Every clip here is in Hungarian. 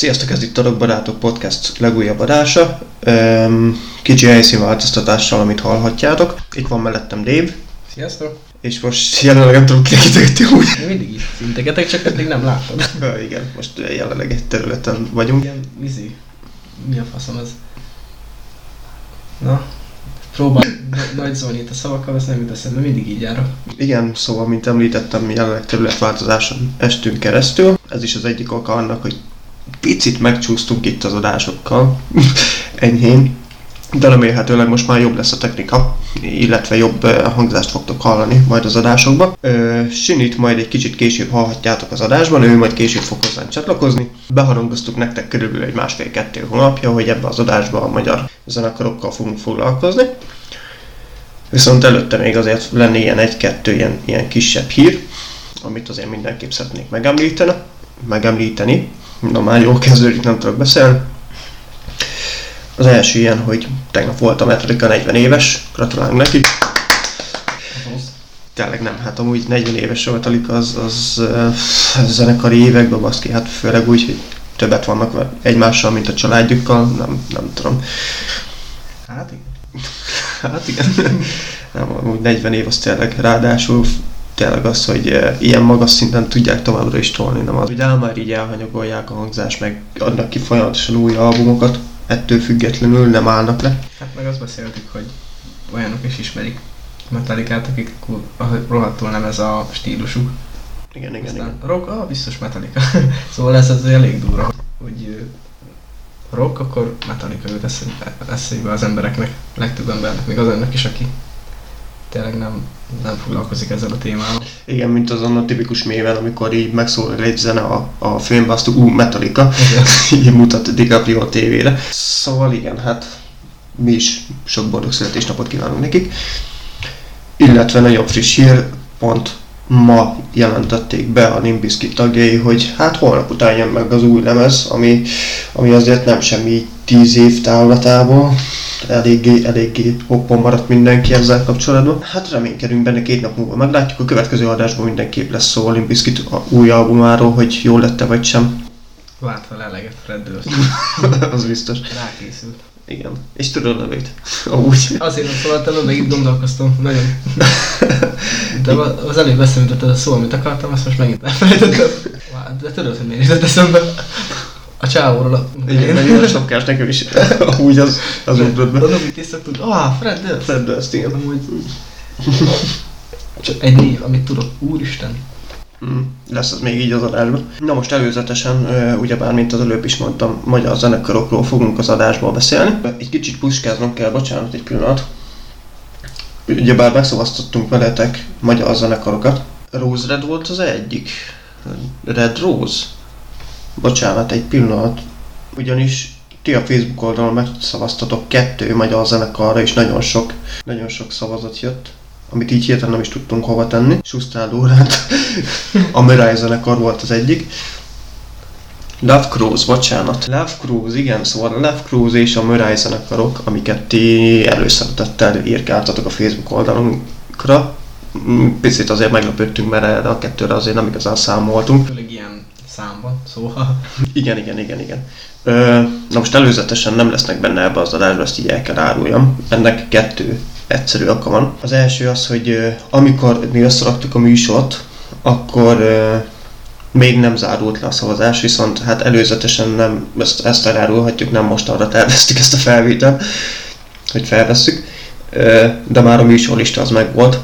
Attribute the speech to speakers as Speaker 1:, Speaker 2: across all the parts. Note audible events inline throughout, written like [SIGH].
Speaker 1: Sziasztok, ez itt a Barátok Podcast legújabb adása. Kicsi helyszínváltoztatással, amit hallhatjátok. Itt van mellettem Dave.
Speaker 2: Sziasztok!
Speaker 1: És most jelenleg nem tudom kitekinteni úgy.
Speaker 2: Mi mindig itt integetek, csak eddig nem. [LAUGHS]
Speaker 1: Ja, igen, most jelenleg egy területen vagyunk.
Speaker 2: Igen, vízi. Mi a faszom ez? Na, próbál nagy itt a szavakkal, ezt nem jut eszembe, mindig így járok.
Speaker 1: Igen, szóval, mint említettem, mi jelenleg területváltozáson estünk keresztül. Ez is az egyik oka annak, hogy picit megcsúsztunk itt az adásokkal, [LAUGHS] enyhén, de remélhetőleg most már jobb lesz a technika, illetve jobb hangzást fogtok hallani majd az adásokban. Sinit majd egy kicsit később hallhatjátok az adásban, ő majd később fog hozzánk csatlakozni. Beharangoztuk nektek körülbelül egy másfél-kettő hónapja, hogy ebbe az adásba a magyar zenekarokkal fogunk foglalkozni. Viszont előtte még azért lenne ilyen egy-kettő ilyen, ilyen kisebb hír, amit azért mindenképp szeretnék megemlíteni. megemlíteni. Na már jól kezdődik, nem tudok beszélni. Az első ilyen, hogy tegnap volt a Metallica 40 éves, gratulálunk neki. Tényleg nem, hát amúgy 40 éves a Metallica az, az, az zenekari években baszki, hát főleg úgy, hogy többet vannak egymással, mint a családjukkal, nem, nem tudom.
Speaker 2: Hát igen.
Speaker 1: Hát igen. nem, amúgy 40 év az tényleg, ráadásul tényleg az, hogy ilyen magas szinten tudják továbbra is tolni, nem az, hogy el már így elhanyagolják a hangzás, meg adnak ki folyamatosan új albumokat, ettől függetlenül nem állnak le.
Speaker 2: Hát meg azt beszéltük, hogy olyanok is ismerik Metallicát, akik rohadtul nem ez a stílusuk.
Speaker 1: Igen, igen,
Speaker 2: Aztán
Speaker 1: igen.
Speaker 2: rock, ah, biztos Metallica. [LAUGHS] szóval ez az elég durva, hogy rock, akkor Metallica jut eszébe, eszébe az embereknek, legtöbb embernek, még az önnek is, aki tényleg nem, nem foglalkozik ezzel a témával.
Speaker 1: Igen, mint azon a tipikus méven, amikor így megszólal egy zene a, a filmben, azt ú, Metallica, [LAUGHS] így mutat DiCaprio a tévére. Szóval igen, hát mi is sok boldog születésnapot kívánunk nekik. Illetve nagyon friss hír, pont ma jelentették be a Limbiskit tagjai, hogy hát holnap után jön meg az új lemez, ami, ami azért nem semmi tíz év távlatából, eléggé, eléggé hoppon maradt mindenki ezzel kapcsolatban. Hát reménykedünk benne két nap múlva meglátjuk, a következő adásban mindenképp lesz szó a Limbiskit új albumáról, hogy jól lett-e vagy sem.
Speaker 2: Várt fel eleget Fred [LAUGHS]
Speaker 1: az biztos.
Speaker 2: Rákészült.
Speaker 1: Igen. És tudod a nevét. Amúgy.
Speaker 2: Azért nem szólaltam, de itt gondolkoztam. Nagyon. [LAUGHS] De az előbb jutott az a szó, amit akartam, azt most megint elfelejtettem. De tudod, hogy miért jutott eszembe? A csávóról.
Speaker 1: Igen, a sapkás nekem is. Amúgy az, az ugrott be.
Speaker 2: A Nobit is szoktuk. Ah, Fred Durst.
Speaker 1: Fred Durst, igen.
Speaker 2: Amúgy... Csak egy név, amit tudok. Úristen.
Speaker 1: Mm, lesz az még így az adásban. Na most előzetesen, ugyebár, mint az előbb is mondtam, magyar zenekarokról fogunk az adásból beszélni. Egy kicsit puskáznom kell, bocsánat, egy pillanat. Ugyebár megszavaztattunk veletek magyar zenekarokat. Rose Red volt az egyik. Red Rose? Bocsánat, egy pillanat. Ugyanis ti a Facebook oldalon megszavaztatok kettő magyar zenekarra, és nagyon sok, nagyon sok szavazat jött amit így hirtelen nem is tudtunk hova tenni. Schuster Lórát, [LAUGHS] a Mirai zenekar volt az egyik. Love Cruise, bocsánat. Love Cruise, igen, szóval a Love Cruise és a Mirai zenekarok, amiket ti előszeretettel írkáltatok a Facebook oldalunkra. Mm, Picit azért meglepődtünk, mert erre a kettőre azért nem igazán számoltunk.
Speaker 2: Számban, szóval.
Speaker 1: Igen, igen, igen, igen. Ö, na most előzetesen nem lesznek benne ebbe az adásba, ezt így el kell áruljam. Ennek kettő egyszerű oka van. Az első az, hogy amikor mi összeraktuk a műsort, akkor még nem zárult le a szavazás, viszont hát előzetesen nem, ezt, ezt elárulhatjuk, nem most arra terveztük ezt a felvételt, hogy felvesszük, de már a műsorlista az meg volt,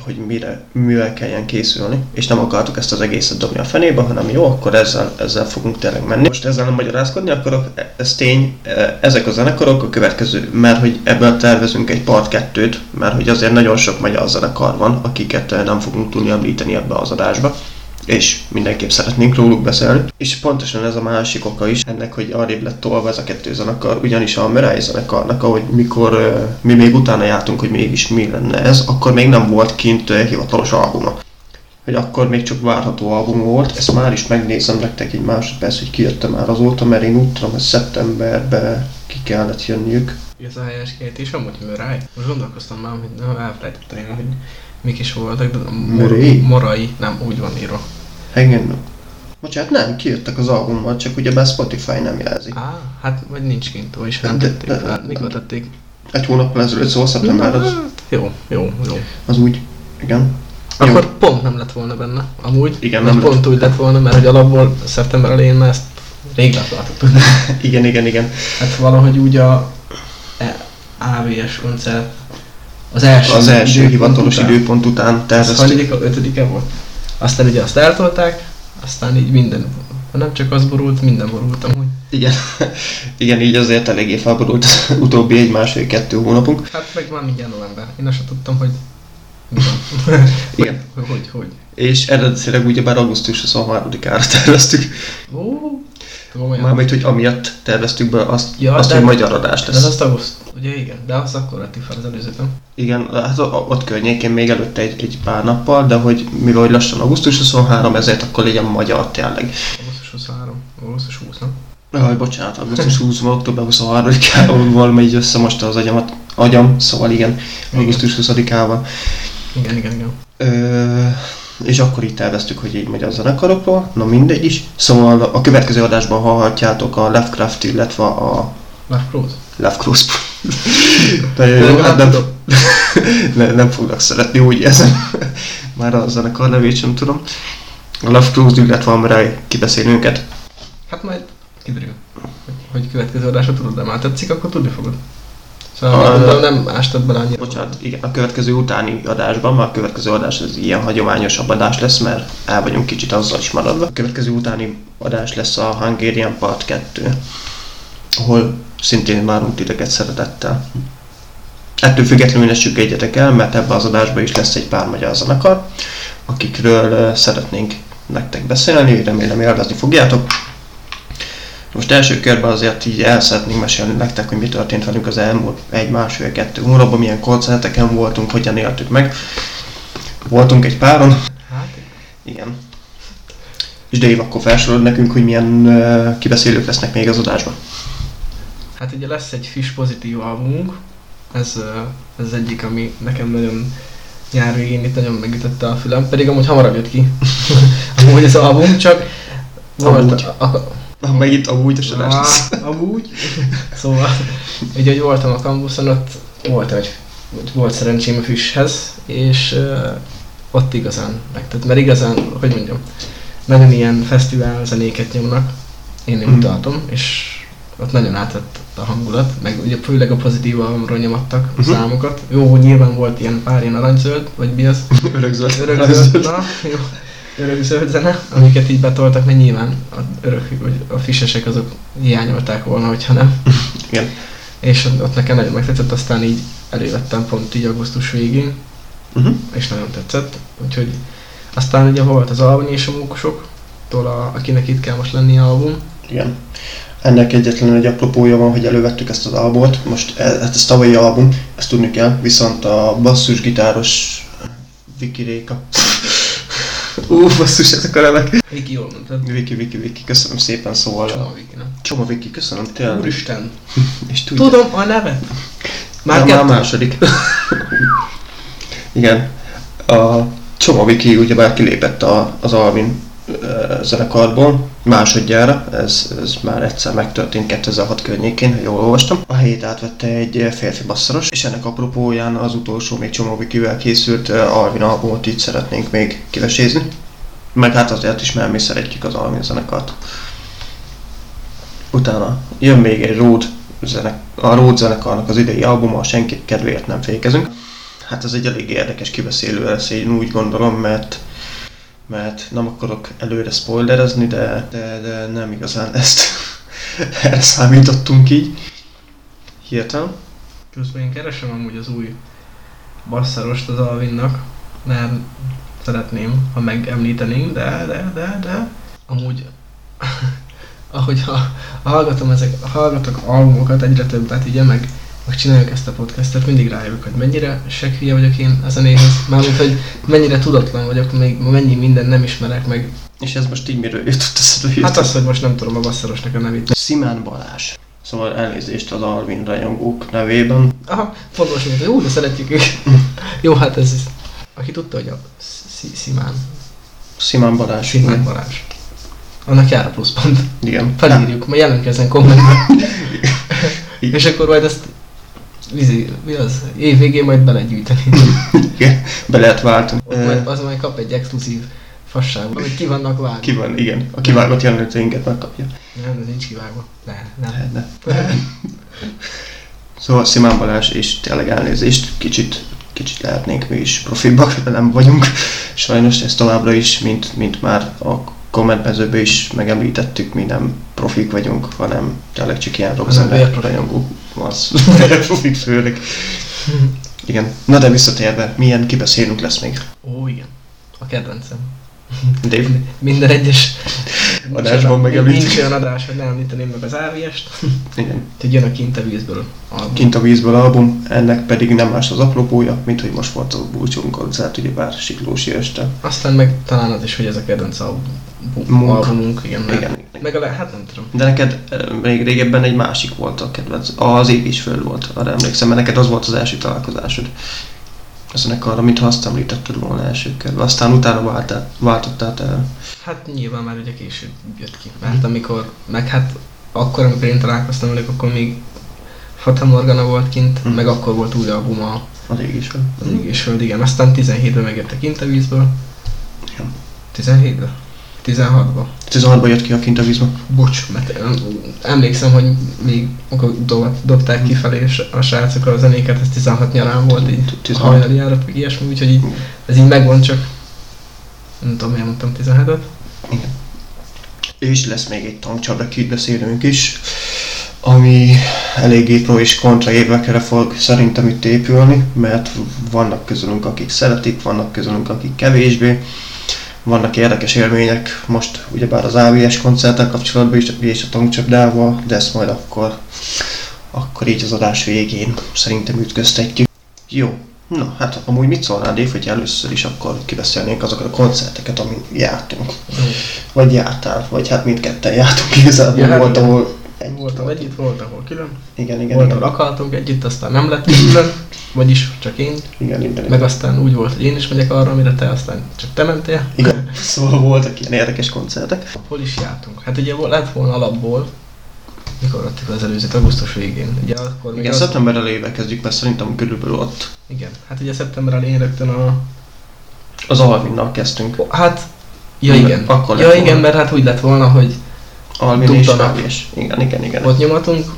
Speaker 1: hogy mire, mivel kelljen készülni, és nem akartuk ezt az egészet dobni a fenébe, hanem jó, akkor ezzel, ezzel fogunk tényleg menni. Most ezzel nem magyarázkodni akarok, e- ez tény, e, ezek a zenekarok a következő, mert hogy ebből tervezünk egy part kettőt, mert hogy azért nagyon sok magyar zenekar van, akiket e, nem fogunk tudni említeni ebbe az adásba és mindenképp szeretnénk róluk beszélni. És pontosan ez a másik oka is ennek, hogy arrébb lett tolva ez a kettő zenekar, ugyanis a Mirai zenekarnak, ahogy mikor mi még utána jártunk, hogy mégis mi lenne ez, akkor még nem volt kint hivatalos albuma. Hogy akkor még csak várható album volt, ezt már is megnézem nektek egy másodperc, hogy kijött már azóta, mert én úgy tudom, hogy szeptemberben ki kellett jönniük.
Speaker 2: Ez a helyes kiejtés, amúgy Murray. Most gondolkoztam már, hogy nem elfelejtettem hogy mik is voltak, de
Speaker 1: Murray?
Speaker 2: Morai, nem, úgy van írva.
Speaker 1: Igen, Bocsánat, nem, kijöttek az albummal, csak ugyebár Spotify nem jelzi.
Speaker 2: Á, hát vagy nincs kint, vagyis nem
Speaker 1: De-
Speaker 2: tették
Speaker 1: de-
Speaker 2: fel. Mikor tették?
Speaker 1: Egy hónappal ezelőtt, szóval szeptember az,
Speaker 2: Jó, jó, jó.
Speaker 1: az úgy, igen. Jó.
Speaker 2: Akkor pont nem lett volna benne, amúgy.
Speaker 1: Igen, nem
Speaker 2: pont úgy lett volna, mert hogy alapból szeptember elején már ezt rég láthattuk. [LAUGHS]
Speaker 1: Igen, igen, igen.
Speaker 2: Hát valahogy úgy a e- AVS koncert az első,
Speaker 1: Az első
Speaker 2: időpont
Speaker 1: hivatalos
Speaker 2: után.
Speaker 1: időpont után
Speaker 2: Ez
Speaker 1: terveztük.
Speaker 2: hanyadika, ötödike volt. Aztán ugye azt eltolták, aztán így minden, nem csak az borult, minden borult amúgy.
Speaker 1: Igen. [LAUGHS] igen, így azért eléggé felborult az [LAUGHS] utóbbi egy másfél-kettő hónapunk.
Speaker 2: Hát meg már mindjárt november. Én azt tudtam, hogy. [LAUGHS]
Speaker 1: Igen.
Speaker 2: hogy, hogy, hogy.
Speaker 1: És eredetileg ugyebár augusztus 23-ára terveztük.
Speaker 2: Ó, komolyan.
Speaker 1: Mármint, hogy amiatt terveztük be azt,
Speaker 2: Ja,
Speaker 1: azt
Speaker 2: de-
Speaker 1: hogy magyar adás
Speaker 2: De az
Speaker 1: lesz.
Speaker 2: azt auguszt, ugye igen, de azt akkor vettük fel az előzőt, nem?
Speaker 1: Igen, hát ott környékén még előtte egy, egy pár nappal, de hogy mivel hogy lassan augusztus 23, ezért akkor legyen magyar tényleg.
Speaker 2: Augusztus 23, augusztus 20, nem?
Speaker 1: Jaj, bocsánat, augusztus 20 van, október 23-ával valami [LAUGHS] így összemosta az agyamat, agyam, szóval igen, augusztus 20-ával.
Speaker 2: Igen, igen, igen.
Speaker 1: Ö, és akkor így terveztük, hogy így megy a zenekarokról, na mindegy is. Szóval a következő adásban hallhatjátok a Lovecraft, illetve a
Speaker 2: Love Cruise.
Speaker 1: Lovecraft. De [LAUGHS]
Speaker 2: Nem,
Speaker 1: jó,
Speaker 2: hát
Speaker 1: nem,
Speaker 2: tudom.
Speaker 1: ne, nem [LAUGHS] fognak szeretni, úgy érzem. [LAUGHS] Már a zenekar nevét sem tudom. A Lovecraft, illetve amire kibeszél őket.
Speaker 2: Hát majd kiderül, hogy következő adásra tudod, de már tetszik, akkor tudni fogod. Szóval uh, nem ástad bele annyira.
Speaker 1: Bocsánat, igen, a következő utáni adásban, mert a következő adás az ilyen hagyományosabb adás lesz, mert el vagyunk kicsit azzal is maradva. A következő utáni adás lesz a Hungarian Part 2, ahol szintén várunk titeket szeretettel. Ettől függetlenül ne süggedjetek el, mert ebbe az adásban is lesz egy pár magyar zenekar, akikről szeretnénk nektek beszélni, remélem élvezni fogjátok. Most első körben azért így el szeretnénk mesélni nektek, hogy mi történt velünk az elmúlt egy másfél kettő hónapban, milyen koncerteken voltunk, hogyan éltük meg. Voltunk egy páron,
Speaker 2: Hát,
Speaker 1: igen. És Dave akkor felsorolod nekünk, hogy milyen uh, kibeszélők lesznek még az adásban.
Speaker 2: hát ugye lesz egy Fish pozitív albumunk, ez, ö, ez egyik, ami nekem nagyon nyár végén itt nagyon megütötte a fülem, pedig amúgy hamarabb jött ki. [LAUGHS] amúgy az album, csak volt
Speaker 1: Amúgy.
Speaker 2: a, a,
Speaker 1: Na, meg itt amúgy a lesz.
Speaker 2: Á, amúgy. [LAUGHS] Szóval, ugye, hogy voltam a kampuszon, ott volt egy, volt szerencsém a Fishhez, és uh, ott igazán megtett, mert igazán, hogy mondjam, nagyon ilyen fesztivál zenéket nyomnak, én úgy tartom, és ott nagyon átvett a hangulat, meg ugye főleg a pozitív albumról nyomattak
Speaker 1: Mhm.
Speaker 2: számokat. Jó, nyilván volt ilyen pár ilyen aranyzöld, vagy mi az? [LAUGHS]
Speaker 1: Örökzöld.
Speaker 2: Örökzöld, na, jó. Örökzöld zene, amiket így betoltak, mert nyilván a, örök, vagy a fisesek azok hiányolták volna, hogyha nem. [LAUGHS]
Speaker 1: Igen.
Speaker 2: És ott- nekem nagyon megtetszett, aztán így elővettem pont így augusztus végén,
Speaker 1: Uh-huh.
Speaker 2: és nagyon tetszett. Úgyhogy aztán ugye volt az album és a mókusok, tól a, akinek itt kell most lenni album.
Speaker 1: Igen. Ennek egyetlen egy apropója van, hogy elővettük ezt az albumot. Most e- hát ez tavalyi album, ezt tudni kell, viszont a basszusgitáros Viki Réka. Ú, basszus, ezek a nevek.
Speaker 2: Viki jól mondtad.
Speaker 1: Viki, Viki, Viki, köszönöm szépen, szóval...
Speaker 2: Csoma Viki, nem?
Speaker 1: Csoma Viki, köszönöm, tényleg.
Speaker 2: Úristen! [LAUGHS]
Speaker 1: És tudja,
Speaker 2: Tudom a nevet! Már
Speaker 1: Már, második. [LAUGHS] Igen. A Csoma Viki ugyebár kilépett a, az Alvin zenekarból másodjára, ez, ez már egyszer megtörtént 2006 környékén, ha jól olvastam. A helyét átvette egy férfi basszaros, és ennek apropóján az utolsó még Csoma Vikivel készült ö, Alvin albumot így szeretnénk még kivesézni. Meg hát azért is, mert mi szeretjük az Alvin zenekart. Utána jön még egy Road zenek, a Road zenekarnak az idei albuma, a Senki kedvéért nem fékezünk. Hát ez egy elég érdekes kibeszélő lesz, én úgy gondolom, mert mert nem akarok előre spoilerezni, de, de, de nem igazán ezt [LAUGHS] erre számítottunk így. Hirtelen.
Speaker 2: Közben én keresem amúgy az új basszarost az Alvinnak, mert szeretném, ha megemlítenénk, de, de, de, de, amúgy, [LAUGHS] ahogy ha, hallgatom ezek, hallgatok albumokat egyre többet, ugye, meg, meg csináljuk ezt a podcastet, mindig rájövök, hogy mennyire sekhülye vagyok én a zenéhez, mármint, hogy mennyire tudatlan vagyok, még mennyi minden nem ismerek meg.
Speaker 1: És ez most így miről jutott eszedbe?
Speaker 2: Hát az, hogy most nem tudom a basszarosnak a nevét.
Speaker 1: Szimán Balázs. Szóval elnézést az Alvin rajongók nevében.
Speaker 2: Aha, fontos, hogy úgy, de szeretjük őket. [LAUGHS] Jó, hát ez, aki tudta, hogy a Szimán,
Speaker 1: Szimán Balázs.
Speaker 2: Szimán Balázs. Annak jár a pluszpont.
Speaker 1: Igen.
Speaker 2: Felírjuk, majd jelentkezzen kommentben. [LAUGHS] És akkor majd ezt vizi, mi az? Év végén majd belegyűjteni. [LAUGHS]
Speaker 1: Igen. Be lehet váltani.
Speaker 2: Majd, az majd kap egy exkluzív fasságot, amit ki vannak vágva.
Speaker 1: Ki van, igen. A kivágott jeleneteinket megkapja.
Speaker 2: Nem, ez nincs kivágva. Ne, nem.
Speaker 1: Lehetne. Szóval Szimán Balázs, és tényleg elnézést, kicsit, kicsit lehetnénk mi is profibbak, de nem vagyunk. Sajnos ez továbbra is, mint, mint már a kommentmezőben is megemlítettük, mi nem profik vagyunk, hanem tényleg csak ilyen
Speaker 2: Hanem
Speaker 1: rockzene
Speaker 2: vérprofik.
Speaker 1: rajongó. Az [LAUGHS] profik főleg. Igen. Na de visszatérve, milyen kibeszélünk lesz még?
Speaker 2: Ó, igen. A kedvencem.
Speaker 1: Dave?
Speaker 2: Minden egyes
Speaker 1: Adásban megemlítjük.
Speaker 2: Nincs olyan adás, hogy ne említeném meg az AVS-t.
Speaker 1: Igen.
Speaker 2: Úgyhogy jön a kint a vízből. album.
Speaker 1: Kint a vízből album, ennek pedig nem más az apropója, mint hogy most volt a búcsunk koncert, ugyebár Siklósi este.
Speaker 2: Aztán meg talán az is, hogy ez a kedvenc album,
Speaker 1: Munk.
Speaker 2: albumunk, igen.
Speaker 1: Igen.
Speaker 2: meg a le, hát nem tudom.
Speaker 1: De neked még régebben egy másik volt a kedvenc. Az ég is föl volt, arra emlékszem, mert neked az volt az első találkozásod. A zenekarra, mintha azt említetted volna első körben. Aztán utána váltál, váltottál el.
Speaker 2: Hát nyilván már ugye később jött ki. Mert amikor, meg hát akkor, amikor én találkoztam velük, akkor még Fata Morgana volt kint,
Speaker 1: Mhm.
Speaker 2: meg akkor volt új albuma
Speaker 1: Az ég is föl.
Speaker 2: az Égés Föld, igen. Aztán 17-ben megjöttek kint a vízből.
Speaker 1: Igen.
Speaker 2: 17-ben? 16-ban.
Speaker 1: 16-ban jött ki a kint a vízbe.
Speaker 2: Bocs, mert em- emlékszem, hogy még akkor do- dobták kifelé s- a srácok a zenéket, ez 16 nyarán volt így. A
Speaker 1: 16.
Speaker 2: hajnali járat, meg ilyesmi, úgyhogy így, ez így megvan csak. Nem tudom, miért mondtam 17-et.
Speaker 1: Igen. És lesz még egy tankcsapda beszélünk is, ami eléggé pro és kontra évekre fog szerintem itt épülni, mert vannak közülünk, akik szeretik, vannak közülünk, akik kevésbé. Vannak érdekes élmények most ugyebár az AVS koncerttel kapcsolatban is, és a tankcsapdával, de ezt majd akkor, akkor így az adás végén szerintem ütköztetjük. Jó, na hát amúgy mit szólnál Dave, hogy először is akkor kibeszélnénk azokat a koncerteket, amin jártunk. Vagy jártál, vagy hát mindketten jártunk igazából,
Speaker 2: Ja, hát
Speaker 1: volt, ahol együtt
Speaker 2: Voltam
Speaker 1: volt.
Speaker 2: együtt, volt, ahol külön.
Speaker 1: Igen, igen,
Speaker 2: Volt,
Speaker 1: igen,
Speaker 2: ahol akartunk együtt, aztán nem lett külön. Vagyis csak én.
Speaker 1: igen, igen,
Speaker 2: Meg
Speaker 1: igen.
Speaker 2: aztán úgy volt, hogy én is megyek arra, amire te aztán csak te mentél.
Speaker 1: igen. [LAUGHS] Szóval voltak ilyen érdekes koncertek.
Speaker 2: Hol is jártunk? Hát ugye lett volna alapból, mikor adtuk az előzőt, augusztus végén. Ugye akkor
Speaker 1: Igen,
Speaker 2: az,
Speaker 1: szeptember elejével kezdjük, mert szerintem körülbelül ott
Speaker 2: igen. Hát ugye szeptember elején rögtön a...
Speaker 1: az Alvinnal kezdtünk.
Speaker 2: Hát... Ja igen.
Speaker 1: akkor
Speaker 2: ja
Speaker 1: volna.
Speaker 2: igen, mert hát úgy lett volna, hogy
Speaker 1: Alvin és. AVS. Igen, igen, igen.
Speaker 2: ott nyomatunk,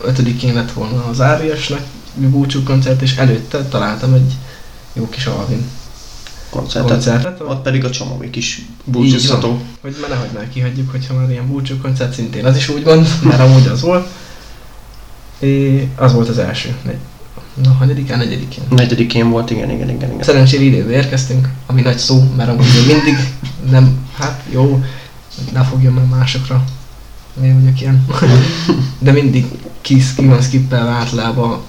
Speaker 2: ötödikén lett volna az Áriasnak búcsú koncert, és előtte találtam egy jó kis Alvin
Speaker 1: koncertet.
Speaker 2: koncertet,
Speaker 1: Ott pedig a Csomavik is búcsúztató.
Speaker 2: hogy már nehogy már kihagyjuk, hogyha már ilyen búcsú koncert szintén az is úgy van, [LAUGHS] mert amúgy az volt. É, az volt az első. Negy, na, hanyadikán, negyedikén.
Speaker 1: Negyedikén volt, igen, igen, igen, igen.
Speaker 2: Szerencsére időbe érkeztünk, ami nagy szó, mert amúgy mindig nem, hát jó, ne fogjon meg másokra, én vagyok ilyen. De mindig kis, ki van skippelve általában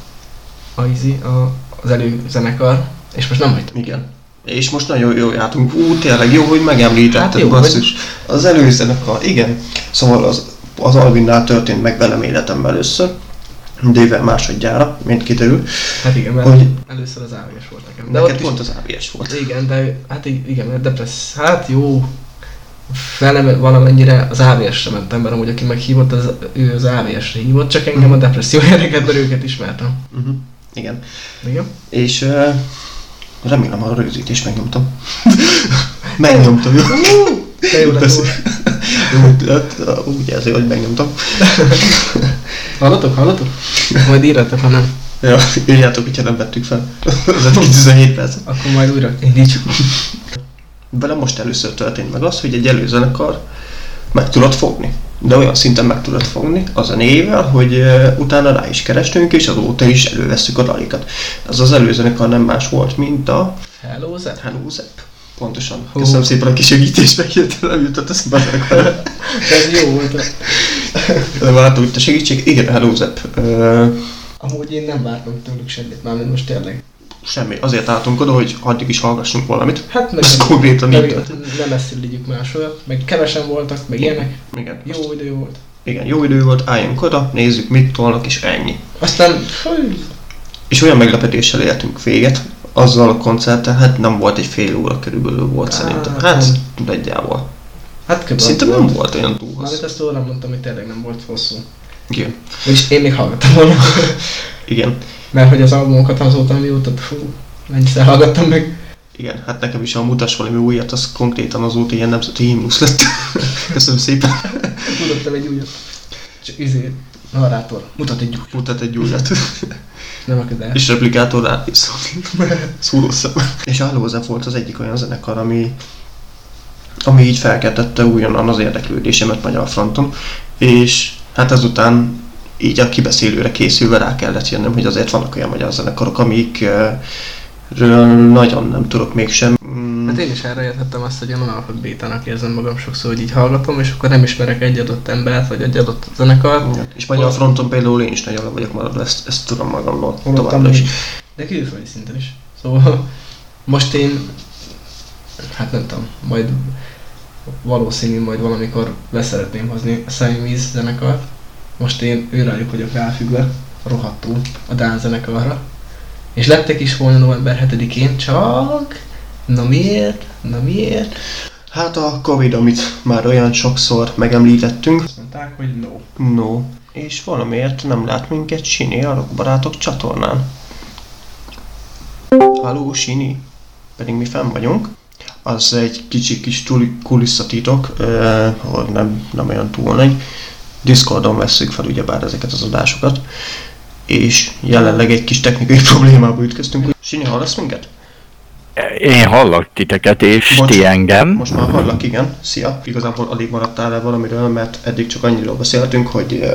Speaker 2: a, izi, a, az előzenekar, és most nem hagytam.
Speaker 1: Igen. És most nagyon jól jártunk. Ú, tényleg jó, hogy megemlítetted,
Speaker 2: Hát jó,
Speaker 1: basszus. Az előzenekar, igen. Szóval az, az Alvinnál történt meg velem életemben először. Dével másodjára, mint kiderül.
Speaker 2: Hát igen, mert
Speaker 1: Hogy
Speaker 2: először az AVS volt nekem.
Speaker 1: de
Speaker 2: De
Speaker 1: neked pont az AVS volt.
Speaker 2: igen, de hát igen, mert depressz, hát jó, felem valamennyire az AVS-re mentem, mert amúgy aki meghívott, az, ő az AVS-re hívott, csak engem a depresszió érdekelt, mert őket ismertem.
Speaker 1: Uh-huh. Igen.
Speaker 2: Igen?
Speaker 1: És uh, remélem a rögzítést megnyomtam. [LAUGHS] megnyomtam, jó?
Speaker 2: De jó lett.
Speaker 1: Jó, hát, úgy érzi, hogy megnyomtam. [LAUGHS]
Speaker 2: Hallatok, hallatok? Majd írjatok, ha nem.
Speaker 1: Ja, írjátok, hogyha nem vettük fel. Az eddig 17 perc.
Speaker 2: Akkor majd újra indítsuk.
Speaker 1: Velem most először történt meg az, hogy egy előzenekar meg tudott fogni. De olyan szinten meg tudott fogni a zenével, hogy utána rá is kerestünk, és azóta is elővesszük a dalikat. Ez az előzenekar nem más volt, mint a
Speaker 2: Hello, Zep.
Speaker 1: Hello Zep. Pontosan.
Speaker 2: Hú.
Speaker 1: Köszönöm szépen a kisegítést, meg hirtelen jutott eszembe. [LAUGHS]
Speaker 2: Ez jó volt.
Speaker 1: Vártam itt a segítség. Igen, Hello Zep. Uh,
Speaker 2: Amúgy én nem vártam tőlük semmit, mármint most tényleg.
Speaker 1: Semmi. Azért álltunk oda, hogy addig is hallgassunk valamit.
Speaker 2: Hát meg [LAUGHS]
Speaker 1: Ez konkrétan így
Speaker 2: nem, nem ezt legyük másolat, meg kevesen voltak, meg ilyenek.
Speaker 1: Igen.
Speaker 2: Jó idő volt.
Speaker 1: Igen, jó idő volt, álljunk oda, nézzük mit tolnak, és ennyi.
Speaker 2: Aztán,
Speaker 1: És olyan meglepetéssel éltünk véget, azzal a koncerttel, hát nem volt egy fél óra körülbelül volt
Speaker 2: Á,
Speaker 1: szerintem.
Speaker 2: hát
Speaker 1: Hát
Speaker 2: nem.
Speaker 1: nagyjából.
Speaker 2: Hát.
Speaker 1: Szinte nem volt olyan túl
Speaker 2: Mármint
Speaker 1: hosszú.
Speaker 2: ezt róla mondtam, hogy tényleg nem volt hosszú.
Speaker 1: Igen.
Speaker 2: És én még hallgattam volna. [LAUGHS]
Speaker 1: Igen.
Speaker 2: Mert hogy az albumokat azóta mióta, fú, mennyiszer hallgattam meg.
Speaker 1: Igen, hát nekem is a mutas valami újat, az konkrétan azóta ilyen nemzeti himnusz lett. [LAUGHS] Köszönöm szépen.
Speaker 2: Mutattam egy újat. Csak izé, narrátor, mutat egy újat.
Speaker 1: Mutat egy újat. [LAUGHS]
Speaker 2: Nem akad el.
Speaker 1: És replikátor rá [LAUGHS] szól. Szúrószem. És a Hallózep volt az egyik olyan zenekar, ami ami így felkeltette újonnan az érdeklődésemet magyar fronton, és hát ezután így a kibeszélőre készülve rá kellett jönnöm, hogy azért vannak olyan magyar zenekarok, amikről nagyon nem tudok mégsem. Mm,
Speaker 2: Hát én is erre értettem azt, hogy én analfabétának érzem magam sokszor, hogy így hallgatom, és akkor nem ismerek egy adott embert, vagy egy adott zenekart.
Speaker 1: igen. És magyar fronton például én is nagyon le vagyok maradva, ezt, ezt tudom magamról továbbra is.
Speaker 2: De külföldi szinten is. Szóval most én, hát nem tudom, majd valószínű majd valamikor leszeretném hozni a Személyvíz zenekart. Most én őrájuk vagyok ráfüggve, rohadtul a Dán zenekarra. És lettek is volna november 7-én, csak... Na miért? Na miért?
Speaker 1: Hát a Covid, amit már olyan sokszor megemlítettünk,
Speaker 2: Azt mondták, hogy no.
Speaker 1: no, és valamiért nem lát minket Sini a Rockbarátok csatornán. Haló Sini, pedig mi fenn vagyunk. Az egy kicsi kis tuli- kulisszatitok, eh, nem, nem olyan túl nagy. Discordon vesszük fel ugyebár ezeket az adásokat. És jelenleg egy kis technikai [LAUGHS] problémába ütköztünk. Sini, hallasz minket?
Speaker 3: Én hallak titeket, és
Speaker 1: Bocs.
Speaker 3: ti engem.
Speaker 1: Most már hallak, igen. Szia. Igazából alig maradtál el valamiről, mert eddig csak annyiról beszéltünk, hogy,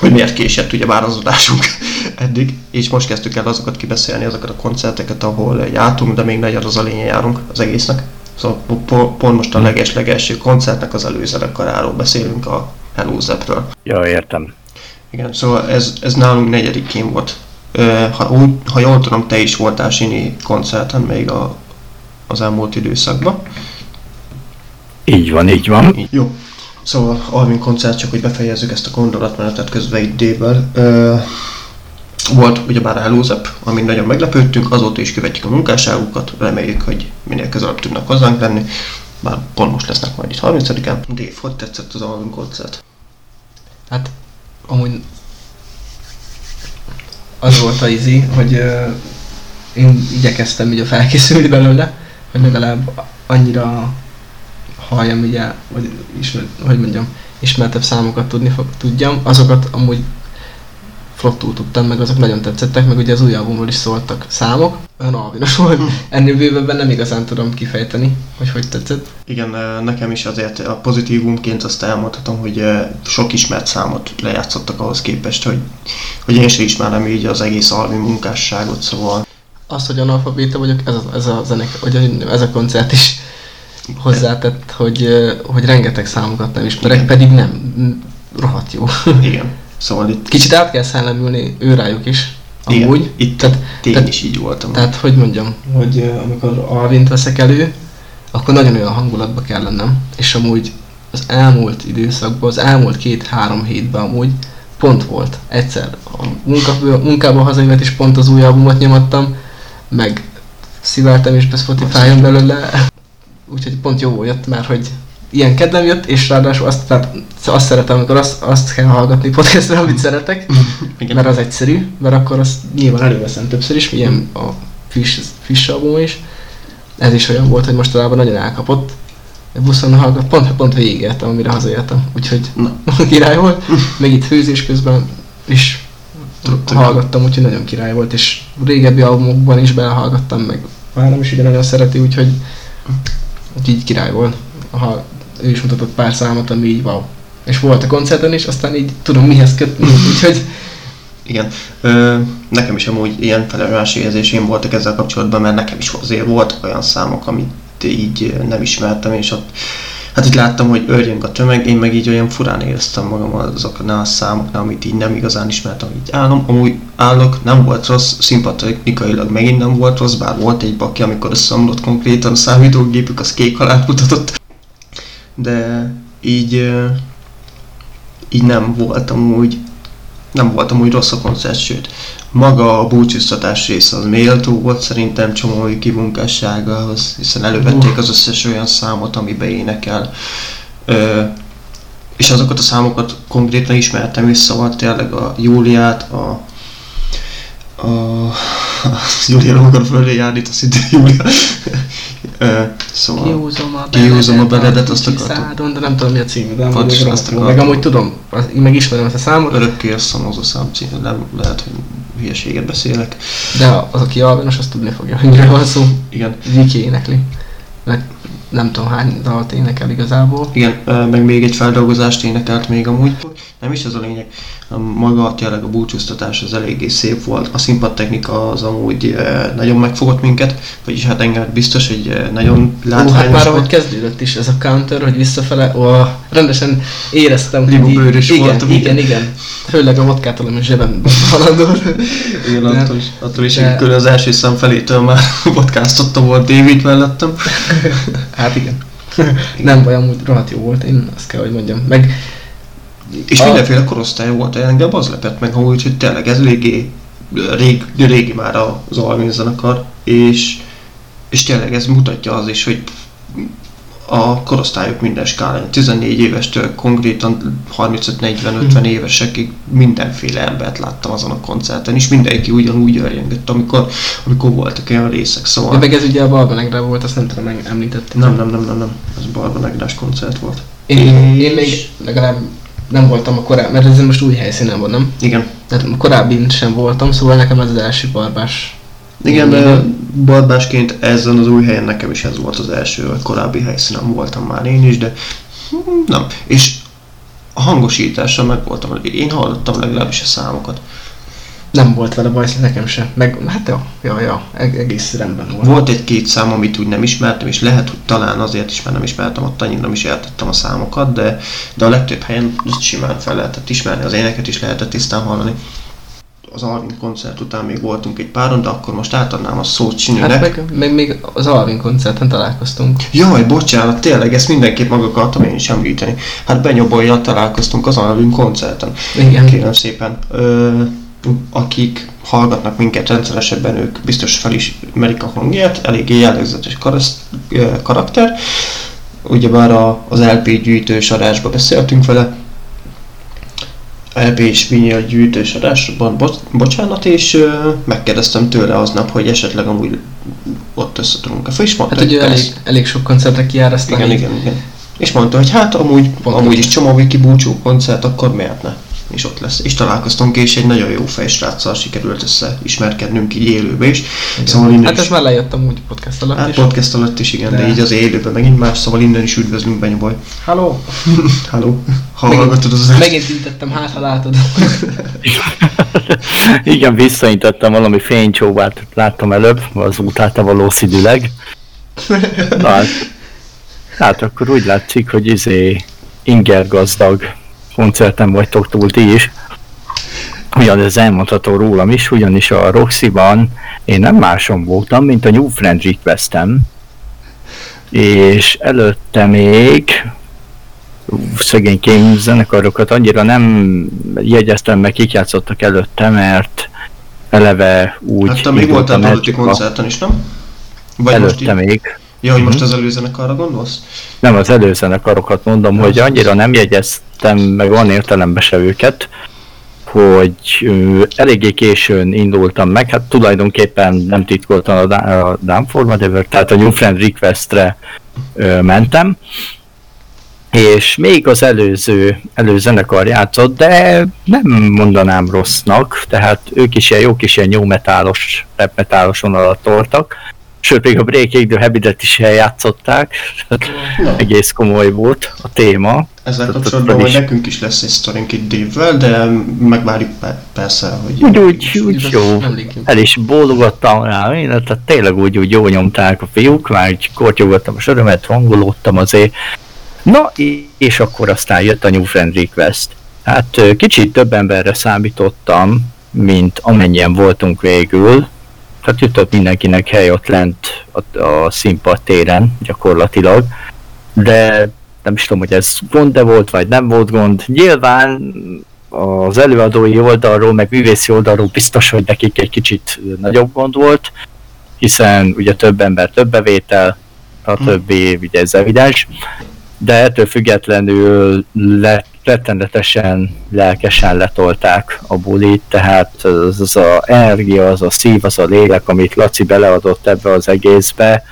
Speaker 1: hogy miért késett ugye már az adásunk [LAUGHS] eddig, és most kezdtük el azokat kibeszélni, azokat a koncerteket, ahol jártunk, de még nagyon az a lénye járunk az egésznek. Szóval po- pont most a leges-legelső koncertnek az előzenekaráról beszélünk a Hello Zepről.
Speaker 3: Ja, értem.
Speaker 1: Igen, szóval ez, ez nálunk negyedikén volt. Ha, úgy, ha jól tudom, te is voltál Sini koncerten még a, az elmúlt időszakban.
Speaker 3: Így van, így van.
Speaker 1: Így. Jó. Szóval Alvin koncert, csak hogy befejezzük ezt a gondolatmenetet közben egy D-vel. Volt ugyebár a Hello Zep, amin nagyon meglepődtünk, azóta is követjük a munkásságukat, reméljük, hogy minél közelebb tudnak hozzánk lenni. Bár pont most lesznek majd itt 30-án. Dave, hogy tetszett az Alvin koncert?
Speaker 2: Hát, amúgy az volt a izi, hogy uh, én igyekeztem ugye felkészülni belőle, hogy legalább annyira halljam ugye, vagy ismer, hogy mondjam, ismertebb számokat tudni fog, tudjam, azokat amúgy flottul tudtam, meg azok nagyon tetszettek, meg ugye az új albumról is szóltak számok, olyan alvinos volt, [LAUGHS] ennél bővebben nem igazán tudom kifejteni, hogy hogy tetszett.
Speaker 1: Igen, nekem is azért a pozitívumként azt elmondhatom, hogy sok ismert számot lejátszottak ahhoz képest, hogy, hogy én sem ismerem így az egész Alvin munkásságot, szóval
Speaker 2: Az, hogy analfabéta vagyok, ez a, ez a zenek, vagy ez a koncert is hozzátett, hogy, hogy rengeteg számokat nem ismerek, pedig nem, rohadt jó.
Speaker 1: igen. Szóval itt,
Speaker 2: Kicsit át kell szellemülni őrájuk is,
Speaker 1: igen,
Speaker 2: amúgy.
Speaker 1: itt
Speaker 2: Tehát,
Speaker 1: én
Speaker 2: tehát-
Speaker 1: is így voltam.
Speaker 2: tehát, hogy mondjam, hogy amikor Alvint veszek elő, akkor nagyon olyan hangulatba kell lennem, és amúgy az elmúlt időszakban, az elmúlt két-három hétben amúgy pont volt. Egyszer a munka, munkából hazajövett és pont az új albumot nyomattam, meg szíváltam is be Spotify-on belőle, úgyhogy pont jó jött, mert hogy ilyen kedvem jött, és ráadásul azt, tehát azt szeretem, amikor azt, azt kell hallgatni podcastra, amit szeretek, [LAUGHS]
Speaker 1: igen.
Speaker 2: mert az egyszerű, mert akkor azt nyilván előveszem többször is, ilyen a Fish, Fish album is. Ez is olyan volt, hogy mostanában nagyon elkapott. A buszon hallgat, pont, pont végigértem, amire hazaértem. Úgyhogy
Speaker 1: Na. [LAUGHS]
Speaker 2: király volt. [LAUGHS] Meg itt főzés közben is hallgattam, úgyhogy nagyon király volt, és régebbi albumokban is belehallgattam, meg Várom is ugye nagyon szereti, úgyhogy, úgyhogy így király volt. Ha ő is mutatott pár számot, ami így wow. És volt a koncerten is, aztán így tudom mihez kötni, [LAUGHS] úgyhogy
Speaker 1: Igen. Ö, nekem is amúgy ilyen felemelési érzéseim voltak ezzel kapcsolatban, mert nekem is azért voltak olyan számok, amit így nem ismertem, és ott hát itt láttam, hogy örjönk a tömeg, én meg így olyan furán éreztem magam azoknál a számoknál, amit így nem igazán ismertem, így állom, amúgy állok, nem volt rossz, szimpatikailag megint nem volt rossz, bár volt egy baki, amikor összeomlott konkrétan a számítógépük, az kék halált mutatott, de így, így nem voltam úgy nem voltam úgy rossz a koncert, sőt, maga a búcsúztatás része az méltó volt szerintem csomói kimunkásságához, hiszen elővették az összes olyan számot, amiben énekel. Ö, és azokat a számokat konkrétan ismertem vissza, szóval tényleg a Júliát, a a... Júlia nem akar fölé járni, itt a szintén Júlia. Ö, szóval...
Speaker 2: Kihúzom a
Speaker 1: Kihúzom a beledet, azt akartam.
Speaker 2: de nem tudom mi a cím, de az
Speaker 1: azt akartam.
Speaker 2: Meg amúgy tudom, meg ismerem ezt a számot,
Speaker 1: Örökké a szamozó szám cím, nem lehet, hogy hülyeséget beszélek.
Speaker 2: de az, aki alvinos, azt tudni fogja, hogy miről van szó.
Speaker 1: Igen,
Speaker 2: Viki énekli. Meg nem tudom hány dalt énekel igazából.
Speaker 1: igen, meg még egy feldolgozást énekelt még amúgy. Nem is ez a lényeg, maga tényleg a búcsúztatás az eléggé szép volt. A színpadtechnika az amúgy ö, nagyon megfogott minket, vagyis hát engem biztos, hogy ö, nagyon
Speaker 2: Ó, hát
Speaker 1: látványos
Speaker 2: már ahogy
Speaker 1: volt.
Speaker 2: kezdődött is ez a counter, hogy visszafele, ó, rendesen éreztem, hogy így- igen,
Speaker 1: voltam,
Speaker 2: igen,
Speaker 1: igen.
Speaker 2: igen, Főleg a vodkától, ami a zsebemben haladott.
Speaker 1: Igen, attól is, attól is
Speaker 2: de-
Speaker 1: külön az első szám felétől már [LAUGHS] podcastottam volt David mellettem. [LAUGHS]
Speaker 2: Hát igen. Nem baj, amúgy rohadt jó volt, én azt kell, hogy mondjam. Meg
Speaker 1: És
Speaker 2: A-
Speaker 1: mindenféle korosztály volt, engem az lepett meg, hogy, hogy tényleg ez eléggé rég, régi már az Alvin zenekar, és, és tényleg ez mutatja az is, hogy a korosztályok minden skálán, 14 évestől konkrétan 35-40-50 évesekig mindenféle embert láttam azon a koncerten, és mindenki ugyanúgy örjengett, amikor, amikor voltak olyan részek,
Speaker 2: de
Speaker 1: szóval...
Speaker 2: meg ez ugye a Balbenegre volt, azt nem tudom, említettem.
Speaker 1: Nem, nem, nem, nem, nem, ez Barba Negrás koncert volt.
Speaker 2: Én,
Speaker 1: És-
Speaker 2: én még legalább nem voltam a korábbi, mert ez most új helyszínen van, nem?
Speaker 1: Igen,
Speaker 2: Tehát korábbi sem voltam, szóval nekem ez az első barbás.
Speaker 1: Igen, de barbásként ezen az új helyen nekem is ez volt az első, a korábbi helyszínen voltam már én is, de nem. És a hangosítással meg voltam, én hallottam legalábbis a számokat.
Speaker 2: Nem volt vele baj, nekem sem. Meg, hát ja, ja, ja, eg- egész rendben volt.
Speaker 1: Volt egy-két szám, amit úgy nem ismertem, és lehet, hogy talán azért is, mert nem ismertem, ott annyira nem is értettem a számokat, de, de a legtöbb helyen simán fel lehetett ismerni, az éneket is lehetett tisztán hallani. Az Alvin koncert után még voltunk egy páron, de akkor most átadnám a szót Csinőnek.
Speaker 2: Hát meg, meg, még az Alvin koncerten találkoztunk.
Speaker 1: Jaj, bocsánat, tényleg, ezt mindenképp meg akartam én is említeni. Hát Benyobolyjal találkoztunk az Alvin koncerten.
Speaker 2: Igen.
Speaker 1: Kérem szépen. Ö, akik hallgatnak minket rendszeresebben, ők biztos felismerik a hangját, eléggé jellegzetes karakter. Ugyebár a, az LP gyűjtős adásban beszéltünk vele, LP és vinyl gyűjtős adásban, bo- bocsánat, és ö, megkérdeztem tőle aznap, hogy esetleg amúgy ott össze tudunk-e. És mondta,
Speaker 2: Hát ugye
Speaker 1: hogy
Speaker 2: elég, elég sok koncertre kijár, aztán
Speaker 1: igen, igen, igen. És mondta, hogy hát amúgy,
Speaker 2: Pontos.
Speaker 1: amúgy is csomó búcsú koncert, akkor miért ne? És ott lesz. És találkoztunk, és egy nagyon jó fejsráccal sikerült összeismerkednünk így élőbe is. Szóval innen
Speaker 2: Hát
Speaker 1: is,
Speaker 2: ez már lejött amúgy podcast alatt
Speaker 1: hát
Speaker 2: is.
Speaker 1: podcast alatt is igen, de,
Speaker 2: De-
Speaker 1: így az élőben megint más, szóval innen is üdvözlünk Benyoboly.
Speaker 2: Halló! [LAUGHS]
Speaker 1: Halló, ha
Speaker 2: Megint-
Speaker 1: hallgatod az
Speaker 2: Megint intettem, hát ha látod. [LAUGHS]
Speaker 3: Igen, visszaintettem valami fénycsóvát, láttam előbb, az utálta valószínűleg. Na, [LAUGHS] hát, hát akkor úgy látszik, hogy izé inger gazdag koncerten vagytok túl ti is. Ugyan ez elmondható rólam is, ugyanis a Roxy-ban én nem máson voltam, mint a New Friend Requestem, és előtte még ú, szegénykém zenekarokat annyira nem jegyeztem meg, kik játszottak előtte, mert eleve úgy
Speaker 1: Hát te még voltál előtti koncerten is, nem? Vagy
Speaker 3: előtte
Speaker 1: most így?
Speaker 3: még.
Speaker 1: Ja, hogy most
Speaker 3: Mhm.
Speaker 1: az előzenek arra gondolsz?
Speaker 3: Nem az előzenekarokat mondom,
Speaker 1: Ja,
Speaker 3: hogy annyira nem jegyeztem meg van értelembe se őket, hogy ö, eléggé későn indultam meg, hát tulajdonképpen nem titkoltan a, Dá- a Downfall Whatever, tehát a New Friend Requestre ö, mentem, és még az előző, előzenekar játszott, de nem mondanám rossznak, tehát ők is ilyen jó kis ilyen rap metalos vonalat toltak, sőt még a Breaking the Habitet is eljátszották,
Speaker 1: Na,
Speaker 3: egész komoly volt a téma.
Speaker 1: ezzel kapcsolatban
Speaker 3: is.
Speaker 1: nekünk is lesz egy sztorink itt Dave-vel, de megvárjuk pe- persze, hogy...
Speaker 3: Úgy, úgy, úgy jó. El is bólogattam rá, én, tehát tényleg úgy, úgy jó nyomták a fiúk, már így kortyogattam a sörömet, hangolódtam azért. Na, és akkor aztán jött a New Friend Request. Hát kicsit több emberre számítottam, mint amennyien voltunk végül. Tehát jutott mindenkinek hely ott lent a, a színpad téren gyakorlatilag. De nem is tudom, hogy ez gond -e volt, vagy nem volt gond. Nyilván az előadói oldalról, meg művészi oldalról biztos, hogy nekik egy kicsit nagyobb gond volt, hiszen ugye több ember, több bevétel, a többi, ugye ez evidens, de ettől függetlenül le, rettenetesen lelkesen letolták a bulit, tehát az, az a energia, az a szív, az a lélek, amit Laci beleadott ebbe az egészbe,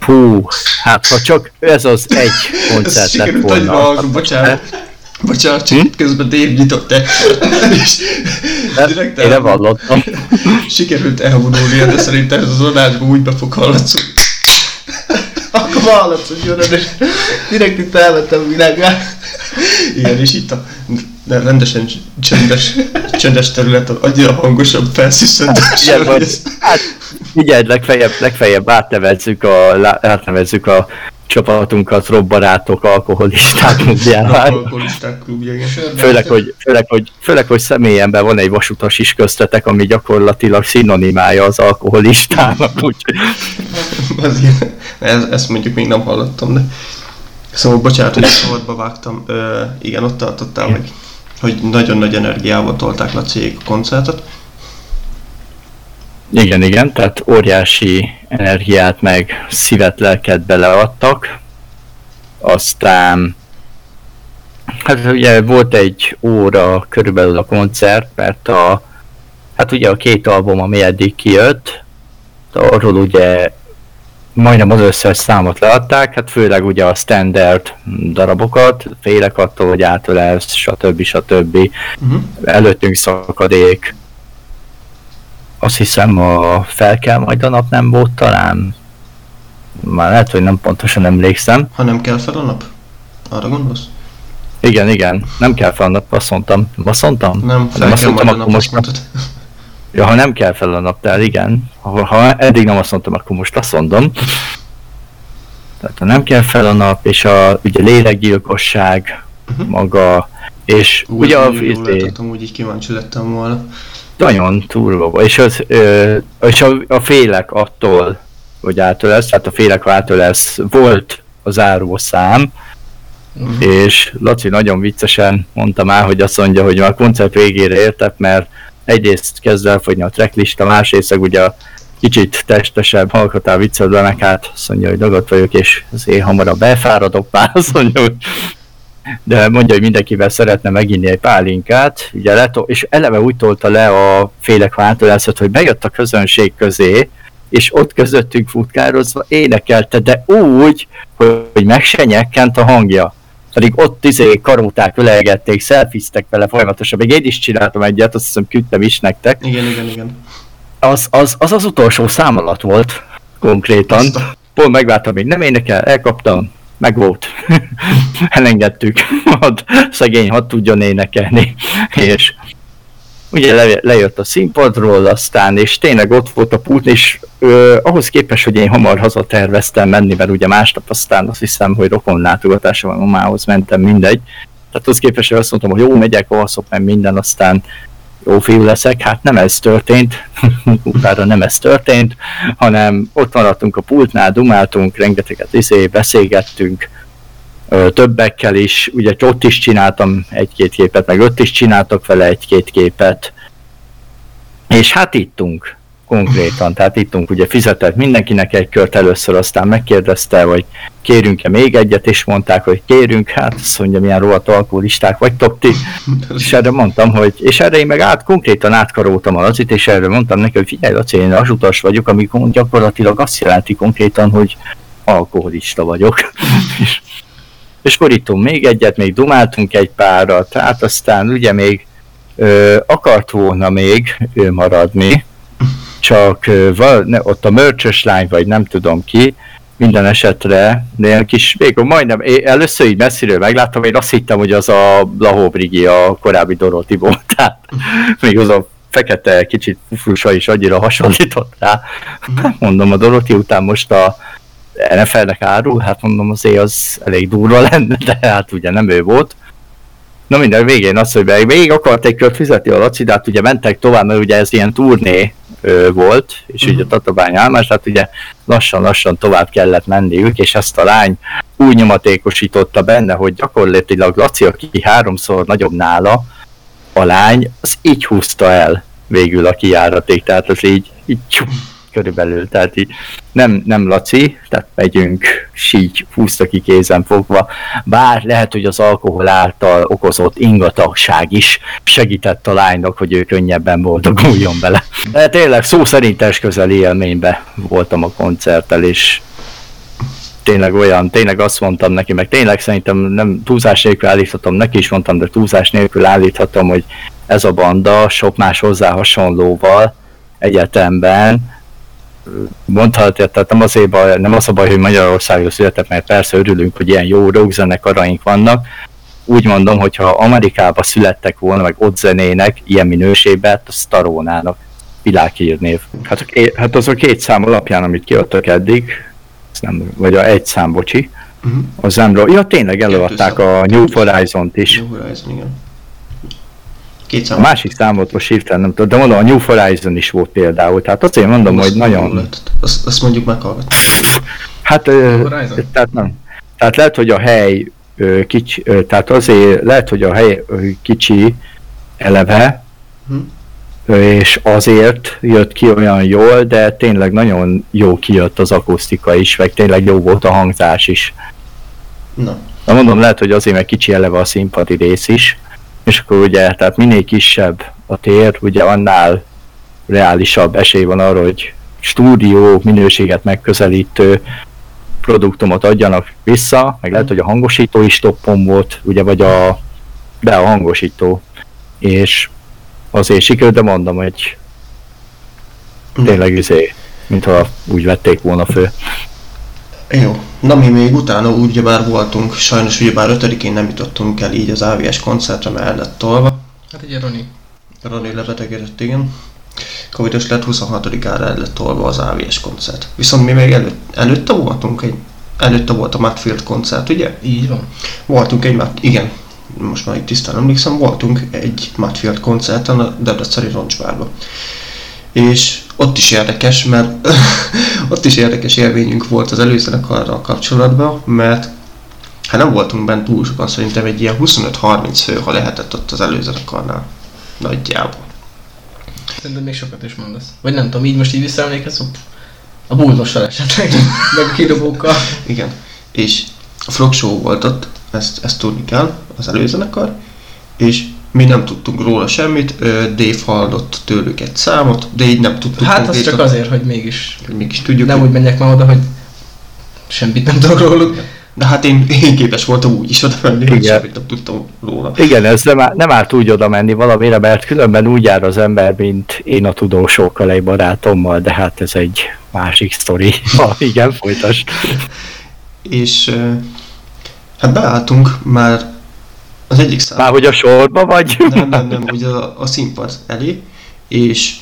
Speaker 3: Hú, hát ha csak ez az egy [LAUGHS] koncert lett
Speaker 1: sikerült
Speaker 3: volna.
Speaker 1: hallgatom, bocsánat. Bocsánat, csak itt közben Dave nyitott egy és direkt el,
Speaker 3: hallottam. [LAUGHS]
Speaker 1: sikerült elvonulnia, de szerintem ez az adásban úgy be fog hallatszódni.
Speaker 2: Akkor hogy jön, és direkt itt elvettem a világát.
Speaker 1: Igen, és itt a de rendesen csendes, csendes területen annyira hangosabb felszüsszentős,
Speaker 3: Igen,
Speaker 1: hogy
Speaker 3: vagy- Hát, figyeld, legfeljebb, legfeljebb átnevezzük a, átnevezzük a csapatunkat robbarátok, alkoholisták [LAUGHS] klubjává.
Speaker 1: alkoholisták klubja, igen.
Speaker 3: Főleg hogy, főleg, hogy, főleg, hogy személyenben van egy vasutas is köztetek, ami gyakorlatilag szinonimája az alkoholistának, [LAUGHS] úgyhogy
Speaker 1: ez, ezt mondjuk még nem hallottam, de... Szóval bocsánat, hogy szabadba vágtam. Ö, igen, ott tartottál, hogy, hogy nagyon nagy energiával tolták Laciék a koncertet.
Speaker 3: Igen, igen, tehát óriási energiát meg szívet, lelket beleadtak. Aztán hát ugye volt egy óra körülbelül a koncert, mert a hát ugye a két album, ami eddig kijött, arról ugye majdnem az összes számot leadták, hát főleg ugye a standard darabokat, félek attól, hogy átölelsz, stb. stb.
Speaker 1: Uh-huh.
Speaker 3: Előttünk szakadék, azt hiszem a fel kell majd a nap nem volt talán. Már lehet, hogy nem pontosan emlékszem.
Speaker 1: Ha nem kell fel a nap? Arra gondolsz?
Speaker 3: Igen, igen, nem kell fel a nap, azt mondtam. Azt mondtam?
Speaker 1: Nem, fel
Speaker 3: azt
Speaker 1: kell
Speaker 3: mondtam, akkor
Speaker 1: nap,
Speaker 3: most
Speaker 1: azt mondtad.
Speaker 3: Ja, ha nem kell fel a nap, tehát igen. Ha, ha eddig nem azt mondtam, akkor most azt mondom. Tehát ha nem kell fel a nap, és a ugye lélekgyilkosság
Speaker 1: Mhm.
Speaker 3: maga, és
Speaker 1: Úgy,
Speaker 3: ugye a,
Speaker 1: úgy így kíváncsi lettem volna.
Speaker 3: Nagyon turva. És, az, ö, és a, a félek attól, hogy átölesz, tehát a félek, átölesz, volt az záró szám,
Speaker 1: Mhm.
Speaker 3: és Laci nagyon viccesen mondta már, hogy azt mondja, hogy már a koncert végére értek, mert egyrészt kezd elfogyni a tracklista, másrészt ugye a kicsit testesebb, hallgatál viccedbe, meg hát azt mondja, hogy dagadt vagyok, és azért hamarabb elfáradok már, azt mondja, hogy de mondja, hogy mindenkivel szeretne meginni egy pálinkát, ugye leto- és eleve úgy tolta le a félek változást, hogy bejött a közönség közé, és ott közöttünk futkározva énekelte, de úgy, hogy meg se nyekkent a hangja. Pedig ott izé karóták ölelgették, szelfiztek vele folyamatosan, még én is csináltam egyet, azt hiszem küldtem is nektek.
Speaker 1: Igen, igen, igen.
Speaker 3: Az az, az, az utolsó szám alatt volt, konkrétan.
Speaker 1: Azt a-
Speaker 3: Pont megvártam, még nem énekel, elkaptam, meg volt. [LAUGHS] Elengedtük, hadd, szegény hadd tudjon énekelni. És ugye le, lejött a színpadról aztán, és tényleg ott volt a pult, és ö, ahhoz képest, hogy én hamar hazaterveztem menni, mert ugye másnap aztán azt hiszem, hogy rokon látogatásra van mamához mentem, mindegy. Tehát ahhoz képest, hogy azt mondtam, hogy jó, megyek, alszok, meg minden, aztán jó fiú leszek, hát nem ez történt, [LAUGHS] utána nem ez történt, hanem ott maradtunk a pultnál, dumáltunk, rengeteget izé, beszélgettünk, ö, többekkel is, ugye ott is csináltam egy-két képet, meg ott is csináltak vele egy-két képet, és hát ittunk konkrétan, tehát ittunk, ugye fizetett mindenkinek egy kört először, aztán megkérdezte, hogy kérünk-e még egyet, és mondták, hogy kérünk, hát azt mondja, milyen rohadt alkoholisták vagytok ti, és erre mondtam, hogy, és erre én meg át, konkrétan átkaroltam a Lacit, és erre mondtam neki, hogy figyelj Laci, én asutas vagyok, amikor gyakorlatilag azt jelenti konkrétan, hogy alkoholista vagyok. [LAUGHS] és, és akkor ittunk még egyet, még dumáltunk egy párat, tehát aztán ugye még ö, akart volna még ő maradni, csak val, ne, ott a mörcsös lány, vagy nem tudom ki, minden esetre, ilyen kis, még majdnem, én először így messziről megláttam, én azt hittem, hogy az a Lahó Brigi, a korábbi Doroti volt, [LAUGHS] tehát még az a fekete kicsit fufrusa is annyira hasonlított rá. Mondom, a Doroti után most a NFL-nek árul, hát mondom azért az elég durva [LAUGHS] lenne, de hát ugye nem ő volt. Na minden végén az, hogy még akart egy kört fizetni a Laci, de hát ugye mentek tovább, mert ugye ez ilyen turné ö, volt, és ugye Tatabány állomás, hát ugye lassan-lassan tovább kellett menniük, és ezt a lány úgy nyomatékosította benne, hogy gyakorlatilag Laci, aki háromszor nagyobb nála, a lány, az így húzta el végül a kijáraték, tehát az így, így körülbelül, tehát így nem, nem Laci, tehát megyünk, és így húzta ki kézen fogva, bár lehet, hogy az alkohol által okozott ingatagság is segített a lánynak, hogy ő könnyebben boldoguljon bele. De tényleg szó szerint közeli élménybe voltam a koncerttel, és tényleg olyan, tényleg azt mondtam neki, meg tényleg szerintem nem túlzás nélkül állíthatom, neki is mondtam, de túlzás nélkül állíthatom, hogy ez a banda sok más hozzá hasonlóval egyetemben mondhatja, tehát nem, azért baj, nem az a baj, hogy Magyarországon született, mert persze örülünk, hogy ilyen jó rockzenekaraink vannak, úgy mondom, hogyha Amerikába születtek volna, meg ott zenének ilyen minőségben, az tarónának világhírnév. Hát, hát az a két szám alapján, amit kiadtak eddig, nem, vagy a egy szám, bocsi, uh-huh. az nem Ja, tényleg előadták a New Horizon-t is.
Speaker 1: New Horizon, igen. Két szám.
Speaker 3: A másik számot most hirtelen nem tudom, de mondom, a New Horizon is volt például, tehát azért mondom, azt hogy nagyon...
Speaker 1: Azt, azt mondjuk meghallgatni.
Speaker 3: Hát, ö, tehát nem. Tehát lehet, hogy a hely ö, kicsi, ö, tehát azért lehet, hogy a hely ö, kicsi eleve, hm. és azért jött ki olyan jól, de tényleg nagyon jó kijött az akusztika is, meg tényleg jó volt a hangzás is. Na. Na mondom, lehet, hogy azért, mert kicsi eleve a színpadi rész is, és akkor ugye, tehát minél kisebb a tér, ugye annál reálisabb esély van arra, hogy stúdió minőséget megközelítő produktumot adjanak vissza, meg lehet, hogy a hangosító is toppon volt, ugye, vagy a, de a hangosító, és azért sikerült, de mondom, hogy tényleg izé, mintha úgy vették volna fő.
Speaker 1: Jó. Na mi még utána úgy már voltunk, sajnos ugyebár 5-én nem jutottunk el így az AVS koncertre, mert el lett tolva.
Speaker 2: Hát ugye Roni.
Speaker 1: Roni lebetegedett, igen. Covidos lett 26-ára el lett tolva az AVS koncert. Viszont mi még előtt, előtte voltunk egy előtte volt a Matfield koncert, ugye?
Speaker 2: Így van.
Speaker 1: Voltunk egy, igen, most már itt tisztán emlékszem, voltunk egy Matfield koncerten a Debreceni Roncsbárban. És ott is érdekes, mert [LAUGHS] ott is érdekes élményünk volt az előzenekarral kapcsolatban, mert hát nem voltunk bent túl sokan, szerintem egy ilyen 25-30 fő, ha lehetett ott az előzenekarnál. Nagyjából.
Speaker 2: Szerintem még sokat is mondasz. Vagy nem tudom, így most így visszaemlékezz, a buldossal esetleg, [LAUGHS] meg a kidobókkal.
Speaker 1: Igen. És a Frog Show volt ott, ezt, ezt tudni kell, az előzenekar, és mi nem tudtunk róla semmit, Dave hallott tőlük egy számot, de így nem tudtuk
Speaker 2: Hát az csak azért, hogy mégis,
Speaker 1: hogy mégis tudjuk.
Speaker 2: Nem úgy menjek már oda, hogy semmit nem tudok róluk.
Speaker 1: De hát én, én képes voltam úgy is oda menni, hogy semmit nem tudtam róla.
Speaker 3: Igen, ez nem, áll, nem állt úgy oda menni valamire, mert különben úgy jár az ember, mint én a tudósokkal egy barátommal, de hát ez egy másik sztori. [LAUGHS] Ha, igen, folytas.
Speaker 1: És hát beálltunk már az egyik szám.
Speaker 3: Már hogy a sorba vagy?
Speaker 1: Nem, nem, nem, ugye a, a színpad elé, és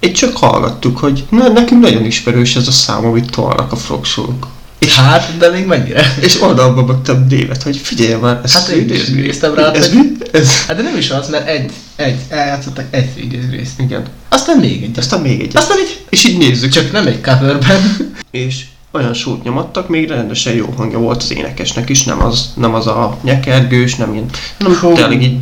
Speaker 1: egy csak hallgattuk, hogy na, nekünk nagyon ismerős ez a szám, amit tolnak a frogsók.
Speaker 2: És hát, de még mennyire?
Speaker 1: És oldalba mögtem Dévet, hogy figyelj már,
Speaker 2: ez Hát én is néztem rá, ez, hogy... ez, Hát de nem is az, mert egy, egy, eljátszottak egy videós részt.
Speaker 1: Igen.
Speaker 2: Aztán még egy.
Speaker 1: Aztán még egy.
Speaker 2: Aztán egy.
Speaker 1: És így nézzük.
Speaker 2: Csak nem egy coverben.
Speaker 1: És olyan sót nyomattak, még rendesen jó hangja volt az énekesnek is, nem az, nem az a nyekergős, nem ilyen, hanem tényleg így,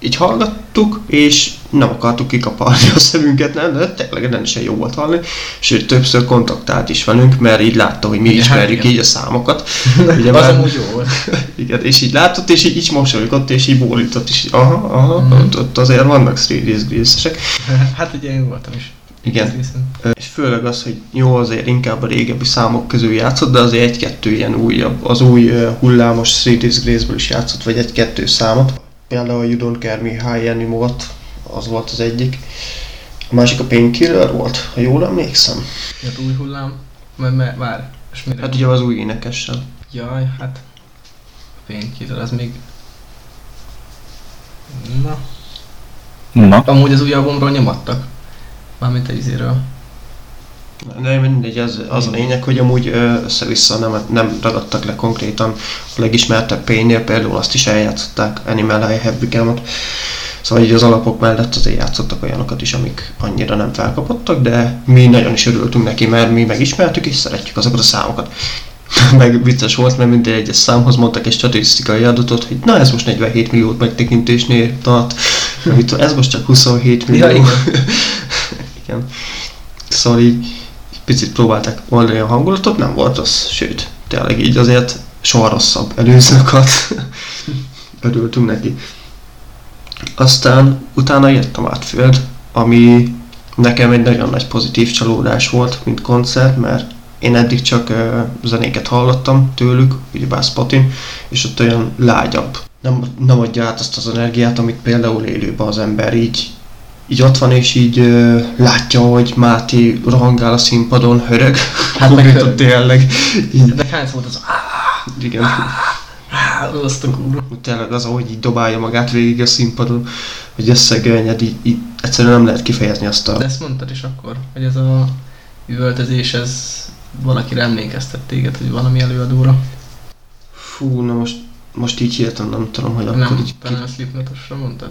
Speaker 1: így hallgattuk, és nem akartuk kikaparni a szemünket, nem, de tényleg rendesen jó volt hallani, sőt többször kontaktált is velünk, mert így látta, hogy mi igen, ismerjük így a számokat. [LAUGHS]
Speaker 2: Ugye az amúgy jó volt. [LAUGHS]
Speaker 1: Igen, és így látott, és így, így mosolygott, és így bólintott, és így, aha, aha, mm. ott, ott azért vannak street [LAUGHS]
Speaker 2: Hát ugye én voltam is.
Speaker 1: Igen. És főleg az, hogy jó, azért inkább a régebbi számok közül játszott, de azért egy-kettő ilyen újabb, az új hullámos Street is Grace-ből is játszott, vagy egy-kettő számot. Például a You Don't Care Me High Anymore, az volt az egyik. A másik a Painkiller volt, ha jól emlékszem.
Speaker 2: Hát új hullám? Mert, mert vár,
Speaker 1: és mire? Hát ugye az új énekessel.
Speaker 2: Jaj, hát a Painkiller az még... Na.
Speaker 3: Na.
Speaker 2: Amúgy az új albumról nyomattak. Mármint a izéről.
Speaker 1: De mindegy, az, az a lényeg, hogy amúgy össze-vissza nem, nem ragadtak le konkrétan a legismertebb pénynél, például azt is eljátszották, Animal Have Become-ot. Szóval így az alapok mellett azért játszottak olyanokat is, amik annyira nem felkapottak, de mi nagyon is örültünk neki, mert mi megismertük és szeretjük azokat a számokat. [LAUGHS] meg vicces volt, mert minden egyes számhoz mondtak egy statisztikai adatot, hogy na ez most 47 milliót megtekintésnél tart, ez most csak 27 millió.
Speaker 2: Ja, [LAUGHS] igen.
Speaker 1: Szóval így egy picit próbálták oldani a hangulatot, nem volt az, sőt, tényleg így azért soha rosszabb előzőkat [LAUGHS] örültünk neki. Aztán utána jött a Mátföld, ami nekem egy nagyon nagy pozitív csalódás volt, mint koncert, mert én eddig csak uh, zenéket hallottam tőlük, ugyebár Spotin, és ott olyan lágyabb. Nem, nem adja át azt az energiát, amit például élőben az ember így, így ott van, és így uh, látja, hogy Máté rohangál a színpadon, hörög. [LAUGHS]
Speaker 2: Hát meg hörög.
Speaker 1: tényleg. Így,
Speaker 2: De hány volt az
Speaker 1: igen.
Speaker 2: Á, azt a kurva.
Speaker 1: Tényleg az, ahogy így dobálja magát végig a színpadon, hogy összegölnyed, így, így egyszerűen nem lehet kifejezni azt a...
Speaker 2: De ezt mondtad is akkor, hogy ez a üvöltözés, ez valakire emlékeztet téged, hogy valami előadóra.
Speaker 1: Fú, na most, most így hirtelen nem tudom, hogy akkor
Speaker 2: Nem,
Speaker 1: így ki...
Speaker 2: talán a Slipknotosra mondtad?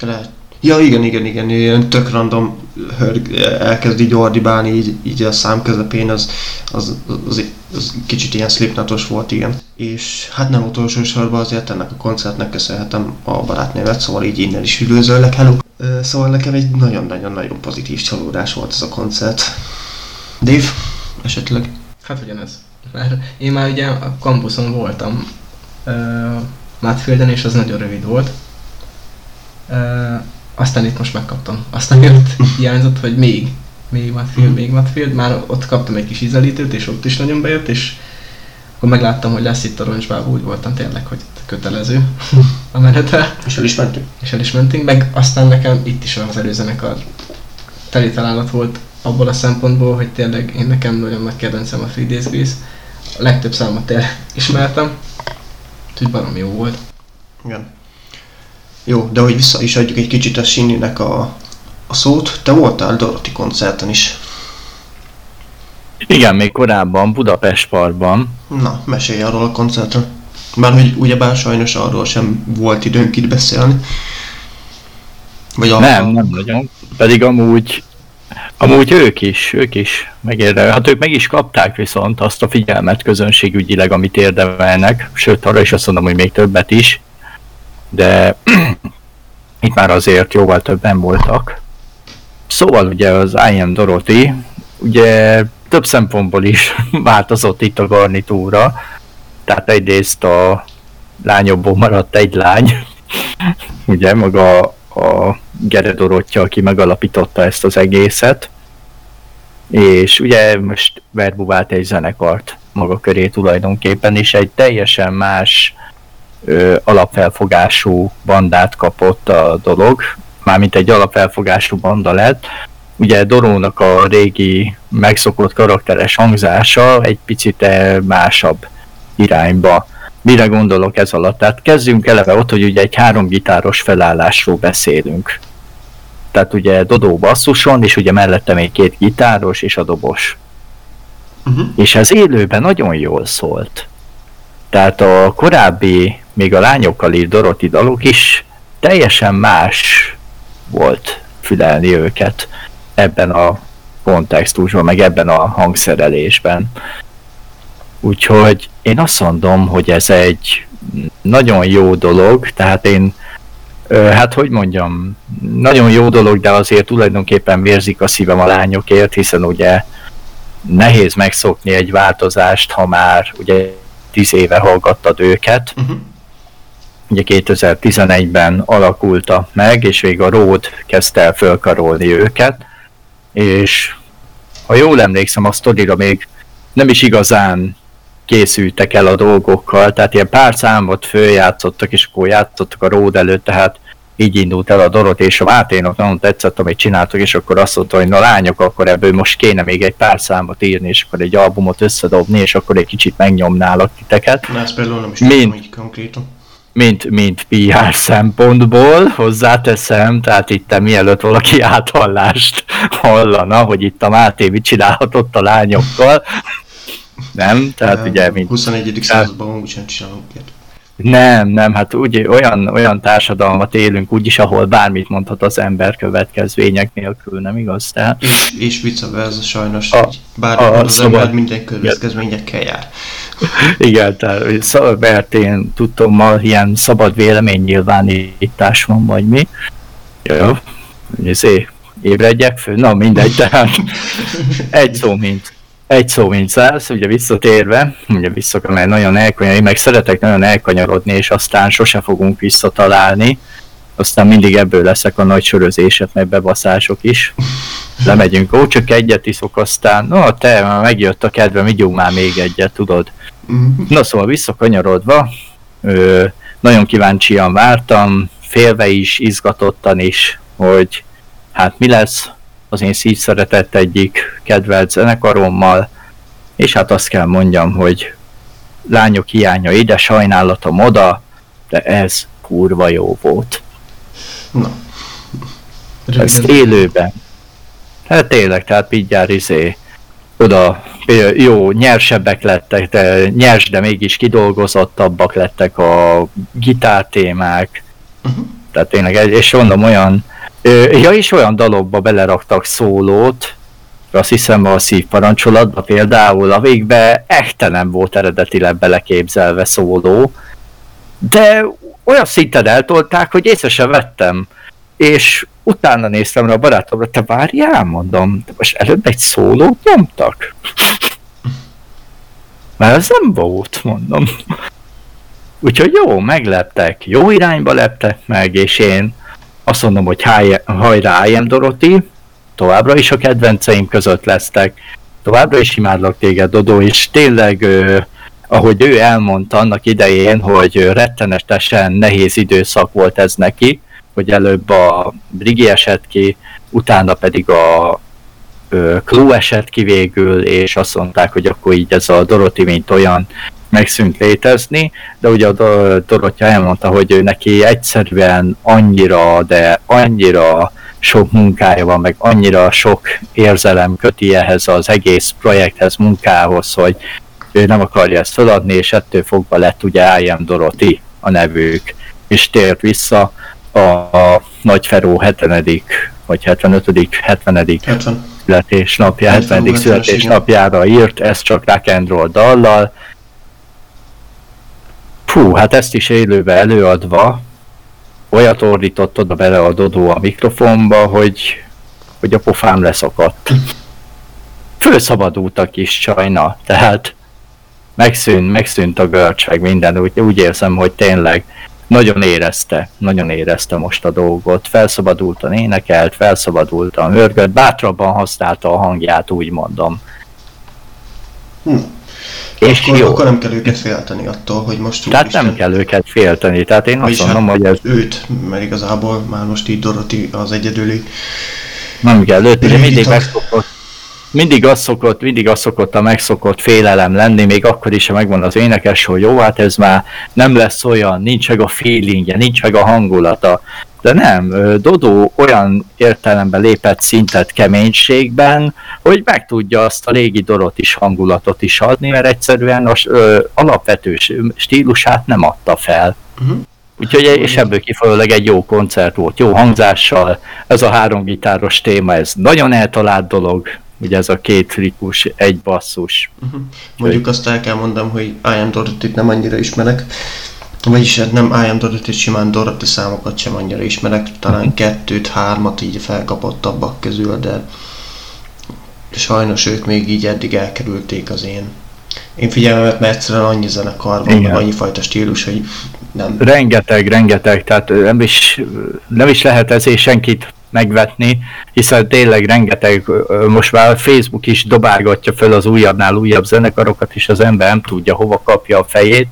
Speaker 1: Lehet. Ja, igen, igen, igen, ilyen tök random hörg, elkezd így ordibálni így, így a szám közepén, az, az, az, az, kicsit ilyen slipnatos volt, igen. És hát nem utolsó sorban azért ennek a koncertnek köszönhetem a barátnévet, szóval így innen is üdvözöllek, hello! Szóval nekem egy nagyon-nagyon-nagyon pozitív csalódás volt ez a koncert. Dave, esetleg?
Speaker 2: Hát ugyanez. Mert én már ugye a kampuszon voltam uh, Mátfölden, és az nagyon rövid volt. Uh, aztán itt most megkaptam. Aztán jött, [LAUGHS] hiányzott, hogy még, még Mátfield,
Speaker 1: Mhm.
Speaker 2: még Mátfield. Már ott kaptam egy kis ízelítőt, és ott is nagyon bejött, és akkor megláttam, hogy lesz itt a roncsbába, úgy voltam tényleg, hogy kötelező a menete,
Speaker 1: És el is mentünk?
Speaker 2: és el is mentünk, meg aztán nekem itt is az előzenekar teli találat volt abból a szempontból, hogy tényleg én nekem nagyon nagy kedvencem a Free Days Grace. A legtöbb számot ismertem, úgyhogy barom jó volt.
Speaker 1: Igen. Jó, de hogy vissza is adjuk egy kicsit a Sininek a, a szót, te voltál Dorothy koncerten is.
Speaker 3: Igen, még korábban Budapest Parkban.
Speaker 1: Na, mesélj arról a koncertről. Már hogy ugyebár sajnos arról sem volt időnk itt beszélni. Vagy a...
Speaker 3: Nem, nem nagyon. Pedig amúgy, amúgy ők is, ők is megérdemel. Hát ők meg is kapták viszont azt a figyelmet közönségügyileg, amit érdemelnek. Sőt, arra is azt mondom, hogy még többet is. De [CLEARS THROAT] itt már azért jóval többen voltak. Szóval ugye az I Am Dorothy, ugye több szempontból is [LAUGHS] változott itt a garnitúra. Tehát egyrészt a lányokból maradt egy lány, [LAUGHS] ugye maga a Gere Dorottya, aki megalapította ezt az egészet. És ugye most verbuvált egy zenekart maga köré tulajdonképpen, és egy teljesen más ö, alapfelfogású bandát kapott a dolog, mármint egy alapfelfogású banda lett. Ugye Dorónak a régi megszokott karakteres hangzása egy picit másabb irányba. Mire gondolok ez alatt? Tehát kezdjünk eleve ott, hogy ugye egy háromgitáros felállásról beszélünk. Tehát ugye Dodó basszuson, és ugye mellette még két gitáros és a dobos.
Speaker 1: Uh-huh.
Speaker 3: És ez élőben nagyon jól szólt. Tehát a korábbi, még a lányokkal írt Doroti dalok is teljesen más volt fülelni őket ebben a kontextusban, meg ebben a hangszerelésben. Úgyhogy én azt mondom, hogy ez egy nagyon jó dolog, tehát én, hát hogy mondjam, nagyon jó dolog, de azért tulajdonképpen vérzik a szívem a lányokért, hiszen ugye nehéz megszokni egy változást, ha már ugye tíz éve hallgattad őket.
Speaker 1: Uh-huh.
Speaker 3: Ugye 2011-ben alakulta meg, és még a Ród kezdte el fölkarolni őket, és ha jól emlékszem, a sztorira még nem is igazán készültek el a dolgokkal, tehát ilyen pár számot följátszottak, és akkor játszottak a Ród előtt, tehát így indult el a Dorot, és a Máténak nagyon tetszett, amit csináltak, és akkor azt mondta, hogy na lányok, akkor ebből most kéne még egy pár számot írni, és akkor egy albumot összedobni, és akkor egy kicsit megnyomnálak titeket
Speaker 1: Na, ezt például nem is
Speaker 3: Mind.
Speaker 1: tudom így konkrétan.
Speaker 3: Mint, mint PR szempontból, hozzáteszem, tehát itt mielőtt valaki áthallást hallana, hogy itt a Máté mit csinálhatott a lányokkal, nem? Tehát
Speaker 1: Nem,
Speaker 3: ugye, mint
Speaker 1: 21. században úgysem csinálunk ilyet.
Speaker 3: Nem, nem, hát úgy olyan, olyan társadalmat élünk úgyis, ahol bármit mondhat az ember következmények nélkül, nem igaz? Tehát...
Speaker 1: És, és vice versa sajnos, a, bármit a, az szabad... ember minden következményekkel jár.
Speaker 3: Igen, tehát, mert én tudtam, ma ilyen szabad véleménynyilvánítás van, vagy mi. Jó, ezért ébredjek fő, na mindegy, tehát [LAUGHS] egy szó mint egy szó mint száz, ugye visszatérve, ugye vissza, mert nagyon elkanyar, meg szeretek nagyon elkanyarodni, és aztán sose fogunk visszatalálni, aztán mindig ebből leszek a nagy sörözések, meg bebaszások is. Lemegyünk, ó, csak egyet iszok, aztán, no, te, megjött a kedvem, igyunk már még egyet, tudod. Na szóval visszakanyarodva, ö, nagyon kíváncsian vártam, félve is, izgatottan is, hogy hát mi lesz, az én szív szeretett egyik kedvelt zenekarommal, és hát azt kell mondjam, hogy lányok hiánya ide, sajnálatom oda, de ez kurva jó volt.
Speaker 1: Na.
Speaker 3: Röviden. Ezt élőben. Hát tényleg, tehát mindjárt izé, oda jó, nyersebbek lettek, de nyers, de mégis kidolgozottabbak lettek a gitártémák. Uh-huh. Tehát tényleg, és mondom, olyan Ja, és olyan dalokba beleraktak szólót, azt hiszem a szívparancsolatba például a végbe echte nem volt eredetileg beleképzelve szóló, de olyan szinten eltolták, hogy észre sem vettem. És utána néztem rá a barátomra, te várjál, mondom, de most előbb egy szólót nyomtak? Mert ez nem volt, mondom. Úgyhogy jó, megleptek, jó irányba leptek meg, és én azt mondom, hogy hajrá, I am Dorothy, továbbra is a kedvenceim között lesztek, továbbra is imádlak téged, Dodó, és tényleg, ahogy ő elmondta annak idején, hogy rettenetesen nehéz időszak volt ez neki, hogy előbb a Brigi esett ki, utána pedig a Clue esett ki végül, és azt mondták, hogy akkor így ez a Dorothy, mint olyan megszűnt létezni, de ugye a Dorottya elmondta, hogy ő neki egyszerűen annyira, de annyira sok munkája van, meg annyira sok érzelem köti ehhez az egész projekthez, munkához, hogy ő nem akarja ezt feladni, és ettől fogva lett ugye I am Dorothy a nevük, és tért vissza a, a Nagy Feró 70. vagy 75. 70. 70. születésnapja, 70. 70. születésnapjára írt, ez csak rock and roll dallal, Fú, hát ezt is élőbe előadva, olyat ordított oda bele a Dodó a mikrofonba, hogy, hogy a pofám leszakadt. Fölszabadultak is csajna, tehát megszűnt, megszűnt a görcs, meg minden, úgy, úgy érzem, hogy tényleg nagyon érezte, nagyon érezte most a dolgot, felszabadultan énekelt, felszabadultan hörgött, bátrabban használta a hangját, úgy mondom.
Speaker 1: Hm. És akkor, jó. akkor nem kell őket félteni attól, hogy most
Speaker 3: Tehát Isten... nem kell őket félteni, tehát én azt mondom, hát hogy ez...
Speaker 1: őt, mert igazából már most így Doroti az egyedüli...
Speaker 3: Nem kell őt, ugye mindig megszokott, mindig az szokott, mindig az szokott a megszokott félelem lenni, még akkor is, ha megvan az énekes, hogy jó, hát ez már nem lesz olyan, nincs meg a feelingje, nincs meg a hangulata. De nem, Dodó olyan értelemben lépett szintet keménységben, hogy meg tudja azt a légi dorot is hangulatot is adni, mert egyszerűen az ö, alapvető stílusát nem adta fel. Uh-huh. Úgyhogy és ebből kifolyólag egy jó koncert volt, jó hangzással, ez a három gitáros téma, ez nagyon eltalált dolog, ugye ez a két ritmus, egy basszus.
Speaker 1: Uh-huh. Mondjuk azt el kell mondanom, hogy I am Dorothy nem annyira ismerek, vagyis hát nem I am Dorothy, simán Dorothy számokat sem annyira ismerek, talán uh-huh. kettőt, hármat így felkapottabbak közül, de sajnos ők még így eddig elkerülték az én én figyelmemet, mert egyszerűen annyi zenekar van, annyi fajta stílus, hogy nem.
Speaker 3: Rengeteg, rengeteg, tehát nem is, nem is lehet ezért senkit megvetni, hiszen tényleg rengeteg, most már Facebook is dobálgatja fel az újabbnál újabb zenekarokat, és az ember nem tudja hova kapja a fejét.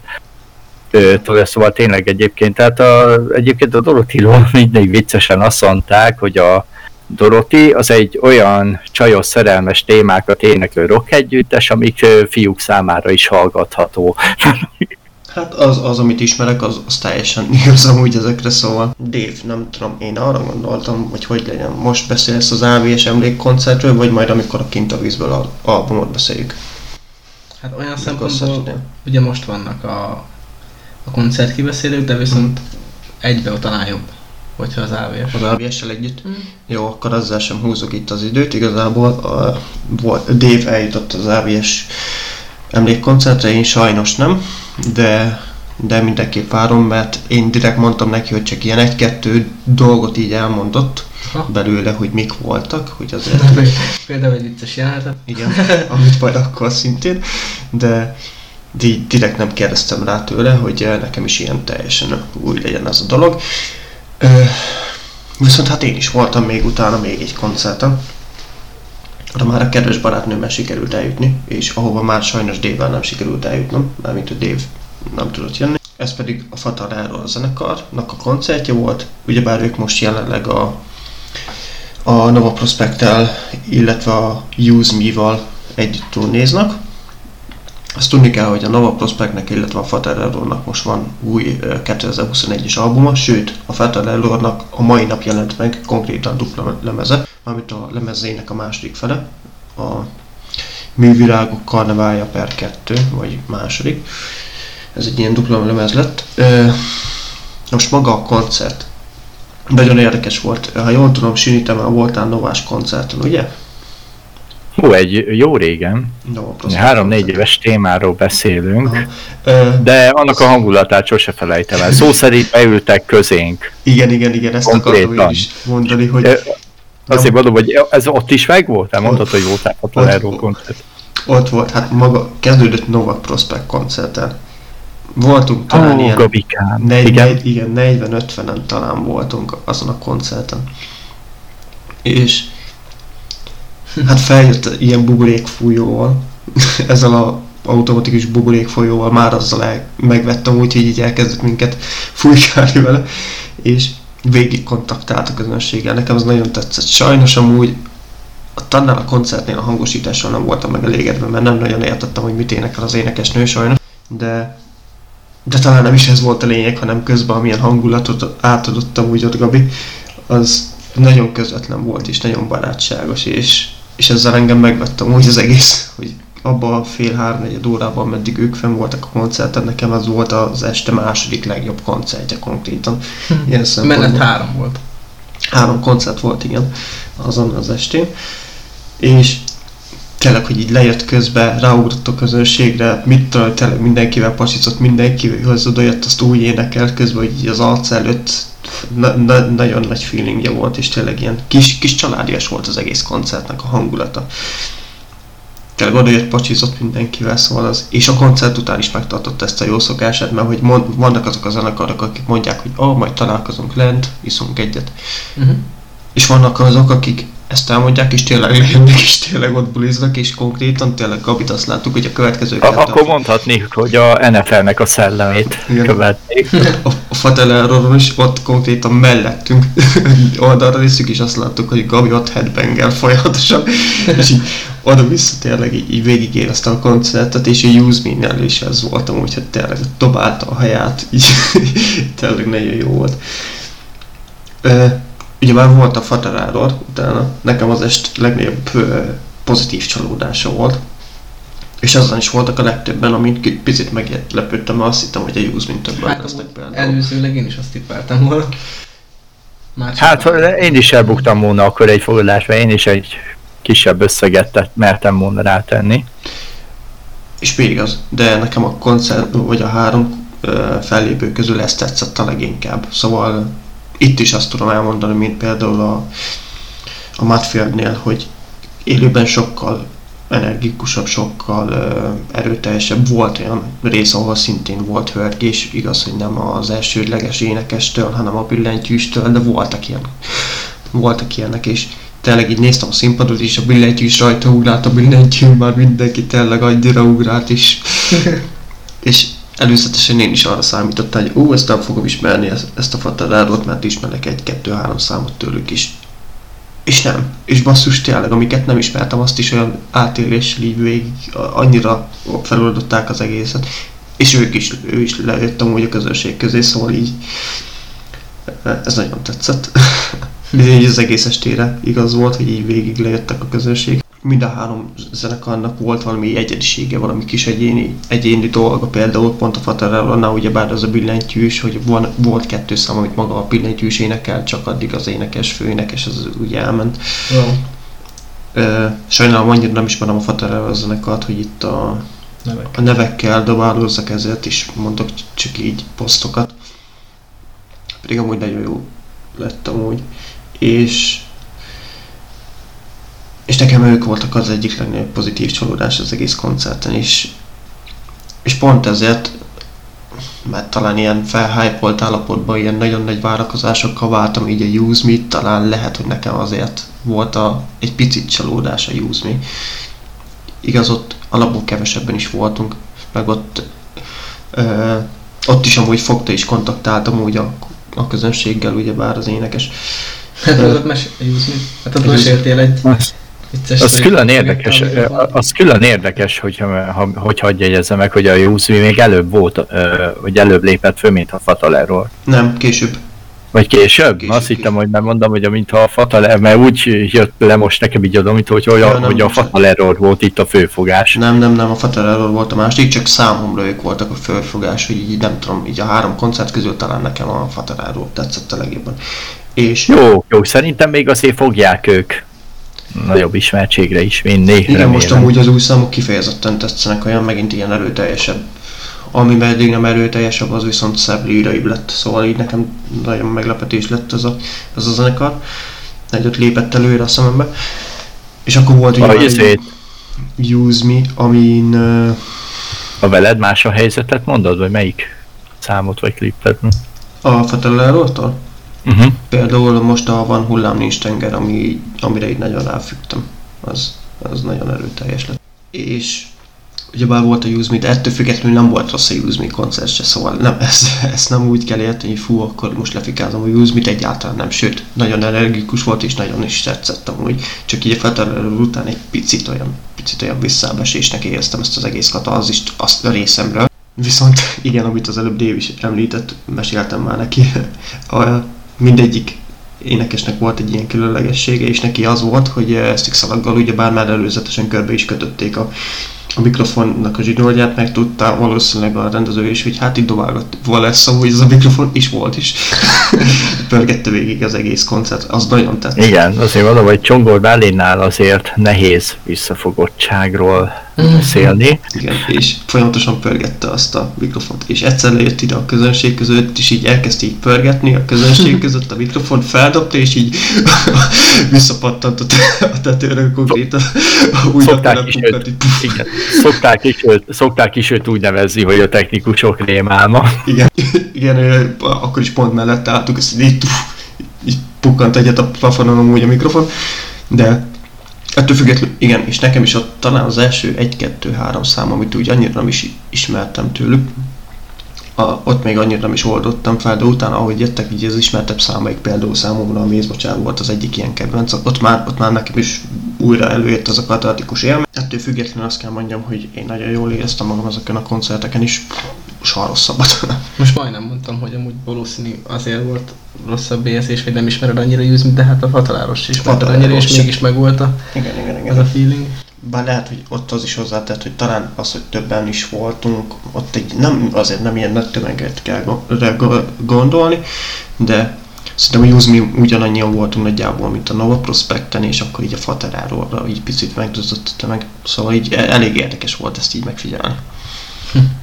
Speaker 3: Ö, szóval tényleg egyébként, tehát a, egyébként a Dorothyról [LAUGHS] mindig viccesen azt mondták, hogy a Dorothy az egy olyan csajos szerelmes témákat éneklő rock együttes, amik fiúk számára is hallgatható. [LAUGHS]
Speaker 1: Hát az, az amit ismerek, az, az teljesen [LAUGHS] igaz amúgy ezekre szóval. Dave, nem tudom, én arra gondoltam, hogy hogy legyen. Most beszélsz az AVS emlékkoncertről, vagy majd amikor a Kint a vízből al- albumot beszéljük?
Speaker 2: Hát olyan szempontból, ugye most vannak a, a a koncertkibeszélők, de viszont egybe talán jobb, hogyha az AVS.
Speaker 1: Az AVS-sel együtt.
Speaker 2: Mm.
Speaker 1: Jó, akkor azzal sem húzok itt az időt. Igazából a, volt, Dave eljutott az AVS emlékkoncertre, én sajnos nem, de, de mindenképp várom, mert én direkt mondtam neki, hogy csak ilyen egy-kettő dolgot így elmondott
Speaker 2: Ha.
Speaker 1: belőle, hogy mik voltak, hogy azért
Speaker 2: Például egy vicces jelenetet.
Speaker 1: igen, amit majd akkor szintén, de, így direkt nem kérdeztem rá tőle, hogy eh, nekem is ilyen teljesen új legyen ez a dolog. Ö, viszont hát én is voltam még utána még egy koncerten, oda már a kedves barátnőmmel sikerült eljutni, és ahova már sajnos Dave-vel nem sikerült eljutnom, mármint a Dave nem tudott jönni. Ez pedig a Fatal Error zenekarnak a koncertje volt, ugyebár ők most jelenleg a a Nova Prospect-tel, illetve a Use Me-val együtt turnéznak. Azt tudni kell, hogy a Nova Prospectnek, illetve a Fatal Errornak most van új ö, 2021-es albuma, sőt, a Fatal Errornak a mai nap jelent meg konkrétan dupla lemeze, mármint a lemezének a második fele, a Művirágok Karneválja per 2, vagy második. Ez egy ilyen dupla lemez lett. Most maga a koncert nagyon érdekes volt. Ha jól tudom, Sini, te már voltál Novás koncerten, ugye?
Speaker 3: Hú, egy jó régen,
Speaker 1: Prospect
Speaker 3: három-négy éves témáról beszélünk,
Speaker 1: Aha.
Speaker 3: De annak a hangulatát sose felejtem el. Szó szerint beültek közénk.
Speaker 1: igen, igen, igen, ezt akartam én
Speaker 3: Konkrétan.
Speaker 1: is mondani, hogy
Speaker 3: Azért mondom, hogy ez ott is meg volt? Elmondtad,
Speaker 1: Ott-
Speaker 3: hogy voltál a Tolero koncert.
Speaker 1: ott volt, hát maga kezdődött Nova Prospect koncerten. Voltunk talán
Speaker 3: Ó,
Speaker 1: ilyen
Speaker 3: Gabikám.
Speaker 1: Negy,
Speaker 3: Igen.
Speaker 1: negy, igen, 40-50-en talán voltunk azon a koncerten. És hát feljött ilyen buborékfújóval, [LAUGHS] ezzel a automatikus buborékfolyóval már azzal el, megvettem úgy, hogy így elkezdett minket fújkálni vele, és végig kontaktált a közönséggel. Nekem ez nagyon tetszett. Sajnos amúgy a tannál a koncertnél a hangosítással nem voltam megelégedve, mert nem nagyon értettem, hogy mit énekel az énekesnő sajnos, de de talán nem is ez volt a lényeg, hanem közben amilyen hangulatot átadottam úgy ott Gabi, az nagyon közvetlen volt és nagyon barátságos, és, és ezzel engem megvettem úgy az egész, hogy abban a fél háromnegyed órában, meddig ők fenn voltak a koncerten, nekem az volt az este második legjobb koncertje konkrétan. Ilyen szempontból.
Speaker 2: Menet három volt.
Speaker 1: Három koncert volt, igen, azon az estén. És tényleg, hogy így lejött közben, ráugrott a közönségre, mit tudom, tényleg mindenkivel pasizott, mindenkihoz odajött, azt úgy énekelt közben, hogy így az arc előtt na, na, nagyon nagy feelingje volt, és tényleg ilyen kis, kis családias volt az egész koncertnek a hangulata. Tényleg odajött, pacsizott mindenkivel, szóval az, és a koncert után is megtartott ezt a jó szokását, mert hogy mond, vannak azok a zenekarok, akik mondják, hogy oh, majd találkozunk lent, iszunk egyet,
Speaker 2: Uh-huh.
Speaker 1: és vannak azok, akik ezt elmondják, és tényleg lejönnek, és tényleg ott buliznak, és konkrétan tényleg Gabit azt láttuk, hogy a következő
Speaker 3: A- akkor mondhatni, hogy a NFL-nek a szellemét
Speaker 1: Igen.
Speaker 3: követték. [LAUGHS]
Speaker 1: a, a Fatal Erroron is ott konkrétan mellettünk [LAUGHS] oldalra nézzük, és azt láttuk, hogy Gabi ott headbangel folyamatosan, [LAUGHS] és így oda-vissza tényleg így, így végigérezte a koncertet, és a Use Me-nél is ez volt amúgy, hogy tényleg dobálta a haját, így tényleg nagyon jó volt. Ö, ugye már volt a Fatal Error, utána nekem az est legnagyobb pozitív csalódása volt, és azon is voltak a legtöbben, amit picit meglepődtem, mert azt hittem, hogy a Use Me többen
Speaker 2: Hát
Speaker 1: lesznek például.
Speaker 2: előzőleg én is azt tippeltem volna. Már
Speaker 3: Hát én is elbuktam volna akkor egy fogadásba, én is egy kisebb összeget mertem volna rátenni.
Speaker 1: És még az, de nekem a koncert, vagy a három fellépő közül ezt tetszett a leginkább. Szóval itt is azt tudom elmondani, mint például a, a Matfieldnél, hogy élőben sokkal energikusabb, sokkal ö, erőteljesebb. Volt olyan rész, ahol szintén volt hörgés, igaz, hogy nem az elsődleges énekestől, hanem a billentyűstől, de voltak ilyen. Voltak ilyenek, és tényleg így néztem a színpadot, és a billentyű is rajta ugrált, a billentyű már mindenki tényleg annyira ugrált, [LAUGHS] és, és előzetesen én is arra számítottam, hogy ó, ezt nem fogom ismerni, ezt, ezt a Fatarárót, mert ismerek egy-kettő-három számot tőlük is. És nem. És basszus tényleg, amiket nem ismertem, azt is olyan átéléssel így végig, annyira feloldották az egészet. És ők is, ő is lejött amúgy a közönség közé, szóval így ez nagyon tetszett. [LAUGHS] Így az egész estére igaz volt, hogy így végig lejöttek a közönség. Mind a három zenekarnak volt valami egyedisége, valami kis egyéni, egyéni dolga, például pont a Fatarellonnál ugyebár az a billentyűs, hogy van, volt kettő szám, amit maga a billentyűs énekel, csak addig az énekes, főénekes, az ugye elment.
Speaker 2: Wow.
Speaker 1: Ö, sajnálom, annyira nem ismerem a Fatarella zenekart, hogy itt a,
Speaker 2: Nevek.
Speaker 1: a nevekkel dobálózzak ezért is mondok csak így posztokat. Pedig amúgy nagyon jó lett amúgy. És és nekem ők voltak az egyik legnagyobb pozitív csalódás az egész koncerten is. És pont ezért, mert talán ilyen felhypolt állapotban, ilyen nagyon nagy várakozásokkal váltam így a Use Me, talán lehet, hogy nekem azért volt a, egy picit csalódás a Use Me. Igaz, ott alapból kevesebben is voltunk, meg ott ö, ott is amúgy fogta és kontaktáltam úgy a, a közönséggel, ugyebár az énekes.
Speaker 2: Hát tudod mesélni? Hát ott
Speaker 1: Egy
Speaker 2: meséltél egy
Speaker 3: Az,
Speaker 2: vicces
Speaker 3: az külön érdekes, az külön érdekes, hogyha, ha, hogy hagyj jegyezze meg, hogy a Jusmi még előbb volt, vagy előbb lépett föl, mint a Fatalerról.
Speaker 1: Nem, később.
Speaker 3: Vagy később?
Speaker 1: Később,
Speaker 3: Azt hittem,
Speaker 1: később.
Speaker 3: hogy nem mondom, hogy mintha a Fataler, mert úgy jött le most nekem így adom, mint hogy,
Speaker 1: Ja,
Speaker 3: a,
Speaker 1: nem,
Speaker 3: hogy a
Speaker 1: bocsánat.
Speaker 3: Fatalerról volt itt a főfogás.
Speaker 1: Nem, nem, nem, a Fatarello volt a másik, csak számomra ők voltak a fölfogás, hogy így nem tudom, így a három koncert közül talán nekem a Fatarello tetszett a legjobban. És
Speaker 3: Jó, jó, szerintem még azért fogják ők nagyobb ismertségre is vinni.
Speaker 1: igen,
Speaker 3: remélem.
Speaker 1: most amúgy az új számok kifejezetten tetszenek, olyan megint ilyen erőteljesebb. Ami eddig nem erőteljesebb, az viszont szebb líraibb lett, szóval így nekem nagyon meglepetés lett ez a, ez a zenekar. Egyet lépett előre a szemembe. És akkor volt ugye
Speaker 3: izét,
Speaker 1: egy Use Me, amin uh,
Speaker 3: a veled más a helyzetet mondod, vagy melyik számot vagy klippet?
Speaker 1: a Fatarello-tól
Speaker 3: Uh-huh.
Speaker 1: Például most a Van hullám nincs tenger, ami, amire így nagyon ráfügtem. Az, az nagyon erőteljes lett. És ugyebár volt a Use Me, de ettől függetlenül nem volt rossz a Use Me koncert se, szóval nem, [LAUGHS] ezt, ezt nem úgy kell érteni, hogy fú, akkor most lefikázom a Use Me-t, egyáltalán nem, sőt, nagyon energikus volt, és nagyon is tetszett amúgy. Csak így a Federer után egy picit olyan, picit olyan visszaesésnek éreztem ezt az egész katarzist, azt a részemről. Viszont igen, amit az előbb Dave is említett, meséltem már neki, [LAUGHS] a, mindegyik énekesnek volt egy ilyen különlegessége, és neki az volt, hogy eh, szikszalaggal ugye bár már előzetesen körbe is kötötték a, a mikrofonnak a zsinórját, meg tudta valószínűleg a rendező is, hogy hát itt dobálgat lesz amúgy ez a mikrofon, is volt is. [LAUGHS] Pörgette végig az egész koncert, az nagyon tetszett.
Speaker 3: Igen, azért mondom, hogy Csongor Berlinnál azért nehéz visszafogottságról beszélni.
Speaker 1: Igen, és folyamatosan pörgette azt a mikrofont, és egyszer lejött ide a közönség között, és így elkezdte így pörgetni a közönség [LAUGHS] között a mikrofon, feldobta, és így [LAUGHS] visszapattant a te- a tetőre konkrétan. Úgy
Speaker 3: Szokták is, őt, igen, szokták, is őt, szokták is őt úgy nevezni, hogy a technikusok rémálma.
Speaker 1: igen, igen, akkor is pont mellett álltuk, ezt így, így pukkant egyet a plafonon amúgy a mikrofon, de ettől függetlenül, igen, és nekem is ott talán az első 1-2-3 szám, amit úgy annyira nem is ismertem tőlük, a, ott még annyira nem is oldottam fel, de utána, ahogy jöttek így az ismertebb számaik, például számomra a Mézbocsár volt az egyik ilyen kedvenc, ott már, ott már nekem is újra előjött az a katartikus élmény. Ettől függetlenül azt kell mondjam, hogy én nagyon jól éreztem magam ezeken a koncerteken is, soha rosszabbat. [LAUGHS]
Speaker 2: Most majdnem mondtam, hogy amúgy valószínű azért volt rosszabb érzés, hogy nem ismered annyira Me, de hát a Fataláros is ismered annyira, és mégis megvolt a,
Speaker 1: igen, igen, igen.
Speaker 2: az a feeling.
Speaker 1: Bár lehet, hogy ott az is hozzátett, hogy talán az, hogy többen is voltunk, ott egy, nem, azért nem ilyen nagy tömeget kell gondolni, de szerintem a Use Me ugyanannyian voltunk nagyjából, mint a Nova Prospecten, és akkor így a Fateráról így picit megduzott a tömeg. Szóval így e- elég érdekes volt ezt így megfigyelni. [LAUGHS]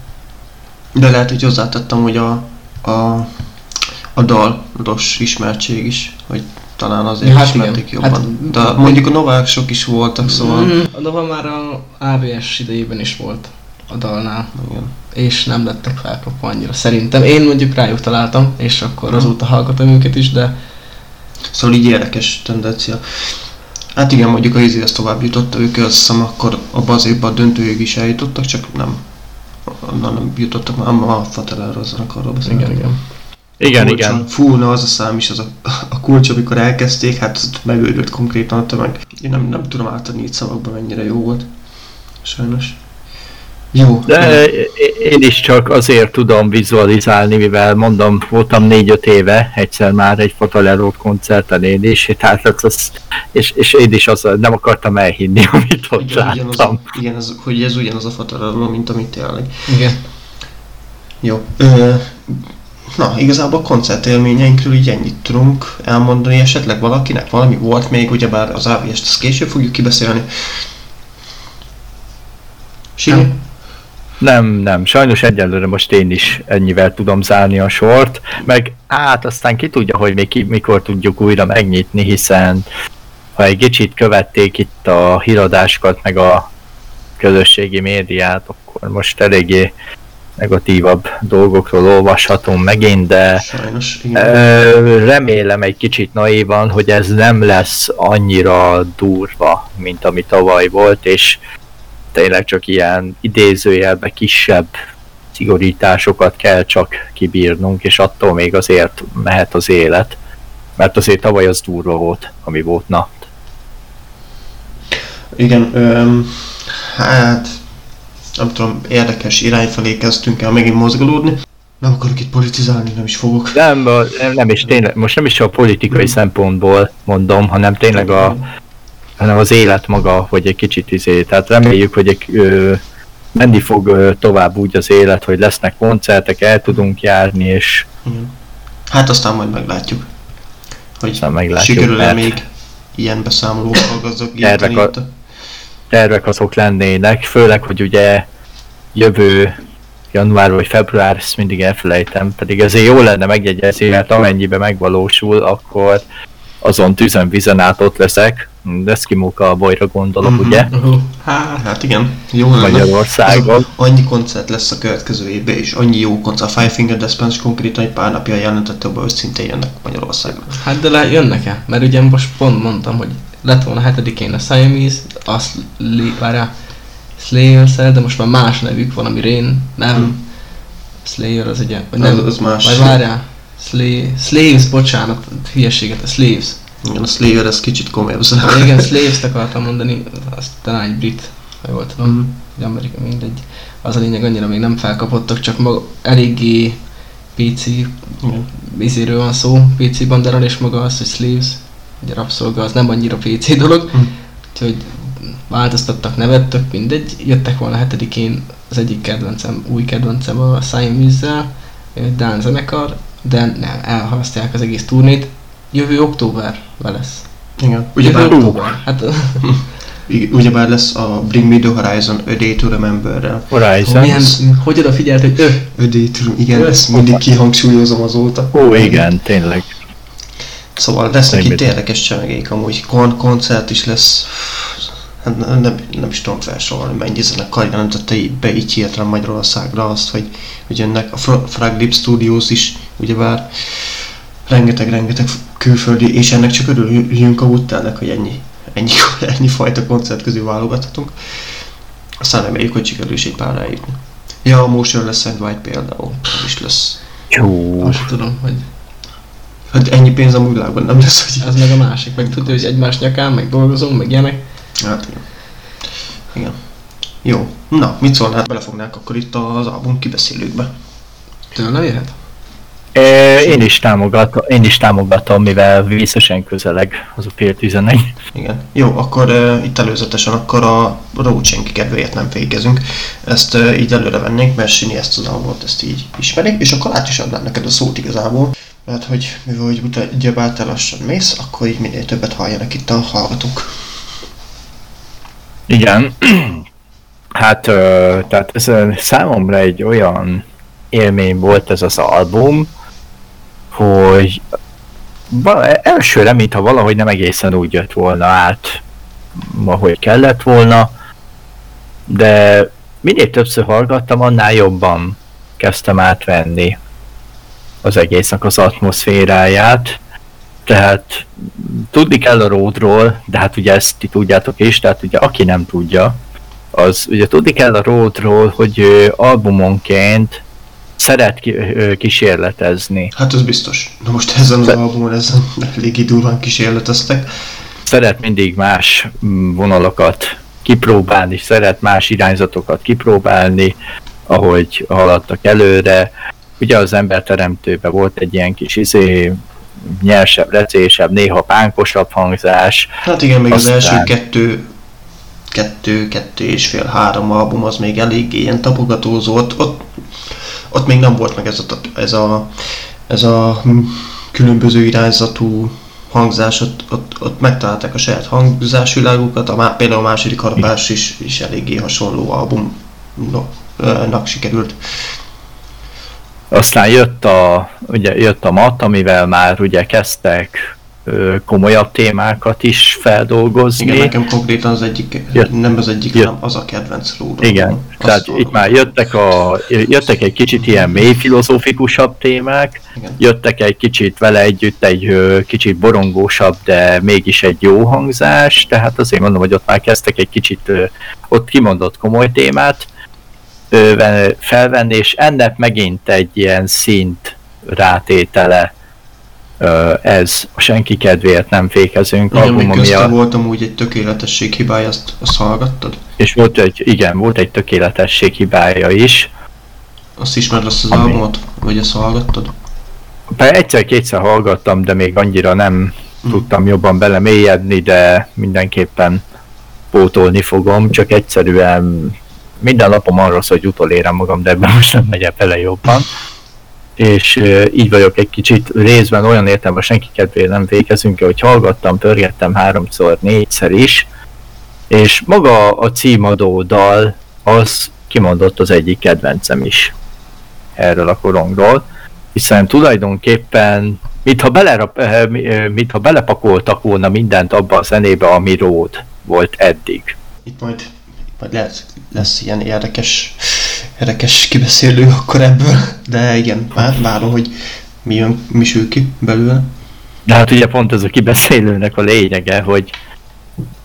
Speaker 1: De lehet, hogy hozzátettem, hogy a, a, a dalos ismertség is, hogy talán azért
Speaker 2: Hát
Speaker 1: ismerték
Speaker 2: igen.
Speaker 1: jobban.
Speaker 2: Hát-
Speaker 1: de mondjuk a novások is voltak, szóval...
Speaker 2: Mm, a Nova már a ABS idejében is volt a dalnál,
Speaker 1: Igen.
Speaker 2: és nem lettek felkapva annyira. Szerintem én mondjuk rájuk találtam, és akkor azóta hallgatom őket is, de
Speaker 1: Szóval így érdekes tendencia. Hát igen, mondjuk a Easy ezt tovább jutott, ők azt hiszem akkor abban az évben a döntőig is eljutottak, csak nem. Onnan nem jutottak, már a Fatelára az arról beszélünk.
Speaker 2: igen, igen.
Speaker 3: Igen,
Speaker 1: Kulcson.
Speaker 3: igen.
Speaker 1: Fú, na az a szám is, az a, a kulcs, amikor elkezdték, hát az megőrült konkrétan a tömeg. Én nem, nem tudom átadni itt szavakban, mennyire jó volt. Sajnos. Jó.
Speaker 3: De én is csak azért tudom vizualizálni, mivel mondom, voltam négy-öt éve egyszer már egy Fotolerót koncerten én is, [LAUGHS] tehát az, az, és, és én is az, nem akartam elhinni, [LAUGHS] amit ott
Speaker 1: igen, ugyanaz
Speaker 3: láttam.
Speaker 1: a, igen, ez, hogy ez ugyanaz a fotorello, mint amit tényleg.
Speaker 2: Igen.
Speaker 1: Jó. Ö, na, igazából a koncertélményeinkről így ennyit tudunk elmondani, esetleg valakinek valami volt még, ugyebár az AVS-t később fogjuk kibeszélni. Sini?
Speaker 2: Nem.
Speaker 3: Nem, sajnos egyelőre most én is ennyivel tudom zárni a sort, meg hát aztán ki tudja, hogy még ki, mikor tudjuk újra megnyitni, hiszen ha egy kicsit követték itt a híradásokat, meg a közösségi médiát, akkor most eléggé negatívabb dolgokról olvashatunk megint, de
Speaker 1: Sajnos.
Speaker 3: Ö, remélem egy kicsit naívan, hogy ez nem lesz annyira durva, mint ami tavaly volt, és tényleg csak ilyen idézőjelbe kisebb szigorításokat kell csak kibírnunk, és attól még azért mehet az élet. Mert azért tavaly az durva volt, ami volt, na.
Speaker 1: Igen, öm, hát nem tudom, érdekes irány felé kezdtünk el megint mozgolódni. Nem akarok itt politizálni, nem is fogok.
Speaker 3: Nem, nem, nem is tényleg, most nem is a politikai
Speaker 1: Nem.
Speaker 3: szempontból mondom, hanem tényleg a, hanem az élet maga, hogy egy kicsit izé, tehát reméljük, hogy egy, ö, menni fog ö, tovább úgy az élet, hogy lesznek koncertek, el tudunk járni, és
Speaker 1: Igen. Hát aztán majd meglátjuk, hogy
Speaker 3: aztán meglátjuk,
Speaker 1: sikerül-e
Speaker 3: mert
Speaker 1: még ilyen beszámolókkal gazdagítani
Speaker 3: Tervek a- tervek azok lennének, főleg, hogy ugye jövő január vagy február, ezt mindig elfelejtem, pedig ezért jó lenne megjegyezni, mert amennyiben megvalósul, akkor azon tüzen vizen át ott leszek, de Eskimóka a bolyra gondolok,
Speaker 1: Mhm.
Speaker 3: ugye,
Speaker 2: Uh, hát,
Speaker 1: Hát igen, jó lenne.
Speaker 3: Magyarországon.
Speaker 1: Annyi koncert lesz a következő évben, és annyi jó koncert. A Five Finger Death Punch konkrétan egy pár napja jelentette, hogy szintén jönnek Magyarországra.
Speaker 2: hát de le, jönnek-e? Mert ugye most pont mondtam, hogy lett volna hetedikén a Siamese, a Sli- várjál, slayer de most már más nevük van, ami Rain, nem.
Speaker 1: Hmm.
Speaker 2: Slayer az ugye, vagy nem,
Speaker 1: Az- az más.
Speaker 2: Vagy várjál, Slay, Slaves, bocsánat, hülyeséget, a Slaves.
Speaker 1: Igen, a Slayer ez kicsit komolyabb az
Speaker 2: Igen, Slaves-t akartam mondani, az talán egy brit, ha jól tudom.
Speaker 1: Mhm.
Speaker 2: Vagy Amerika, mindegy. Az a lényeg, annyira még nem felkapottak, csak maga eléggé PC izéről van szó, PC banderon, és maga az, hogy Slaves, ugye rabszolga, az nem annyira PC dolog,
Speaker 1: Hm.
Speaker 2: úgyhogy változtattak nevet, tök mindegy. Jöttek volna hetedikén az egyik kedvencem, új kedvencem a Siamese-zel, egy Dán zenekar, de nem, elhalasztják az egész turnét. Jövő októberben lesz.
Speaker 1: Igen.
Speaker 2: Jövő
Speaker 1: Ugyebár,
Speaker 2: október. Hát [LAUGHS]
Speaker 1: ugyebár lesz a Bring Me The Horizon A Day To Remember-rel.
Speaker 3: Horizon.
Speaker 2: milyen, hogy oda figyelt, hogy ő,
Speaker 1: A Day To Igen,
Speaker 2: Ö,
Speaker 1: ezt mindig kihangsúlyozom azóta.
Speaker 3: Ó, igen, tényleg.
Speaker 1: Szóval lesznek itt érdekes csemegék, amúgy kon- koncert is lesz. Hát nem, nem, nem is tudom felsorolni, mennyi zenekar jelentette be így hirtelen Magyarországra azt, hogy, hogy jönnek. A Fra- Frag Lip Studios is, ugyebár rengeteg-rengeteg külföldi, és ennek csak örüljünk a úttelnek, hogy ennyi, ennyi, [LAUGHS] ennyi fajta koncert közül válogathatunk. Aztán reméljük, hogy sikerül is egy pár eljutni. Ja, a Motion lesz Szent White például, az is lesz.
Speaker 3: Jó.
Speaker 2: most tudom, hogy
Speaker 1: Hát ennyi pénz a világban nem lesz, hogy
Speaker 2: ez meg a másik, meg tudja, hogy egymás nyakán, meg dolgozunk, meg ilyenek.
Speaker 1: Hát igen. Igen. Jó. Na, mit szólnál? Belefognánk akkor itt az album kibeszélőkbe.
Speaker 2: Tőle jöhet?
Speaker 3: É, Én is támogatom, én is támogatom, mivel vészesen közeleg az a fél tizenegy.
Speaker 1: Igen. Jó, akkor uh, itt előzetesen akkor a Roachenki kedvéért nem fékezünk. Ezt uh, így előre vennénk, mert Sini ezt az albumot ezt így ismeri, és akkor át is adnám neked a szót igazából. Mert hogy mivel hogy utána ugyebár te lassan mész, akkor így minél többet halljanak itt a hallgatók.
Speaker 3: Igen. [CLEARS THROAT] Hát, tehát ez számomra egy olyan élmény volt ez az album, hogy elsőre, mintha valahogy nem egészen úgy jött volna át, ahogy kellett volna, de minél többször hallgattam, annál jobban kezdtem átvenni az egésznek az atmoszféráját. Tehát tudni kell a Roadról, de hát ugye ezt ti tudjátok is, tehát ugye aki nem tudja, az ugye tudni kell a Roadról, hogy ö, albumonként szeret ki, ö, kísérletezni.
Speaker 1: Hát ez biztos. Na most ezen az albumon ezen eléggé durván kísérleteztek.
Speaker 3: Szeret mindig más mm, vonalakat kipróbálni, szeret más irányzatokat kipróbálni, ahogy haladtak előre. Ugye az emberteremtőben volt egy ilyen kis izé, nyersebb, recésebb, néha pánkosabb hangzás.
Speaker 1: Hát igen, még Aztán... az első kettő, kettő, kettő és fél, három album az még elég ilyen tapogatózó, ott, ott, ott még nem volt meg ez a, ez a, ez a különböző irányzatú hangzás, ott, ott, ott megtalálták a saját hangzásvilágukat, a, például a második harapás is, is eléggé hasonló albumnak sikerült.
Speaker 3: Aztán jött a, ugye jött a mat, amivel már ugye kezdtek komolyabb témákat is feldolgozni.
Speaker 1: Igen, nekem konkrétan az egyik, jött, nem az egyik, jött, hanem az a kedvenc lóra.
Speaker 3: Igen, Azt tehát tudom. itt már jöttek, a, jöttek egy kicsit ilyen mély filozófikusabb témák, Igen. jöttek egy kicsit vele együtt egy kicsit borongósabb, de mégis egy jó hangzás, tehát azért mondom, hogy ott már kezdtek egy kicsit ott kimondott komoly témát felvenni, és ennek megint egy ilyen szint rátétele ez a senki kedvéért nem fékezünk
Speaker 1: igen, album, ami a... volt amúgy egy tökéletesség hibája, azt, azt hallgattad?
Speaker 3: És volt egy, igen, volt egy tökéletesség hibája is.
Speaker 1: Azt ismered azt az ami... albumot, vagy ezt hallgattad?
Speaker 3: Egyszer-kétszer hallgattam, de még annyira nem hmm. tudtam jobban belemélyedni, de mindenképpen pótolni fogom, csak egyszerűen minden napom arról szól, hogy utolérem magam, de ebben most nem megyek bele jobban. És így vagyok egy kicsit részben olyan értelemben senki kedvéért nem végezünk, hogy hallgattam, pörgettem háromszor, négyszer is, és maga a címadó dal az kimondott az egyik kedvencem is erről a korongról, hiszen tulajdonképpen mintha, belerap, mintha belepakoltak volna mindent abba a zenébe, ami ród volt eddig.
Speaker 1: Itt majd, majd lesz, lesz ilyen érdekes érdekes kibeszélő akkor ebből, de igen, már várom, hogy mi, jön, mi sül ki belőle.
Speaker 3: De hát ugye pont ez a kibeszélőnek a lényege, hogy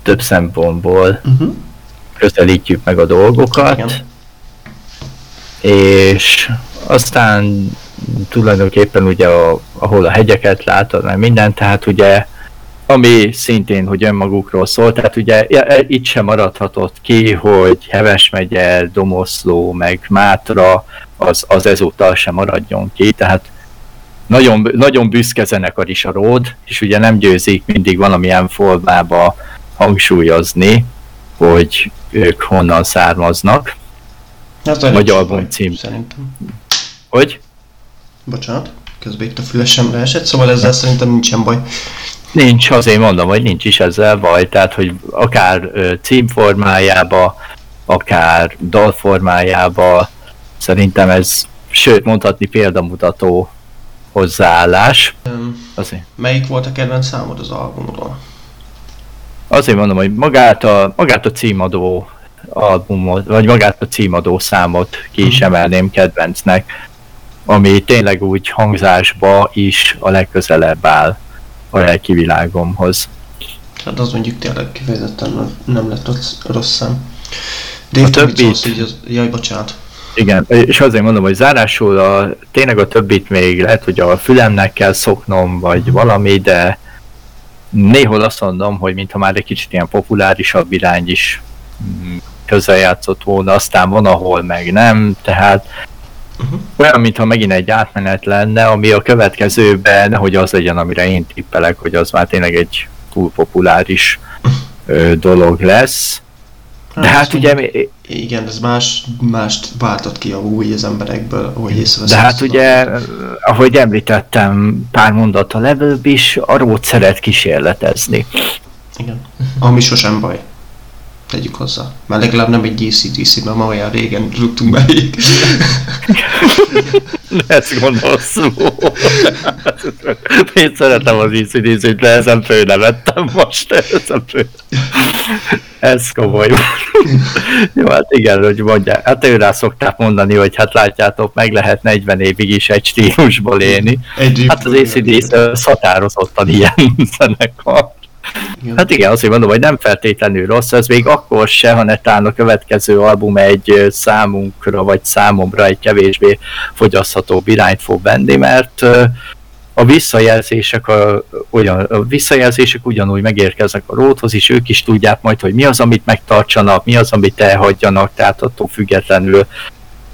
Speaker 3: több szempontból uh-huh. közelítjük meg a dolgokat, igen. és aztán tulajdonképpen ugye a, ahol a hegyeket látod, meg minden, tehát ugye ami szintén, hogy önmagukról szól, tehát ugye e, itt sem maradhatott ki, hogy Heves megye, Domoszló, meg Mátra, az, az ezúttal sem maradjon ki, tehát nagyon, nagyon büszke zenekar is a Ród, és ugye nem győzik mindig valamilyen formába hangsúlyozni, hogy ők honnan származnak.
Speaker 1: Ez vagy album cím. Szerintem.
Speaker 3: Hogy?
Speaker 1: Bocsánat, közben itt a fülesem leesett, szóval ezzel szerintem nincsen baj.
Speaker 3: Nincs, azért mondom, hogy nincs is ezzel baj, tehát hogy akár címformájába, akár dalformájába, szerintem ez, sőt mondhatni példamutató hozzáállás.
Speaker 1: Azért. Melyik volt a kedvenc számod az albumról?
Speaker 3: Azért mondom, hogy magát a, magát a címadó albumot, vagy magát a címadó számot ki is mhm. emelném kedvencnek, ami tényleg úgy hangzásba is a legközelebb áll a lelki világomhoz.
Speaker 1: Hát az mondjuk tényleg kifejezetten nem lett rossz szem. Dave, a többit... Így az... Jaj, bocsánat.
Speaker 3: Igen, és azért mondom, hogy zárásul a, tényleg a többit még lehet, hogy a fülemnek kell szoknom, vagy valami, de néhol azt mondom, hogy mintha már egy kicsit ilyen populárisabb irány is mm, közeljátszott volna, aztán van, ahol meg nem, tehát Uh-huh. Olyan, mintha megint egy átmenet lenne, ami a következőben, hogy az legyen, amire én tippelek, hogy az már tényleg egy túl populáris ö, dolog lesz.
Speaker 1: De hát, hát ugye... Igen, ez más, mást váltott ki a új az emberekből, ahogy
Speaker 3: észreveszem. De hát ugye, ahogy említettem pár mondat a level is, a rót szeret kísérletezni.
Speaker 1: Igen, ami sosem baj tegyük hozzá. Mert legalább nem egy ACDC-ben, ma olyan régen rúgtunk be így.
Speaker 3: Ezt gondolsz. Én szeretem az ACDC-t, de ezen fő nevettem most. Ezen fő. Ez komoly. Jó, hát igen, hogy mondják. Hát őrá szokták mondani, hogy hát látjátok, meg lehet 40 évig is egy stílusból élni. Egy hát az ACDC határozottan ilyen [LAUGHS] zenekar. Hát igen, azért mondom, hogy nem feltétlenül rossz, ez még akkor se, ha netán a következő album egy számunkra, vagy számomra egy kevésbé fogyasztható irányt fog venni, mert a visszajelzések, a, ugyan, a visszajelzések ugyanúgy megérkeznek a róthoz, és ők is tudják majd, hogy mi az, amit megtartsanak, mi az, amit elhagyjanak, tehát attól függetlenül,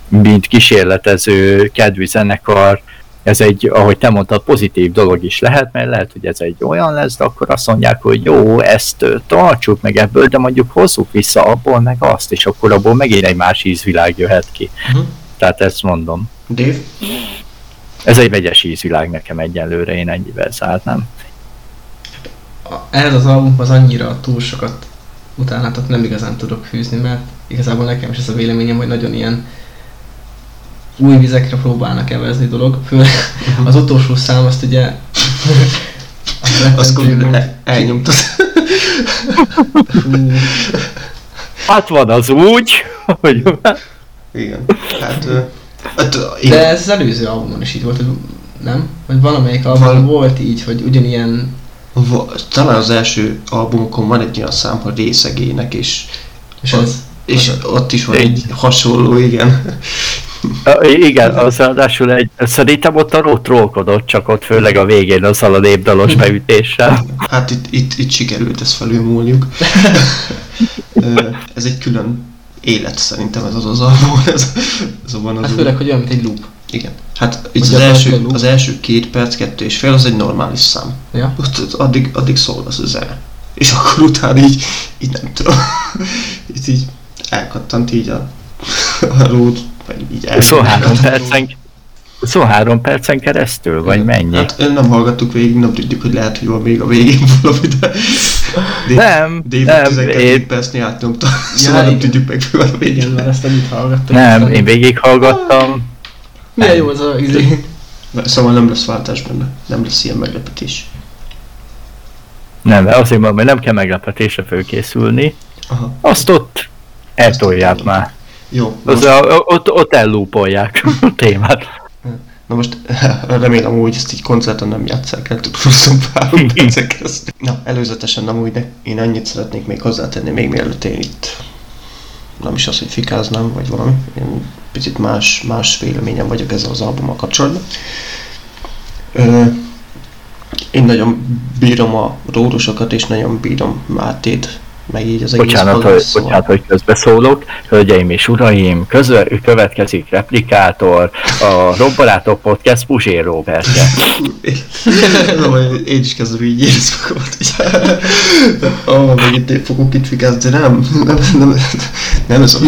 Speaker 3: mint kísérletező kedvű zenekar, ez egy, ahogy te mondtad, pozitív dolog is lehet, mert lehet, hogy ez egy olyan lesz, de akkor azt mondják, hogy jó, ezt tartsuk meg ebből, de mondjuk hozzuk vissza abból meg azt, és akkor abból megint egy más ízvilág jöhet ki. Uh-huh. Tehát ezt mondom.
Speaker 1: Dave?
Speaker 3: Ez egy vegyes ízvilág nekem egyelőre, én ennyivel zárnám.
Speaker 2: Ehhez az albumhoz annyira túl sokat utánatot nem igazán tudok fűzni, mert igazából nekem is ez a véleményem, hogy nagyon ilyen új vizekre próbálnak evezni dolog, főleg az utolsó szám azt ugye
Speaker 1: azt gondolom, elnyomtad. [LAUGHS]
Speaker 3: hát van az úgy, hogy...
Speaker 1: Igen, hát... hát
Speaker 2: igen. De ez az előző albumon is így volt, hogy nem? Vagy valamelyik albumon Val- volt így, hogy ugyanilyen...
Speaker 1: Talán az első albumokon van egy olyan szám, hogy részegének, és...
Speaker 2: És ez?
Speaker 1: És ott is van egy hasonló, igen.
Speaker 3: Igen, az ráadásul egy, szerintem ott a trollkodott, csak ott főleg a végén azzal a népdalos beütéssel.
Speaker 1: Hát itt, itt, itt sikerült ezt felülmúlniuk. [LAUGHS] ez egy külön élet szerintem ez az az album. Ez,
Speaker 2: ez az hát főleg, hogy olyan, mint egy loop.
Speaker 1: Igen. Hát itt az első, az első két perc, kettő és fél, az egy normális szám.
Speaker 2: Ja.
Speaker 1: Ott, ott addig, addig szól az az zene. És akkor utána így, így nem tudom, [LAUGHS] itt így elkattant így a, a rót vagy így
Speaker 3: 23 percen, 23 percen keresztül, vagy mennyi?
Speaker 1: Hát nem hallgattuk végig, nem tudjuk, hogy lehet, hogy van még a végén [LAUGHS] valami, de...
Speaker 3: nem,
Speaker 1: David nem, 12 én... percnél átnyomta, ja, szóval nem tudjuk meg, hogy van a végén.
Speaker 2: Igen, ezt amit hallgattam.
Speaker 3: Nem, én végig hallgattam.
Speaker 2: Milyen jó az a izé.
Speaker 1: Szóval nem lesz váltás benne, nem lesz ilyen meglepetés.
Speaker 3: Nem, de azért mondom, hogy nem kell meglepetésre fölkészülni. Aha. Azt ott eltolják már.
Speaker 1: Jó.
Speaker 3: Az a, ott, ott ellúpolják a témát.
Speaker 1: Na most [LAUGHS] remélem úgy, ezt így koncerten nem játsszák el, tudom pár percet Na, előzetesen nem úgy, de én annyit szeretnék még hozzátenni, még mielőtt én itt nem is az, hogy fikáznám, vagy valami. Én picit más, más véleményem vagyok ezzel az albummal kapcsolatban. Ö, én nagyon bírom a ródusokat, és nagyon bírom Mátét, meg így az
Speaker 3: bocsánat, hogy, szóval. bocsánat, hogy közbeszólok. Hölgyeim és uraim, közö, következik replikátor, a Robbarátok Podcast Puzsér Robertje. [LAUGHS]
Speaker 1: én is kezdem így érezni magamat, hogy [LAUGHS] oh, még itt fogok itt fikázni, de nem, nem, nem, nem, ez a.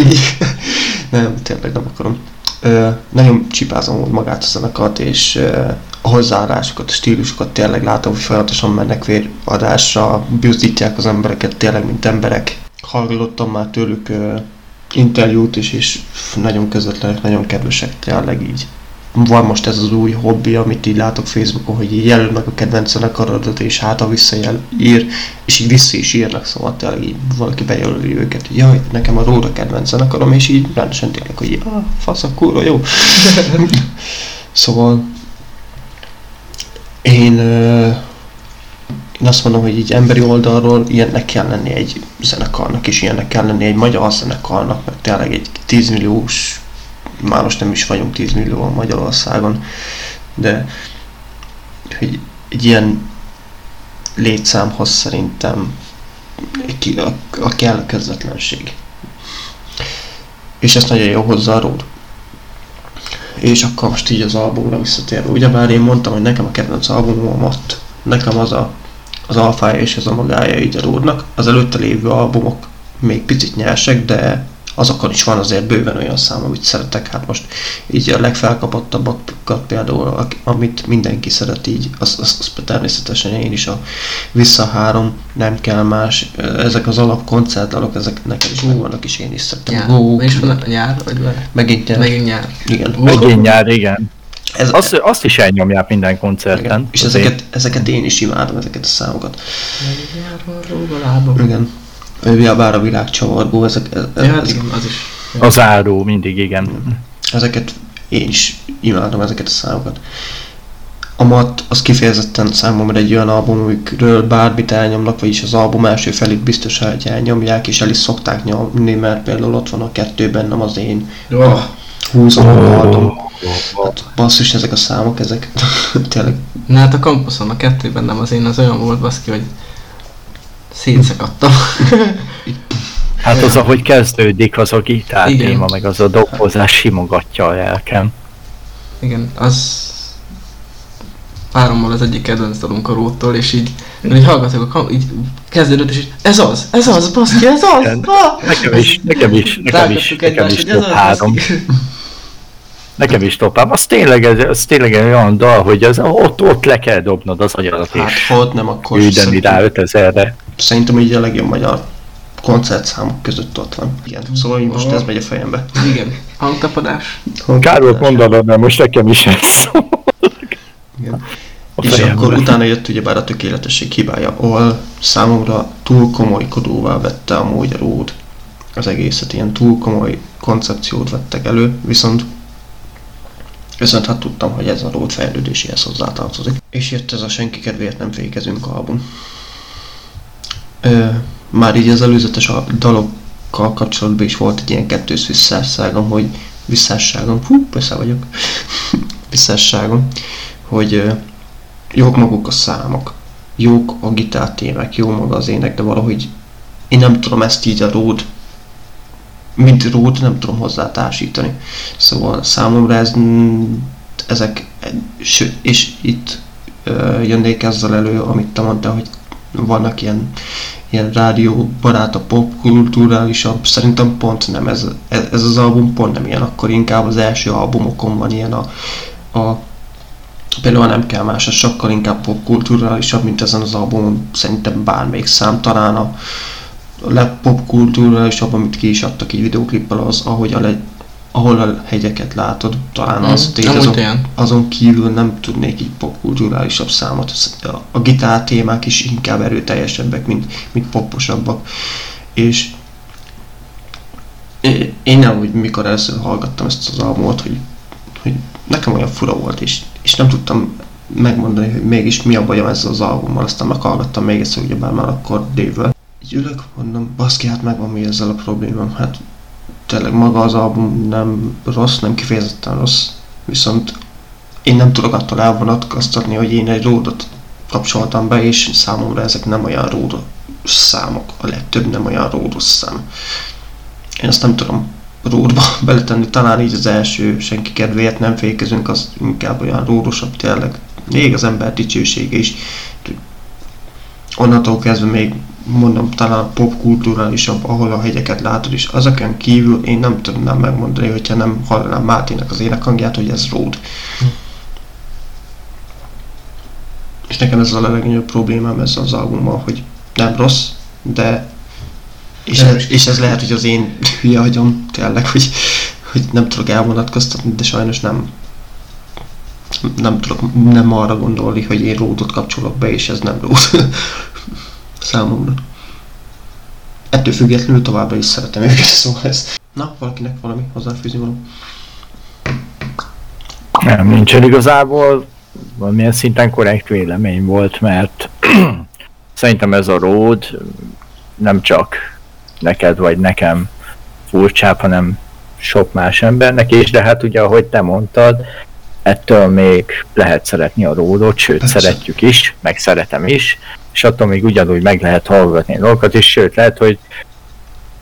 Speaker 1: Nem, tényleg nem akarom. Ö, nagyon csipázom magát a zenekart, és ö, a hozzáállásokat, a stílusokat tényleg látom, hogy folyamatosan mennek véradásra, buzdítják az embereket tényleg, mint emberek. Hallottam már tőlük ö, interjút is, és nagyon közvetlenek, nagyon kedvesek tényleg így van most ez az új hobbi, amit így látok Facebookon, hogy így jelöl meg a kedvenc zenekaradat, és hát a visszajel ír, és így vissza is írnak, szóval tényleg így valaki bejelöli őket, hogy jaj, nekem a Róda kedvenc zenekarom, és így rendesen tényleg, hogy ah, fasz, a kurva jó. [LAUGHS] szóval én, én azt mondom, hogy így emberi oldalról ilyennek kell lenni egy zenekarnak, és ilyennek kell lenni egy magyar zenekarnak, meg tényleg egy 10 milliós már most nem is vagyunk 10 millió Magyarországon, de hogy egy ilyen létszámhoz szerintem a, a kell a közvetlenség. És ezt nagyon jó hozzá Ród. És akkor most így az albumra visszatérve. Ugyebár én mondtam, hogy nekem a kedvenc albumom ott, nekem az a, az alfája és az a magája így a Ródnak. Az előtte lévő albumok még picit nyersek, de azokon is van azért bőven olyan szám, amit szeretek. Hát most így a legfelkapottabbakat például, amit mindenki szeret így, az, az, az természetesen én is a Vissza három, nem kell más, ezek az alap koncertdalok, ezek nekem is megvannak, és én is szeretem.
Speaker 2: Nyár. Go, és van a nyár, vagy van?
Speaker 1: Megint nyár.
Speaker 2: Megint nyár.
Speaker 1: Igen.
Speaker 3: Megint nyár, igen. Ez, azt, azt is elnyomják minden koncerten. Igen.
Speaker 1: És ezeket, ezeket én is imádom, ezeket a számokat.
Speaker 2: Megint nyár van róla
Speaker 1: Igen. Ő bár a világ csavargó, ezek...
Speaker 2: Ez, ja, hát igen, az is.
Speaker 3: Az áró, mindig igen.
Speaker 1: Ezeket én is imádom, ezeket a számokat. A Matt az kifejezetten számomra egy olyan album, amikről bármit elnyomnak, vagyis az album első felét biztos, hogy elnyomják, és el is szokták nyomni, mert például ott van a kettőben, nem az én.
Speaker 2: Oh.
Speaker 1: húzom, hallom. Hát basszus, ezek a számok, ezek [LAUGHS] tényleg
Speaker 2: Na hát a kampuszon a kettőben nem az én az olyan volt baszki, hogy szétszakadtam. [LAUGHS]
Speaker 3: Hát az, ahogy kezdődik, az a gitár
Speaker 2: Igen.
Speaker 3: téma, meg az a dobozás simogatja a lelkem.
Speaker 2: Igen, az párommal az egyik kedvenc dalunk a róttól, és így, így hallgatok, a kam- így kezdődött, és így, ez az, ez az, baszki, ez az!
Speaker 3: Igen.
Speaker 2: Ah!
Speaker 3: Nekem is, nekem is, nekem is, nekem is
Speaker 2: hogy ez
Speaker 3: top három. Nekem is top három. Az tényleg, ez, az tényleg egy olyan dal, hogy az, ott, ott le kell dobnod az agyadat,
Speaker 1: hát
Speaker 3: és
Speaker 1: ott nem, akkor
Speaker 3: küldeni rá 5000-re.
Speaker 1: Szerintem így a legjobb magyar koncertszámok között ott van. Igen, szóval így most ez megy a fejembe.
Speaker 2: Igen, hangtapadás.
Speaker 3: Kár volt mondanod, mert most nekem is ez.
Speaker 1: Igen.
Speaker 3: A
Speaker 1: És
Speaker 3: fejembe.
Speaker 1: akkor utána jött ugyebár a tökéletesség hibája, ahol számomra túl komolykodóvá vette a Ród az egészet, ilyen túl komoly koncepciót vettek elő, viszont viszont hát tudtam, hogy ez a Ród fejlődéséhez hozzátartozik. És jött ez a Senki kedvéért nem fékezünk album. Ö, már így az előzetes a dalokkal kapcsolatban is volt egy ilyen kettős visszásságom, hogy visszásságom, hú, persze vagyok, [LAUGHS] visszásságom, hogy ö, jók maguk a számok, jók a gitártémek, jó maga az ének, de valahogy én nem tudom ezt így a ród, mint ród nem tudom hozzá társítani. Szóval számomra ez, ezek, és itt ö, jönnék ezzel elő, amit te mondtál, hogy vannak ilyen, ilyen rádió barát a popkulturálisabb, szerintem pont nem. Ez, ez, az album pont nem ilyen, akkor inkább az első albumokon van ilyen a, a Például nem kell más, ez sokkal inkább popkulturálisabb, mint ezen az albumon, szerintem bármelyik szám, talán a a legpopkulturálisabb, amit ki is adtak így videóklippel, az, ahogy a le, ahol a hegyeket látod, talán az,
Speaker 2: Mm, amúgy
Speaker 1: azon, azon kívül nem tudnék így popkulturálisabb számot. A, a gitár témák is inkább erőteljesebbek, mint, mint poposabbak. És én nem úgy, mikor először hallgattam ezt az albumot, hogy, hogy nekem olyan fura volt, és, és nem tudtam megmondani, hogy mégis mi a bajom ezzel az albummal, aztán meghallgattam még egyszer, ugyebár már akkor Dave-vel. Így ülök, mondom, baszki, hát megvan mi ezzel a problémám, hát tényleg maga az album nem rossz, nem kifejezetten rossz, viszont én nem tudok attól elvonatkoztatni, hogy én egy ródot kapcsoltam be, és számomra ezek nem olyan ródos számok, a legtöbb nem olyan ródos szám. Én azt nem tudom ródba [LAUGHS] beletenni, talán így az első senki kedvéért nem fékezünk, az inkább olyan ródosabb tényleg. Még az ember dicsősége is. Onnantól kezdve még mondom, talán popkulturálisabb, ahol a hegyeket látod, és azokon kívül én nem tudnám megmondani, hogyha nem hallanám Mátének az énekhangját, hogy ez ród. És nekem ez a legnagyobb problémám ezzel az albummal, hogy nem rossz, de és,
Speaker 2: De
Speaker 1: ez, és ez lehet, hogy az én hülye agyom tényleg, hogy, hogy nem tudok elvonatkoztatni, de sajnos nem. Nem tudok nem arra gondolni, hogy én ródot kapcsolok be, és ez nem ród számomra. Ettől függetlenül továbbra is szeretem őket, [LAUGHS] szóval ez... Na, valakinek valami hozzáfűzni való?
Speaker 3: Nem, nincsen igazából valamilyen szinten korrekt vélemény volt, mert [CLEARS THROAT] szerintem ez a ród nem csak neked vagy nekem furcsább, hanem sok más embernek is, de hát ugye, ahogy te mondtad, ettől még lehet szeretni a ródot, sőt,
Speaker 1: Persze.
Speaker 3: szeretjük is, meg szeretem is, és attól még ugyanúgy meg lehet hallgatni a dolgokat, és sőt, lehet, hogy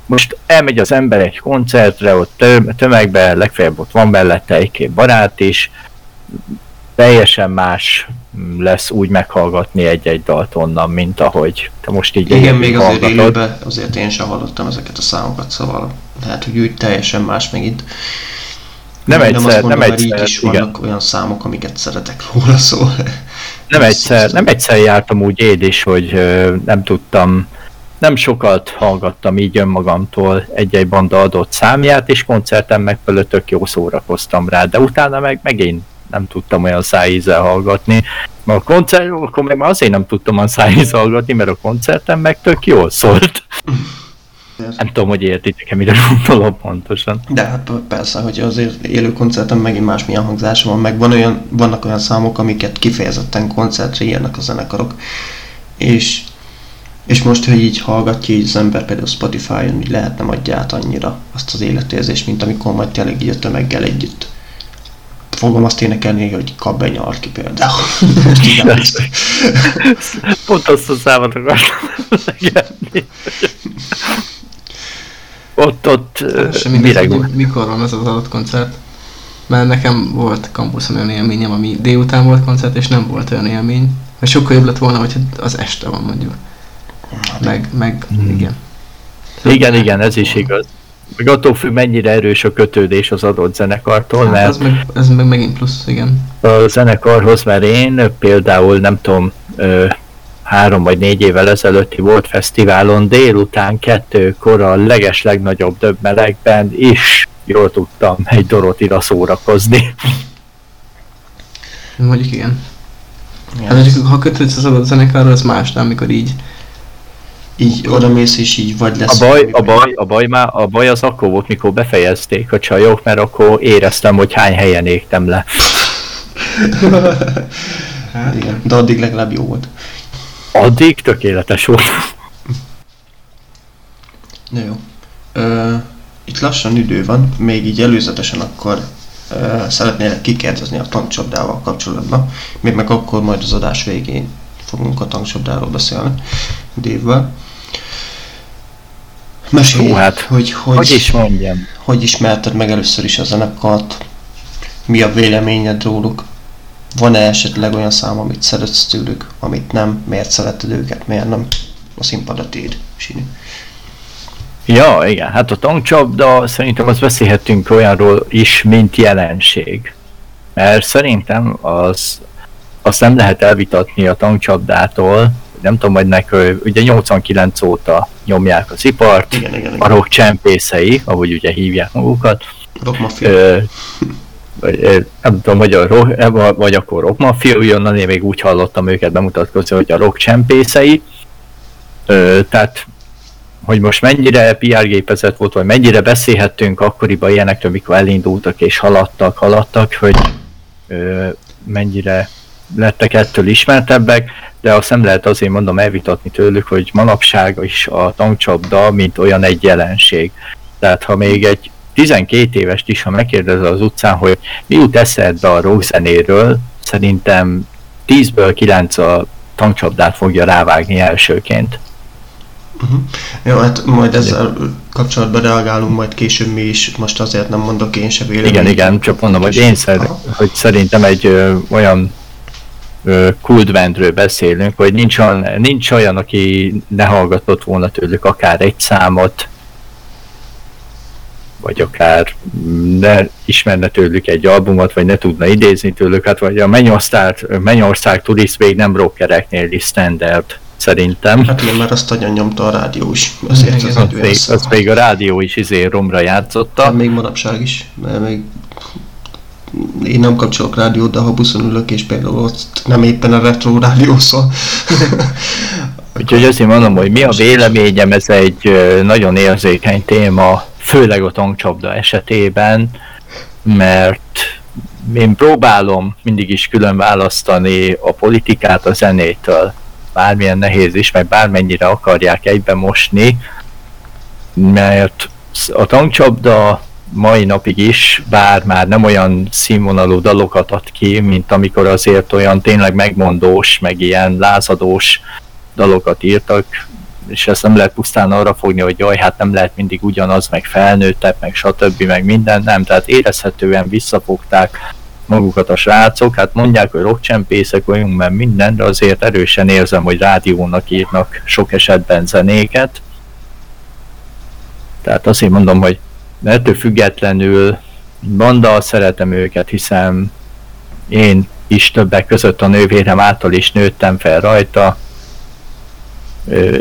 Speaker 3: most elmegy az ember egy koncertre, ott tö- tömegbe, legfeljebb ott van mellette egy-két barát is, teljesen más lesz úgy meghallgatni egy-egy dalt onnan, mint ahogy te most így
Speaker 1: Igen, még azért élőben, azért én sem hallottam ezeket a számokat, szóval lehet, hogy úgy teljesen más megint.
Speaker 3: Nem
Speaker 1: azt
Speaker 3: egyszer,
Speaker 1: mondom,
Speaker 3: nem
Speaker 1: mert így
Speaker 3: egyszer,
Speaker 1: is
Speaker 3: igen.
Speaker 1: vannak olyan számok, amiket szeretek róla, szóval...
Speaker 3: Nem egyszer, nem egyszer jártam úgy én is, hogy nem tudtam, nem sokat hallgattam így önmagamtól egy-egy banda adott számját, és koncerten meg tök jó szórakoztam rá, de utána meg megint nem tudtam olyan szájízzel hallgatni, mert a koncert, akkor meg már azért nem tudtam olyan szájízzel hallgatni, mert a koncerten meg tök jól szólt. Nem tudom, hogy értitek-e, mire gondolom pontosan.
Speaker 1: De hát persze, hogy azért élő koncerten megint más milyen hangzása van, meg van olyan, vannak olyan számok, amiket kifejezetten koncertre írnak a zenekarok, és És most, hogy így hallgatja így az ember például Spotify-on, hogy lehet nem adja át annyira azt az életérzést, mint amikor majd tényleg így a tömeggel együtt fogom azt énekelni, hogy kap be például. Most így emlékszem.
Speaker 3: Pont azt a számot akartam. Ott, ott, ö,
Speaker 2: Sem mindegy,
Speaker 3: mire
Speaker 2: hogy mikor van az az adott koncert. Mert nekem volt kampuszon olyan élményem, ami délután volt koncert, és nem volt olyan élmény. Mert sokkal jobb lett volna, hogyha az este van mondjuk. Meg, meg,
Speaker 3: Hmm.
Speaker 2: igen.
Speaker 3: Igen, igen, ez is igaz. Meg attól függ, mennyire erős a kötődés az adott zenekartól,
Speaker 2: Hát
Speaker 3: mert
Speaker 2: az meg, ez meg megint plusz, igen.
Speaker 3: a zenekarhoz, mert én például nem tudom, ö, három vagy négy évvel ezelőtti volt fesztiválon délután kettőkor a leges legnagyobb döbbelegben is jól tudtam egy Dorotira szórakozni.
Speaker 2: Mondjuk igen.
Speaker 1: Igen.
Speaker 2: Hát mondjuk, ha kötődsz az adott zenekarra, az más, de amikor így
Speaker 1: így oda mész és így vagy lesz.
Speaker 3: A baj, a baj, a baj, már, a baj az akkor volt, mikor befejezték a csajok, mert akkor éreztem, hogy hány helyen égtem le. [LAUGHS]
Speaker 2: Hát,
Speaker 1: Igen, de addig legalább jó volt.
Speaker 3: Addig tökéletes volt.
Speaker 1: Na jó. Ö, itt lassan idő van, még így előzetesen akkor ö, szeretnélek kikérdezni a tankcsapdával kapcsolatban. Még meg akkor majd az adás végén fogunk a tankcsapdáról beszélni Dévvel. Mesélj,
Speaker 3: Hú, hát,
Speaker 1: hogy, hogy,
Speaker 3: Hogy is mondjam?
Speaker 1: hogy ismerted meg először is a zenekart, mi a véleményed róluk, van-e esetleg olyan szám, amit szeretsz tőlük, amit nem, miért szereted őket, miért nem, a színpadra tiéd, Sini.
Speaker 3: Ja, igen, hát a tankcsapda, szerintem azt beszélhetünk olyanról is, mint jelenség. Mert szerintem az, azt nem lehet elvitatni a tankcsapdától, nem tudom, hogy neki, ugye 89 óta nyomják az ipart,
Speaker 1: Igen, igen, igen.
Speaker 3: a rock csempészei, ahogy ugye hívják magukat,
Speaker 1: Rock
Speaker 3: Vagy, ö, nem tudom, hogy a rock, e, vagy- vagy akkor rock mafia, onnan én még úgy hallottam őket bemutatkozni, hogy a rock csempészei. Ö, tehát, hogy most mennyire PR gépezet volt, vagy mennyire beszélhettünk akkoriban ilyenektől, mikor elindultak és haladtak, haladtak, hogy ö, mennyire lettek ettől ismertebbek, de azt nem lehet azért mondom elvitatni tőlük, hogy manapság is a tankcsapda, mint olyan egy jelenség. Tehát ha még egy 12 évest is, ha megkérdezel az utcán, hogy mi jut eszedbe a rockzenéről, szerintem 10-ből 9 a tankcsapdát fogja rávágni elsőként.
Speaker 1: Uh-huh. Jó, hát majd ezzel kapcsolatban reagálunk majd később mi is, most azért nem mondok én se véleményt.
Speaker 3: Igen, igen, csak mondom, hogy én szer, hogy szerintem egy ö, olyan ö, kultbandről beszélünk, hogy nincs olyan, nincs olyan, aki ne hallgatott volna tőlük akár egy számot, vagy akár ne ismerne tőlük egy albumot, vagy ne tudna idézni tőlük, hát vagy a Mennyország, Mennyország turist még nem rockereknél is standard, szerintem.
Speaker 1: Hát igen, mert azt agyon nyomta a rádió is. Azért
Speaker 2: Igen,
Speaker 1: az
Speaker 3: Az még,
Speaker 1: szám.
Speaker 3: az még a rádió is izé romra játszotta.
Speaker 1: Hát még manapság is, mert még én nem kapcsolok rádiót, de ha buszon ülök, és például ott nem éppen a retro rádió szól.
Speaker 3: Úgyhogy azért mondom, hogy mi a véleményem, ez egy nagyon érzékeny téma, főleg a tankcsapda esetében, mert én próbálom mindig is külön választani a politikát a zenétől. Bármilyen nehéz is, meg bármennyire akarják egybe mosni, mert a tankcsapda mai napig is, bár már nem olyan színvonalú dalokat ad ki, mint amikor azért olyan tényleg megmondós, meg ilyen lázadós dalokat írtak, és ezt nem lehet pusztán arra fogni, hogy jaj, hát nem lehet mindig ugyanaz, meg felnőttebb, meg stb. meg minden, nem, tehát érezhetően visszafogták magukat a srácok, hát mondják, hogy rockcsempészek vagyunk, mert minden, de azért erősen érzem, hogy rádiónak írnak sok esetben zenéket. Tehát azért mondom, hogy ettől függetlenül banda, szeretem őket, hiszen én is többek között a nővérem által is nőttem fel rajta,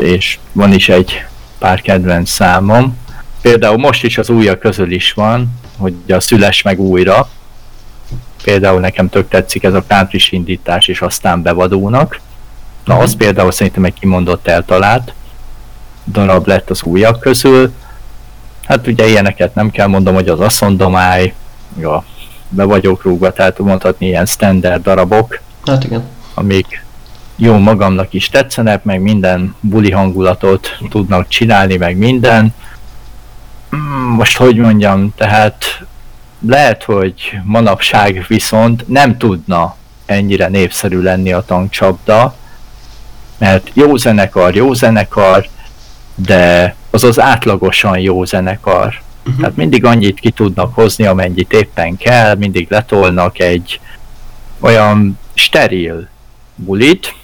Speaker 3: és van is egy pár kedvenc számom. Például most is az újak közül is van, hogy a szüles meg újra. Például nekem tök tetszik ez a country indítás, és aztán bevadónak. Na, az például szerintem egy kimondott eltalált darab lett az újak közül. Hát ugye ilyeneket nem kell mondom, hogy az asszondomály, ja, be vagyok rúgva, tehát mondhatni ilyen standard darabok,
Speaker 1: Hát igen.
Speaker 3: amik jó magamnak is tetszenek, meg minden buli hangulatot tudnak csinálni, meg minden. Mm, Most hogy mondjam, tehát lehet, hogy manapság viszont nem tudna ennyire népszerű lenni a tankcsapda, mert jó zenekar, jó zenekar, de az az átlagosan jó zenekar. Uh-huh. Tehát mindig annyit ki tudnak hozni, amennyit éppen kell, mindig letolnak egy olyan steril bulit,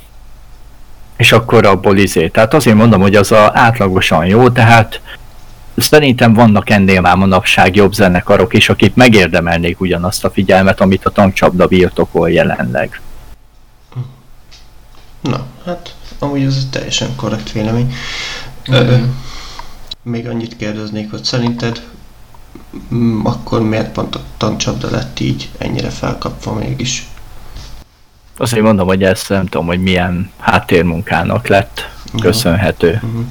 Speaker 3: és akkor abból izé. Tehát azért mondom, hogy az a átlagosan jó, tehát szerintem vannak ennél már manapság jobb zenekarok is, akik megérdemelnék ugyanazt a figyelmet, amit a tankcsapda birtokol jelenleg.
Speaker 1: Na, hát amúgy ez egy teljesen korrekt vélemény. Ö,
Speaker 2: Mhm.
Speaker 1: még annyit kérdeznék, hogy szerinted mm, akkor miért pont a tankcsapda lett így ennyire felkapva mégis?
Speaker 3: Azért mondom, hogy ez nem tudom, hogy milyen háttérmunkának lett köszönhető.
Speaker 1: Uh-huh.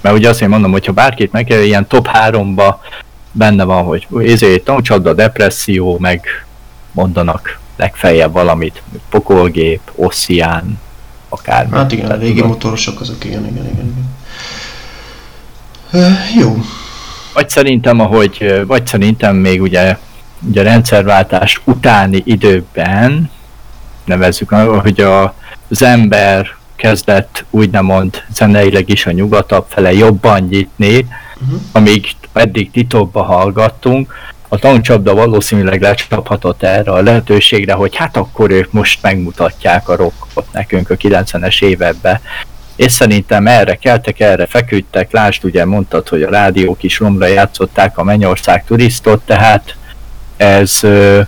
Speaker 3: Mert ugye azért mondom, hogy ha bárkit meg ilyen top 3-ba benne van, hogy ezért tankcsapda, depresszió, meg mondanak legfeljebb valamit, pokolgép, osszián, akármi.
Speaker 1: Hát igen, a régi
Speaker 3: tudod,
Speaker 1: motorosok azok, igen, igen, igen. igen. Ö, jó.
Speaker 3: Vagy szerintem, ahogy, vagy szerintem még ugye, ugye a rendszerváltás utáni időben, nevezzük, hogy a, az ember kezdett úgymond zeneileg is a nyugatabb fele jobban nyitni,
Speaker 1: Uh-huh.
Speaker 3: amíg eddig titokba hallgattunk, a tankcsapda valószínűleg lecsaphatott erre a lehetőségre, hogy hát akkor ők most megmutatják a rockot nekünk a 90-es években. És szerintem erre keltek, erre feküdtek, lásd ugye mondtad, hogy a rádiók is romra játszották a Mennyország turistot, tehát ez ö,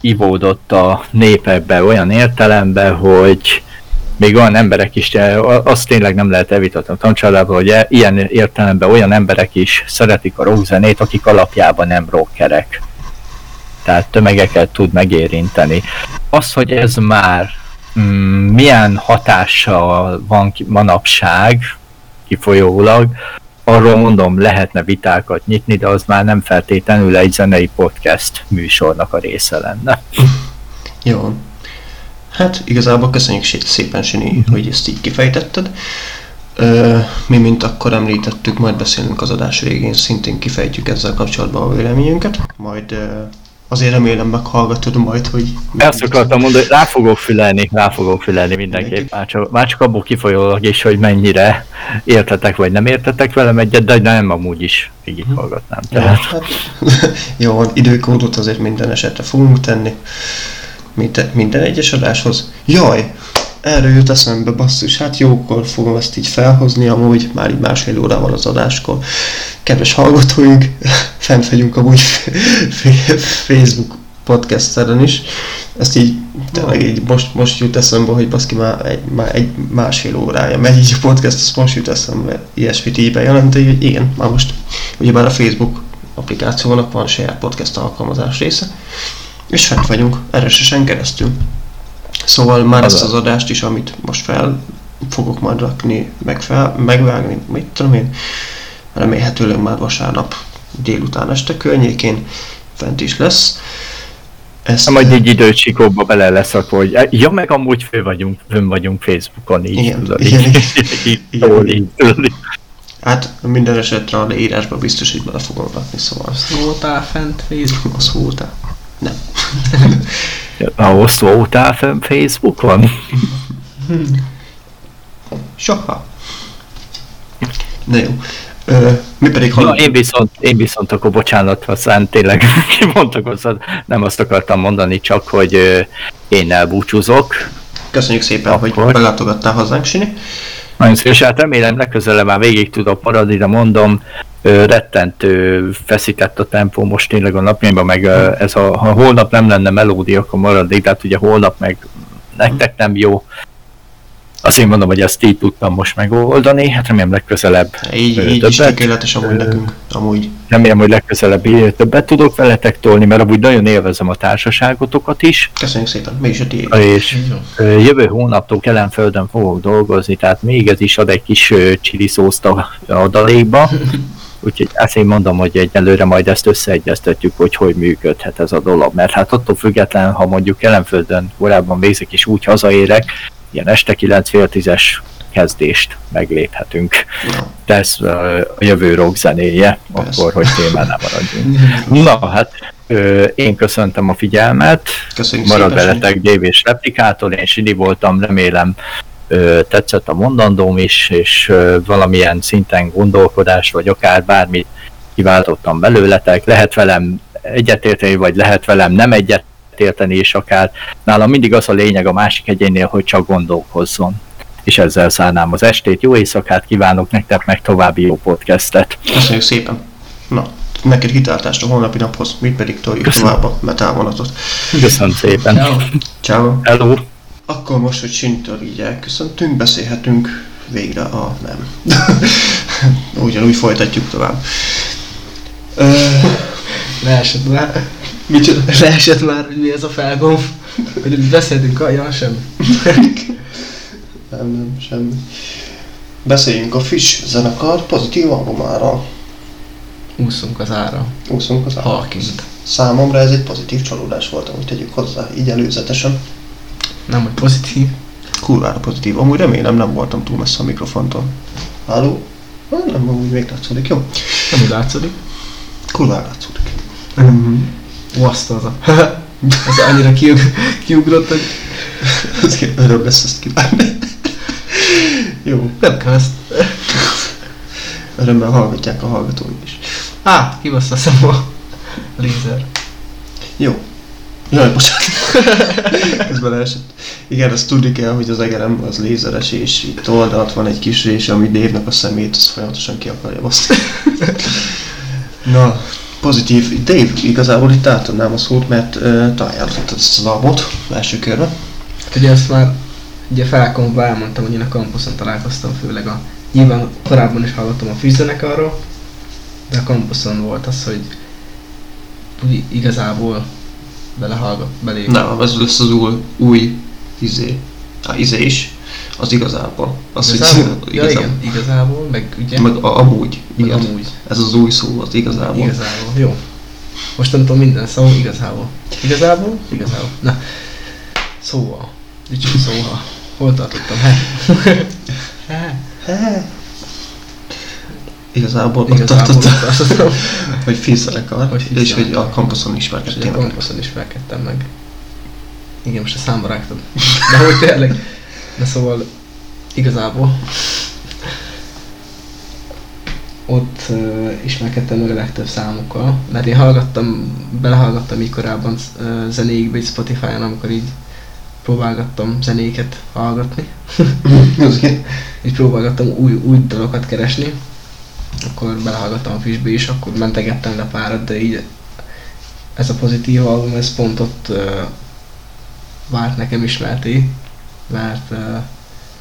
Speaker 3: beleivódott a népekbe olyan értelemben, hogy még olyan emberek is, eh, azt tényleg nem lehet elvitatni a tankcsapdában, hogy e- ilyen értelemben olyan emberek is szeretik a rockzenét, akik alapjában nem rockerek. Tehát tömegeket tud megérinteni. Az, hogy ez már mm, milyen hatással van manapság, kifolyólag, arról mondom, lehetne vitákat nyitni, de az már nem feltétlenül egy zenei podcast műsornak a része lenne.
Speaker 1: Jó. Hát igazából köszönjük szépen, Sini, hogy ezt így kifejtetted. Mi, mint akkor említettük, majd beszélünk az adás végén, szintén kifejtjük ezzel kapcsolatban a véleményünket. Majd azért remélem meghallgatod majd, hogy...
Speaker 3: Ezt akartam mondani, rá fogok fülelni, rá fogok fülelni mindenképp. Már csak, már csak abból kifolyólag is, hogy mennyire értetek vagy nem értetek velem egyet, de nem amúgy is végighallgatnám.
Speaker 1: Ja,
Speaker 3: Tehát
Speaker 1: hát, [LAUGHS] jó, van, időkódot azért minden esetre fogunk tenni. Minden, minden egyes adáshoz. Jaj! Erről jut eszembe, basszus, hát jókor fogom ezt így felhozni, amúgy már így másfél órával az adáskor. Kedves hallgatóink, [LAUGHS] fent vagyunk amúgy [LAUGHS] Facebook podcasteren is. Ezt így, tényleg így most, most jut eszembe, hogy baszki már egy, már egy másfél órája megy így a podcast, ezt most jut eszembe ilyesmit így bejelenteni, hogy igen, már most ugyebár a Facebook applikációnak van saját podcast alkalmazás része, és fent vagyunk RSS-en keresztül. Szóval már ezt az adást is, amit most fel fogok majd rakni, meg fel, megvágni, mit tudom én, remélhetőleg már vasárnap délután este környékén fent is lesz. Ezt,
Speaker 3: majd egy időcsikóba bele leszakva, hogy ja, meg amúgy fő vagyunk, fönn vagyunk Facebookon, így
Speaker 1: Igen,
Speaker 3: tudod,
Speaker 1: igen,
Speaker 3: így,
Speaker 1: igen.
Speaker 3: így,
Speaker 1: Igen.
Speaker 3: jól, így, tudod, így.
Speaker 1: Hát minden esetre a leírásba biztos, hogy bele fogom rakni, szóval
Speaker 2: Azt voltál fent Facebook.
Speaker 1: az voltál. Nem. [LAUGHS]
Speaker 3: Ahhoz voltál fönn Facebookon?
Speaker 1: Soha. Na jó. Ö, mi pedig
Speaker 3: Ja,
Speaker 1: hallunk.
Speaker 3: én viszont, én viszont akkor bocsánat, aztán tényleg [LAUGHS] kimondtak hozzá, nem azt akartam mondani, csak hogy én elbúcsúzok.
Speaker 1: Köszönjük szépen, hogy
Speaker 3: Akkor.
Speaker 1: belátogattál hozzánk, Sini.
Speaker 3: Nagyon szívesen, hát remélem legközelebb már végig tudok maradni, de mondom, rettentő feszített a tempó most tényleg a napjaimban, meg ez a, ha holnap nem lenne melódia, akkor maradnék, tehát ugye holnap meg nektek nem jó. Azt én mondom, hogy ezt így tudtam most megoldani, hát remélem legközelebb
Speaker 1: Így, így is
Speaker 3: többet.
Speaker 1: tökéletes amúgy nekünk. Amúgy.
Speaker 3: Remélem, hogy legközelebb többet tudok veletek tolni, mert amúgy nagyon élvezem a társaságotokat is,
Speaker 1: Köszönjük szépen. Mi is a tiéd.
Speaker 3: és jövő hónaptól Kelenföldön fogok dolgozni, tehát még ez is ad egy kis ö, chili szószt a adalékba. [LAUGHS] Úgyhogy ezt én mondom, hogy egyelőre majd ezt összeegyeztetjük, hogy hogy működhet ez a dolog. Mert hát attól független, ha mondjuk Kelenföldön korábban végzik és úgy hazaérek, ilyen este 9 fél tízes kezdést megléphetünk. De ez a jövő rock zenéje,
Speaker 1: Persze.
Speaker 3: akkor hogy témán maradjunk. [LAUGHS] Na hát, én köszöntöm a figyelmet,
Speaker 1: köszönjük
Speaker 3: marad veletek Dave és Replikátor, én Sidi voltam, remélem tetszett a mondandóm is, és valamilyen szinten gondolkodás, vagy akár bármit kiváltottam belőletek, lehet velem egyetérteni, vagy lehet velem nem egyetérteni, és akár nálam mindig az a lényeg a másik egyénél, hogy csak gondolkozzon. És ezzel szállnám az estét, jó éjszakát kívánok nektek, meg további jó podcastet.
Speaker 1: Köszönjük szépen. Na, neked kitartást a holnapi naphoz, mi pedig toljuk
Speaker 3: Köszönöm.
Speaker 1: tovább a metálvonatot.
Speaker 3: Köszönöm szépen.
Speaker 2: Ciao.
Speaker 1: Ciao.
Speaker 3: Hello.
Speaker 1: Akkor most, hogy Sintől így elköszöntünk, beszélhetünk végre a nem. [LAUGHS] Ugyanúgy folytatjuk tovább. Ö,
Speaker 2: Leesett már.
Speaker 1: Micsoda? [LAUGHS]
Speaker 2: Leesett már, hogy mi ez a felgomb. Hogy beszéltünk, ah, ja, semmi. [LAUGHS]
Speaker 1: Nem, nem, semmi. Beszéljünk a Fish zenekar pozitív albumára.
Speaker 2: Úszunk az ára.
Speaker 1: Úszunk az állat.
Speaker 2: Halkint.
Speaker 1: Számomra ez egy pozitív csalódás volt, amit tegyük hozzá, így előzetesen.
Speaker 2: Nem, hogy pozitív.
Speaker 1: Kurvára pozitív. Amúgy remélem nem voltam túl messze a mikrofontól. Ah, Nem, amúgy még látszódik, jó?
Speaker 2: Nem úgy látszódik.
Speaker 1: Kurvára látszódik.
Speaker 2: Ó, azt [LAUGHS] az annyira kiug, kiugrott, hogy [LAUGHS]
Speaker 1: Ezért öröm lesz ezt kívánni. Jó,
Speaker 2: nem kell ezt.
Speaker 1: örömmel hallgatják a hallgatóink is.
Speaker 2: Á, kibassza a szem a lézer.
Speaker 1: Jó. Jaj, bocsánat. [LAUGHS] Ez beleesett. Igen, azt tudni kell, hogy az egerem az lézeres, és itt oldalt van egy kis rés, ami Dave-nak a szemét, az folyamatosan ki akarja baszni. Na, pozitív. Dave, igazából itt átadnám a szót, mert uh, ajánlottad ezt az albumot első körben.
Speaker 2: Hát ugye ezt már ugye felkomba elmondtam, hogy én a kampuszon találkoztam, főleg a... Nyilván korábban is hallottam a fűzenekarról, de a kampuszon volt az, hogy úgy igazából belehallgat, belé.
Speaker 1: Na, ez lesz az új, új izé. A izé is. Az igazából. Az,
Speaker 2: igazából?
Speaker 1: hogy [LAUGHS]
Speaker 2: ja, igen, igazából, meg ugye,
Speaker 1: Meg a, amúgy.
Speaker 2: meg
Speaker 1: Igen.
Speaker 2: amúgy.
Speaker 1: Ez az új szó, az igazából.
Speaker 2: Igazából, jó. Mostantól minden szó igazából. Igazából? Igazából. Na. Szóval. Dicső szóval. Hol tartottam? He. He.
Speaker 1: He. Igazából
Speaker 2: Igazából ott tartottam. [LAUGHS]
Speaker 1: hogy fízelekar,
Speaker 2: Hogy
Speaker 1: és hogy a kampuszon
Speaker 2: És ugye
Speaker 1: ismerkedtél
Speaker 2: a kampuszon ismerkedtem meg. Igen, most a számba rágtad. De hogy tényleg. De szóval igazából ott uh, ismerkedtem meg a legtöbb számokkal, mert én hallgattam, belehallgattam így korábban uh, zenékbe, így Spotify-on, amikor így próbálgattam zenéket hallgatni. [LAUGHS] Így próbálgattam új, új dalokat keresni, akkor belehallgattam a Fishbe is, akkor mentegettem le párat, de így ez a pozitív album, ez pont ott uh, vált nekem ismerté, mert uh,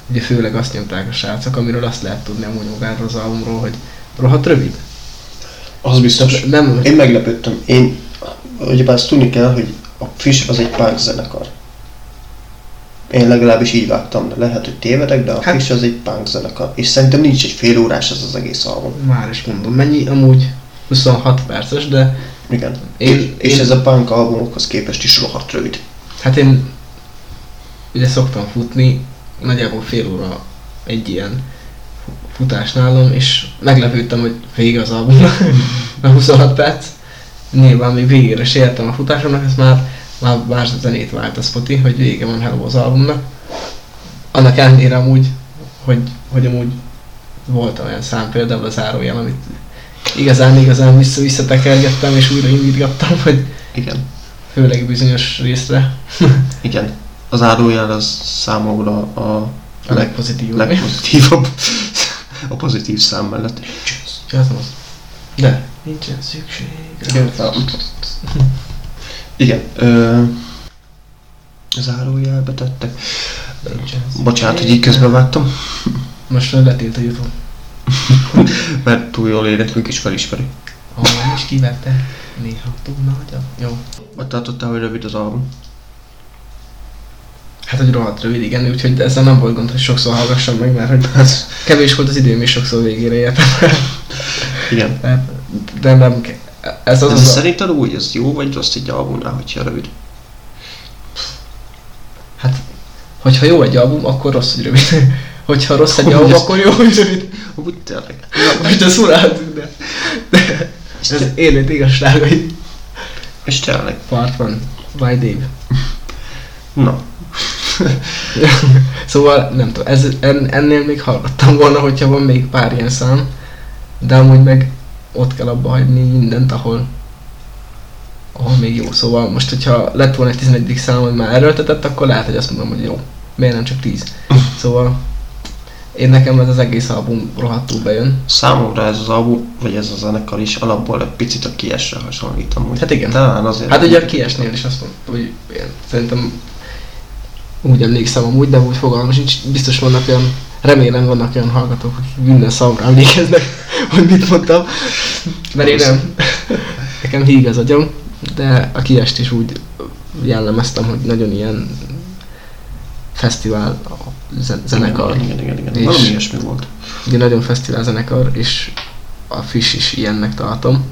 Speaker 2: ugye főleg azt nyomták a srácok, amiről azt lehet tudni amúgy magáról az albumról, hogy rohadt rövid.
Speaker 1: Az biztos.
Speaker 2: Tehát nem,
Speaker 1: Én meglepődtem. Én, ugyebár azt tudni kell, hogy a Fish az egy punk zenekar. Én legalábbis így vágtam, de lehet, hogy tévedek, de a
Speaker 2: Hát-
Speaker 1: Fish az egy punk zenekar. És szerintem nincs egy fél órás ez az egész album.
Speaker 2: már is mondom, mennyi amúgy 26 perces, de
Speaker 1: Igen.
Speaker 2: Én-
Speaker 1: és, és
Speaker 2: én-
Speaker 1: ez a punk albumokhoz képest is rohadt rövid.
Speaker 2: Hát én ugye szoktam futni, nagyjából fél óra egy ilyen futás nálam, és meglepődtem, hogy vége az albumnak, mert 26 perc. Nyilván még végére se értem a futásomnak, ez már, már más zenét vált a Spotify, hogy vége van hello az albumnak. Annak ellenére amúgy, hogy, hogy amúgy volt olyan szám, például a zárójel, amit igazán, igazán vissza-visszatekergettem, és újra indítgattam, hogy
Speaker 1: Igen.
Speaker 2: főleg bizonyos részre
Speaker 1: Igen. Az árójel az számomra a
Speaker 2: a legpozitívabb.
Speaker 1: legpozitívabb. [LAUGHS] A pozitív szám mellett.
Speaker 2: Az az. De nincsen szükség.
Speaker 1: Igen. Ö, zárójelbe tettek.
Speaker 2: Nincsen
Speaker 1: Bocsánat, hogy így közbevágtam,
Speaker 2: Most már letilt a Youtube. [LAUGHS]
Speaker 1: mert túl jól éneklünk és felismeri.
Speaker 2: Ha nem is kivette, néha túl nagy a... Jó.
Speaker 1: Ott tartottál, hogy rövid az album.
Speaker 2: Hát, hogy rohadt rövid, igen, úgyhogy ezzel nem volt gond, hogy sokszor hallgassam meg, mert hogy kevés volt az időm, és sokszor végére értem.
Speaker 1: Igen.
Speaker 2: Tehát, [LAUGHS] de nem ez az
Speaker 1: Ez
Speaker 2: az, a,
Speaker 1: szerinted úgy, ez jó vagy rossz egy albumnál, hogyha rövid?
Speaker 2: hát, hogyha jó egy album, akkor rossz, hogy rövid. [LAUGHS] Hogyha rossz egy album,
Speaker 1: ez-
Speaker 2: akkor jó, hogy rövid.
Speaker 1: Úgy tényleg.
Speaker 2: Most ezt uráltuk, de, de ez élet igazságai.
Speaker 1: És tényleg.
Speaker 2: Part van. By Dave.
Speaker 1: Na, [LAUGHS]
Speaker 2: szóval nem tudom, ez, en, ennél még hallgattam volna, hogyha van még pár ilyen szám, de amúgy meg ott kell abba hagyni mindent, ahol ahol még jó. Szóval most, hogyha lett volna egy 11. szám, hogy már erőltetett, akkor lehet, hogy azt mondom, hogy jó. Miért nem csak 10? [LAUGHS] Szóval én nekem ez az egész album rohadtul bejön.
Speaker 1: számomra ez az album, vagy ez a zenekar is alapból egy picit a kiesre hasonlít amúgy.
Speaker 2: Hát igen.
Speaker 1: Talán azért.
Speaker 2: Hát ugye a kiesnél is azt mondta, hogy én szerintem úgy emlékszem amúgy, de úgy fogalmam sincs, biztos vannak olyan, remélem vannak olyan hallgatók, akik minden szavra emlékeznek, [LAUGHS] hogy mit mondtam, mert én nem. [LAUGHS] Nekem híg az agyam, de a kiest is úgy jellemeztem, hogy nagyon ilyen fesztivál zenekar,
Speaker 1: Igen, igen, igen.
Speaker 2: És-
Speaker 1: Valami ilyesmi volt.
Speaker 2: ugye nagyon fesztivál zenekar, és a Fish is ilyennek tartom.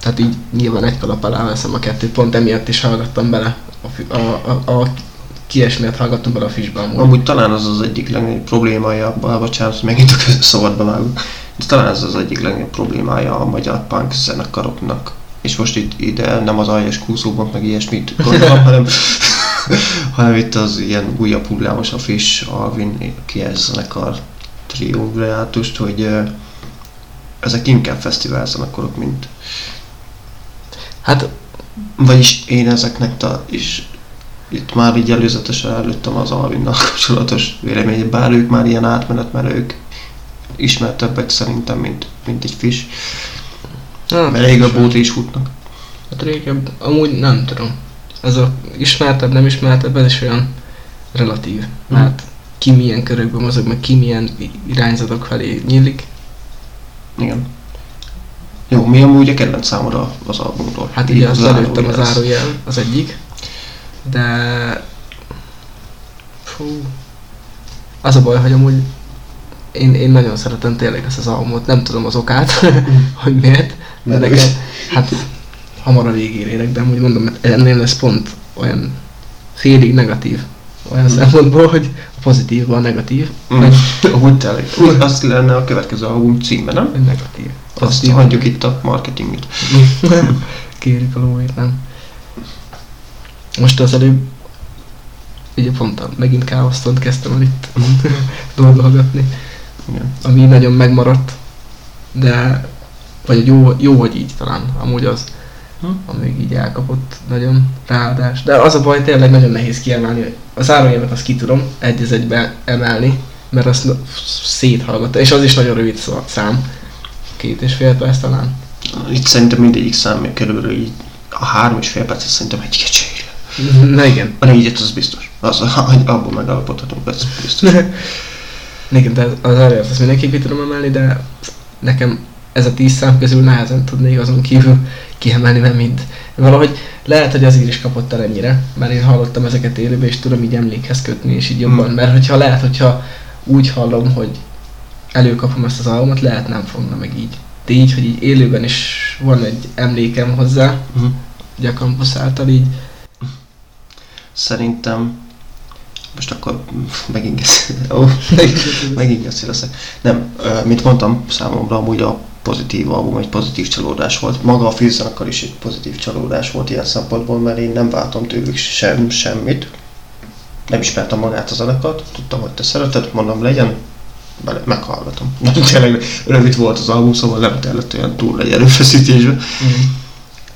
Speaker 2: Tehát így nyilván egy kalap alá veszem a kettőt, pont emiatt is hallgattam bele. A, a, a, a kies miatt hallgattam bele a Fishbe amúgy.
Speaker 1: Amúgy talán az az egyik legnagyobb problémája, bár bocsánat, megint a szabadba vágunk, de talán ez az egyik legnagyobb problémája a magyar punk zenekaroknak. És most itt ide nem az aljas kúszóban, meg ilyesmit gondolom, hanem, [LAUGHS] hanem itt az ilyen újabb hullámos a Fish, Alvin, Kies zenekar triumvirátust, hogy ezek inkább fesztivál zenekarok, mint
Speaker 2: Hát
Speaker 1: Vagyis én ezeknek ta, is itt már így előzetesen előttem az Alvinnal kapcsolatos vélemény, bár ők már ilyen átmenet, mert ők ismertebbek szerintem, mint, mint egy fish,
Speaker 2: hát,
Speaker 1: mert régebb is futnak.
Speaker 2: Hát régebb, amúgy nem tudom. Ez a ismertebb, nem ismertebb, ez is olyan relatív.
Speaker 1: Mhm.
Speaker 2: Hát ki milyen körökben mozog, meg ki milyen irányzatok felé nyílik.
Speaker 1: Igen. Jó, mi amúgy a kedvenc számomra az albumról?
Speaker 2: Hát
Speaker 1: Így zárójel
Speaker 2: előttem az
Speaker 1: lesz.
Speaker 2: zárójel, az egyik. De... Fú. Az a baj, hogy amúgy én, én nagyon szeretem tényleg ezt az albumot, nem tudom az okát, [LAUGHS] hogy miért, de
Speaker 1: Mert-
Speaker 2: nekem, hát hamar a végére érek, de amúgy mondom, hogy ennél lesz pont olyan félig negatív, olyan
Speaker 1: Mm.
Speaker 2: szempontból, hogy a pozitívban negatív,
Speaker 1: Mm.
Speaker 2: vagy
Speaker 1: Úgy tényleg. Azt lenne a következő album címe, nem?
Speaker 2: negatív.
Speaker 1: Azt
Speaker 2: Pozitív,
Speaker 1: hagyjuk itt a marketinget. [LAUGHS]
Speaker 2: Kérjük a lóért, nem? Most az előbb ugye pont a, megint káosztont kezdtem el itt [LAUGHS] dolgolgatni,
Speaker 1: Igen.
Speaker 2: ami nagyon megmaradt, de vagy jó, jó, hogy így talán, amúgy az,
Speaker 1: Hm?
Speaker 2: amíg így elkapott nagyon ráadás. De az a baj, tényleg nagyon nehéz kiemelni, hogy a zárójelet azt ki tudom egy az egybe emelni, mert azt széthallgatta, és az is nagyon rövid szám, két és fél perc talán.
Speaker 1: Itt szerintem mindegyik szám körülbelül így a három és fél percet szerintem egy kecsére.
Speaker 2: Na igen,
Speaker 1: A négyet az biztos. Az, abból megállapodhatunk, ez biztos. [LAUGHS]
Speaker 2: Igen, de az előtt azt mindenképp ki tudom emelni, de nekem ez a tíz szám közül nehezen tudnék azon kívül kiemelni, mert mind. Valahogy lehet, hogy azért is kapott el ennyire, mert én hallottam ezeket élőben, és tudom így emlékhez kötni, és így jobban,
Speaker 1: Hmm.
Speaker 2: mert hogyha lehet, hogyha úgy hallom, hogy előkapom ezt az albumot, lehet nem fogna meg így. De így, hogy így élőben is van egy emlékem hozzá,
Speaker 1: Mhm.
Speaker 2: ugye a Campus által így,
Speaker 1: Szerintem most akkor megint [LAUGHS] ó, megint leszek. Nem, mint mondtam, számomra amúgy a pozitív album egy pozitív csalódás volt. Maga a filmzenekar is egy pozitív csalódás volt ilyen szempontból, mert én nem váltam tőlük sem, semmit. Nem ismertem magát a zenekart, tudtam, hogy te szereted, mondom legyen, bele, meghallgatom. [LAUGHS] Nem tényleg rövid volt az album, szóval nem kellett olyan túl nagy erőfeszítésbe.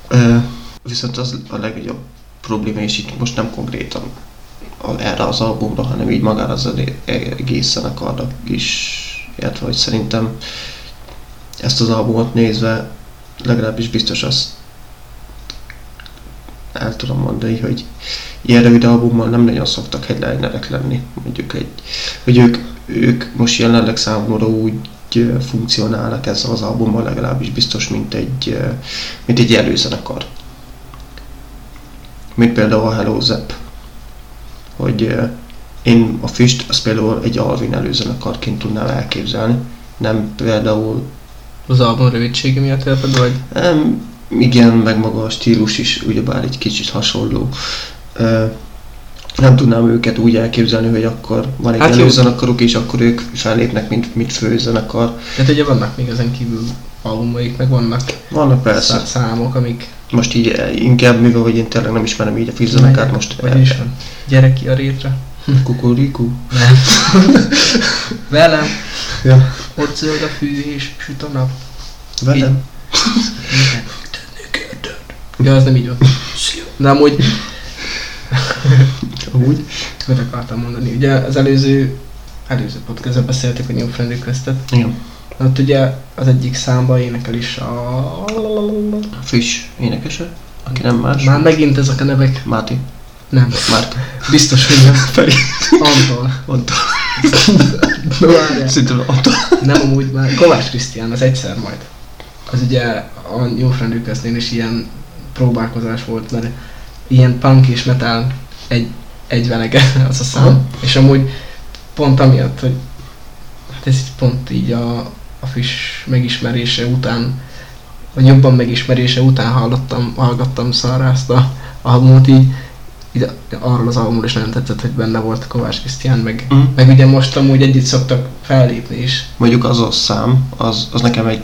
Speaker 1: Ö, viszont az a legnagyobb probléma, és itt most nem konkrétan erre az albumra, hanem így magára az egész zenekarnak is, illetve hogy szerintem ezt az albumot nézve legalábbis biztos azt el tudom mondani, hogy ilyen rövid albummal nem nagyon szoktak headlinerek lenni. Mondjuk egy, hogy ők, ők most jelenleg számomra úgy funkcionálnak ezzel az albummal legalábbis biztos, mint egy, mint egy előzenekar. Mint például a Hello Zep. Hogy ö, én a Fist, az például egy Alvin előzenekarként tudnám elképzelni, nem például
Speaker 2: Az album rövidsége miatt érted, vagy?
Speaker 1: Um, igen, meg maga a stílus is ugyebár egy kicsit hasonló. Ö, nem tudnám őket úgy elképzelni, hogy akkor van egy
Speaker 2: Hát
Speaker 1: hát
Speaker 2: jó.
Speaker 1: zenekaruk, és akkor ők fellépnek, mint, mint főzenekar.
Speaker 2: Tehát ugye vannak még ezen kívül albumaik, meg vannak
Speaker 1: Vannak persze.
Speaker 2: szá- számok, amik...
Speaker 1: Most így eh, inkább, mivel hogy én tényleg nem ismerem így a fizzenekát, most
Speaker 2: Vagy is van. Gyere ki a rétre. [LAUGHS]
Speaker 1: Kukurikú.
Speaker 2: Nem. [LAUGHS] Velem.
Speaker 1: Ja.
Speaker 2: Ott zöld a fű és süt a nap.
Speaker 1: Velem.
Speaker 2: Ja, az nem így van. De [LAUGHS] amúgy,
Speaker 1: Úgy.
Speaker 2: mit akartam mondani? Ugye az előző, előző podcastban beszéltük a New Friend Request-et.
Speaker 1: Igen.
Speaker 2: Ott ugye az egyik számba énekel is a...
Speaker 1: Friss énekese, aki nem más.
Speaker 2: Már megint ezek a nevek.
Speaker 1: Máti.
Speaker 2: Nem.
Speaker 1: Márta.
Speaker 2: Biztos, hogy nem.
Speaker 1: Feri.
Speaker 2: Antol.
Speaker 1: Antal.
Speaker 2: No.
Speaker 1: Szerintem Antal.
Speaker 2: Nem amúgy már Kovács Krisztián, az egyszer majd. Az ugye a New Friend Request-nél is ilyen próbálkozás volt, mert ilyen punk és metal egy, egyvelege az a szám.
Speaker 1: Aha.
Speaker 2: És amúgy pont amiatt, hogy hát ez pont így a, a friss megismerése után, vagy jobban megismerése után hallottam, hallgattam szarra ezt a albumot így, így arról az albumról is nagyon tetszett, hogy benne volt Kovács Krisztián, meg,
Speaker 1: Mm.
Speaker 2: meg ugye most amúgy együtt szoktak fellépni is.
Speaker 1: Mondjuk az a szám, az, az nekem egy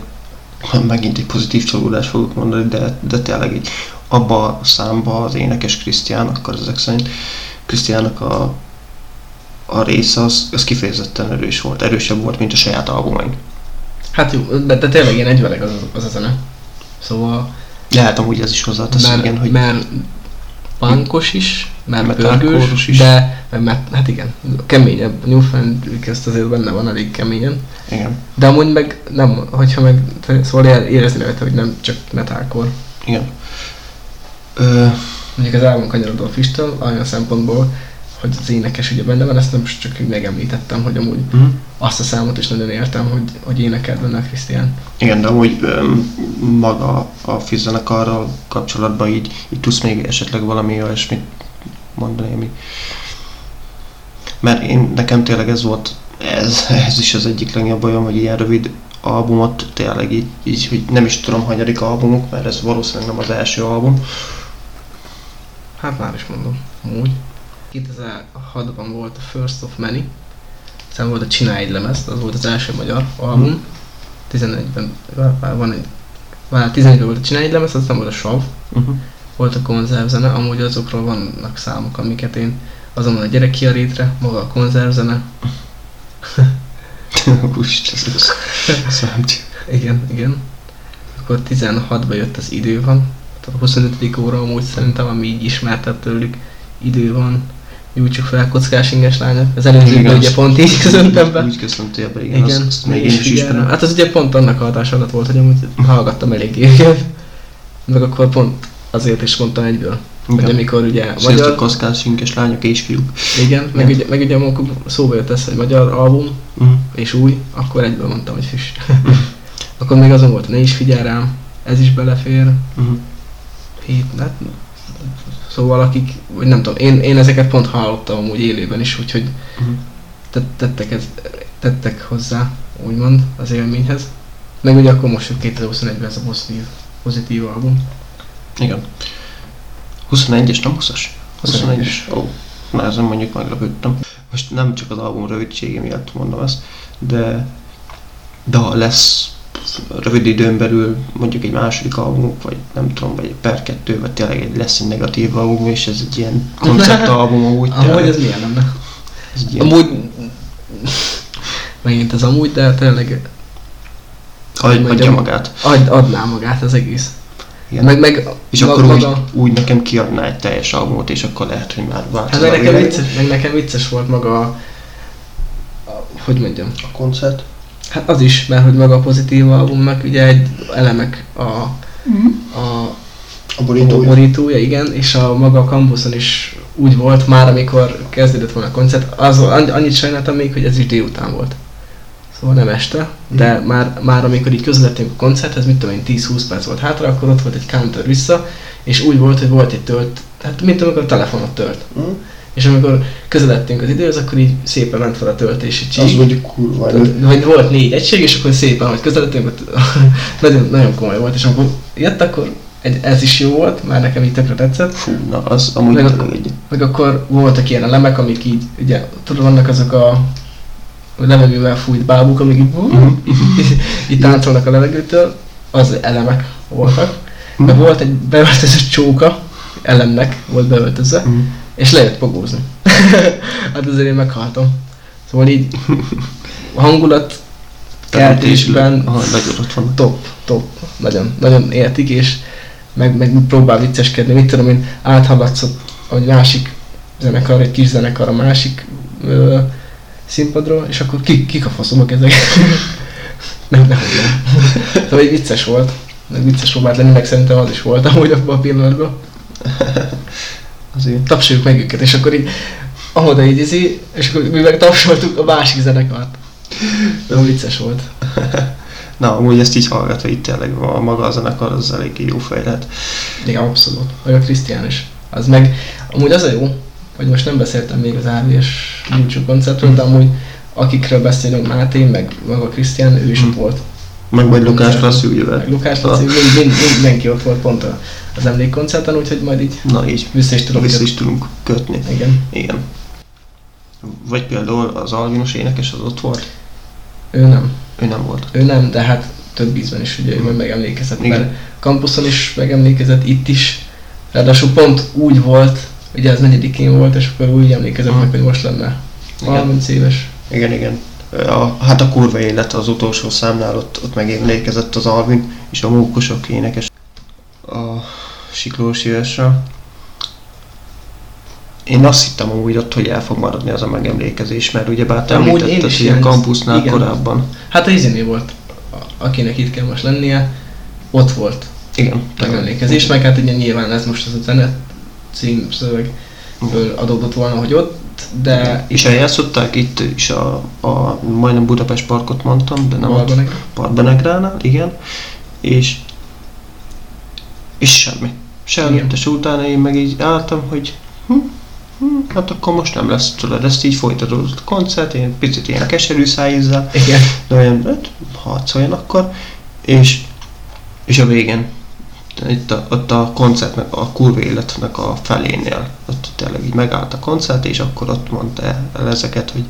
Speaker 1: megint egy pozitív csalódás fogok mondani, de, de tényleg így abba a számba az énekes Krisztián, akkor ezek szerint Krisztiának a, a része az, az kifejezetten erős volt, erősebb volt, mint a saját albumaink.
Speaker 2: Hát jó, de, tényleg ilyen egyveleg az, az a zene. Szóval,
Speaker 1: Lehet amúgy ez is hozzátesz,
Speaker 2: mert,
Speaker 1: igen, hogy
Speaker 2: mert punkos is, mert pörgős,
Speaker 1: is.
Speaker 2: de, mert, hát igen, keményebb. New Friend Request azért benne van elég keményen.
Speaker 1: igen,
Speaker 2: De amúgy meg nem, hogyha meg, szóval ér- érezni rajta, hogy nem csak metalcore.
Speaker 1: igen. Ö,
Speaker 2: Mondjuk az álmon kanyarodó Fistől, olyan szempontból, hogy az énekes ugye benne van, ezt nem most csak megemlítettem, hogy amúgy
Speaker 1: mhm.
Speaker 2: azt a számot is nagyon értem, hogy, hogy énekelt benne Krisztián.
Speaker 1: Igen, de amúgy maga a fizzenekarral kapcsolatban így, így tudsz még esetleg valami olyasmit mondani, ami... Mert én, nekem tényleg ez volt, ez, ez is az egyik legnagyobb bajom, hogy ilyen rövid albumot tényleg így, így, hogy nem is tudom, hanyadik albumuk, mert ez valószínűleg nem az első album.
Speaker 2: Hát már is mondom, amúgy. 2006-ban volt a First of Many, aztán volt a Csinálj egy lemezt, az volt az első magyar album. 11-ben vá- van egy, vár, 11-ben volt a Csinálj egy lemez, aztán volt a Sav,
Speaker 1: Uh-huh.
Speaker 2: volt a konzervzene, amúgy azokról vannak számok, amiket én azon a gyerek ki a rétre, maga a konzervzene. [LAUGHS]
Speaker 1: Úristen, ez.
Speaker 2: Igen, igen. Akkor 16-ban jött az idő van, a 25. óra amúgy szerintem, ami így ismertebb tőlük, idő van, nyújtsuk fel kockás inges lányok. Az előzőben
Speaker 1: Igen,
Speaker 2: ugye pont így köszöntem be.
Speaker 1: Úgy köszöntél be, igen,
Speaker 2: Igen,
Speaker 1: azt, azt még én is ismerem.
Speaker 2: Hát az ugye pont annak a hatás alatt volt, hogy amúgy hallgattam eléggé őket. [LAUGHS] Meg akkor pont azért is mondtam egyből. Hogy
Speaker 1: Igen.
Speaker 2: amikor ugye
Speaker 1: Sziasztok,
Speaker 2: magyar,
Speaker 1: koszkás, inkes lányok és fiúk.
Speaker 2: igen, meg
Speaker 1: Igen.
Speaker 2: ugye, meg ugye amikor szóba jött ez, hogy magyar album,
Speaker 1: Uh-huh.
Speaker 2: és új, akkor egyből mondtam, hogy füst. [LAUGHS] akkor még azon volt, ne is figyelj rám, ez is belefér,
Speaker 1: Uh-huh.
Speaker 2: hét, hát, szóval akik, vagy nem tudom, én, én ezeket pont hallottam amúgy élőben is, úgyhogy
Speaker 1: Uh-huh.
Speaker 2: tett, tettek, ez, tettek hozzá, úgymond, az élményhez. Meg ugye akkor most jött 2021-ben ez a pozitív, pozitív album.
Speaker 1: Igen. 21-es, nem 20-as?
Speaker 2: 21-es.
Speaker 1: 21-es. Ó, na ezen mondjuk meglepődtem. Most nem csak az album rövidsége miatt mondom ezt, de, de ha lesz rövid időn belül mondjuk egy második albumuk, vagy nem tudom, vagy egy per kettő, vagy tényleg egy lesz egy negatív album, és ez egy ilyen konceptalbum amúgy. [LAUGHS]
Speaker 2: Amúgy ez milyen lenne?
Speaker 1: ez egy ilyen,
Speaker 2: Amúgy, megint ez amúgy, de tényleg
Speaker 1: adj, adja
Speaker 2: mondjam,
Speaker 1: magát.
Speaker 2: ad, adná magát az egész.
Speaker 1: Igen.
Speaker 2: Meg, meg
Speaker 1: és
Speaker 2: ma-
Speaker 1: akkor úgy,
Speaker 2: maga,
Speaker 1: úgy nekem kiadná egy teljes albumot, és akkor lehet, hogy már
Speaker 2: hát
Speaker 1: változna
Speaker 2: meg nekem, vicces, meg nekem vicces volt maga a, a, hogy mondjam,
Speaker 1: A koncert.
Speaker 2: Hát az is, mert hogy maga a pozitív albumnak ugye egy elemek a, a
Speaker 1: A
Speaker 2: borítója. borítója, igen, és a maga a kampuszon is úgy volt már, amikor kezdődött volna a koncert, az, anny- annyit sajnáltam még, hogy ez is délután volt. Szóval nem este, de már, már amikor így közlettünk a koncerthez, mit tudom én, 10-20 perc volt hátra, akkor ott volt egy counter vissza, és úgy volt, hogy volt egy tölt, tehát mint amikor a telefonot tölt.
Speaker 1: Mm.
Speaker 2: És amikor közeledtünk az időhöz, akkor így szépen ment fel a töltési csík.
Speaker 1: Az mondjuk kurva
Speaker 2: vagy volt négy egység, és akkor szépen, hogy közeledtünk, [LAUGHS] nagyon, nagyon komoly volt, és amikor jött, akkor egy, ez is jó volt, már nekem így tökre tetszett.
Speaker 1: Fú, na az amúgy
Speaker 2: Meg akkor-
Speaker 1: egy...
Speaker 2: Meg akkor voltak ilyen elemek, amik így, ugye, tudod, vannak azok a levegővel fújt bábuk, amik így,
Speaker 1: Mhm. [LAUGHS]
Speaker 2: így táncolnak a levegőtől, az elemek voltak. Meg volt egy beöltözött csóka, elemnek volt beöltözve,
Speaker 1: Mhm.
Speaker 2: És lejött pogózni. [LAUGHS] hát azért én meghaltam. Szóval így a hangulat keltésben top, top, nagyon, nagyon értik, és meg, meg próbál vicceskedni, mit tudom én, áthallatszott egy másik zenekar, egy kis zenekar a másik ö, színpadról, és akkor kik, kik a faszomok ezek? [LAUGHS] nem, nem, nem. Szóval így vicces volt, meg vicces próbált lenni, meg szerintem az is volt amúgy abban a pillanatban. [LAUGHS]
Speaker 1: Azért.
Speaker 2: Tapsoljuk meg őket, és akkor így, ahoda így izi, és akkor mi meg tapsoltuk a másik zenekart. Nagyon vicces volt. [LAUGHS]
Speaker 1: Na, amúgy ezt így hallgatva itt tényleg a maga a zenekar az eléggé jó fej lehet.
Speaker 2: Igen, abszolút. Vagy a Krisztián is. Az meg, amúgy az a jó, hogy most nem beszéltem még az AVS búcsú koncertről, de amúgy akikről beszélünk, Máté, meg maga Krisztián, ő is ott volt.
Speaker 1: Meg majd Lukás. Laci.
Speaker 2: Meg Lukás Laci, mind, mind, mindenki ott volt pont az emlékkoncerten, úgyhogy majd így
Speaker 1: Na így,
Speaker 2: vissza is tudok
Speaker 1: vissza is tudunk kötni.
Speaker 2: Igen.
Speaker 1: Igen. Vagy például az Alvinos énekes az ott volt?
Speaker 2: Ő nem.
Speaker 1: Ő nem volt.
Speaker 2: Ő nem, de hát több ízben is ugye majd megemlékezett,
Speaker 1: Igen.
Speaker 2: mert kampuszon is megemlékezett, itt is. Ráadásul pont úgy volt, ugye az negyedikén volt, és akkor úgy emlékezett
Speaker 1: Mhm.
Speaker 2: meg, hogy most lenne
Speaker 1: Igen.
Speaker 2: 30 éves.
Speaker 1: Igen, igen. A, hát a kurva élet az utolsó számnál ott, ott megemlékezett az Alvin és a mókusok énekes a Siklós Jösre. Én azt hittem amúgy ott, hogy el fog maradni az a megemlékezés, mert ugye bár te említetted, hogy a kampusznál
Speaker 2: igen.
Speaker 1: korábban.
Speaker 2: Hát a izéné volt, akinek itt kell most lennie, ott volt
Speaker 1: Igen.
Speaker 2: megemlékezés, meg hát ugye nyilván ez most az a zene cím szövegből adódott volna, hogy ott, de
Speaker 1: És eljátszották itt is a, a majdnem Budapest parkot mondtam, de nem ott.
Speaker 2: Valóban
Speaker 1: Partbenegránál, igen. És, és semmi. Semmi.
Speaker 2: Igen.
Speaker 1: És utána én meg így álltam, hogy hm, hm, hát akkor most nem lesz, tudod, ezt így folytatódott a koncert, én picit ilyen keserű szájízzel,
Speaker 2: Igen.
Speaker 1: de olyan, hát harcoljon akkor, és, és a végén, itt a, ott a koncertnek, a kurva életnek a felénél, ott tényleg így megállt a koncert, és akkor ott mondta el ezeket, hogy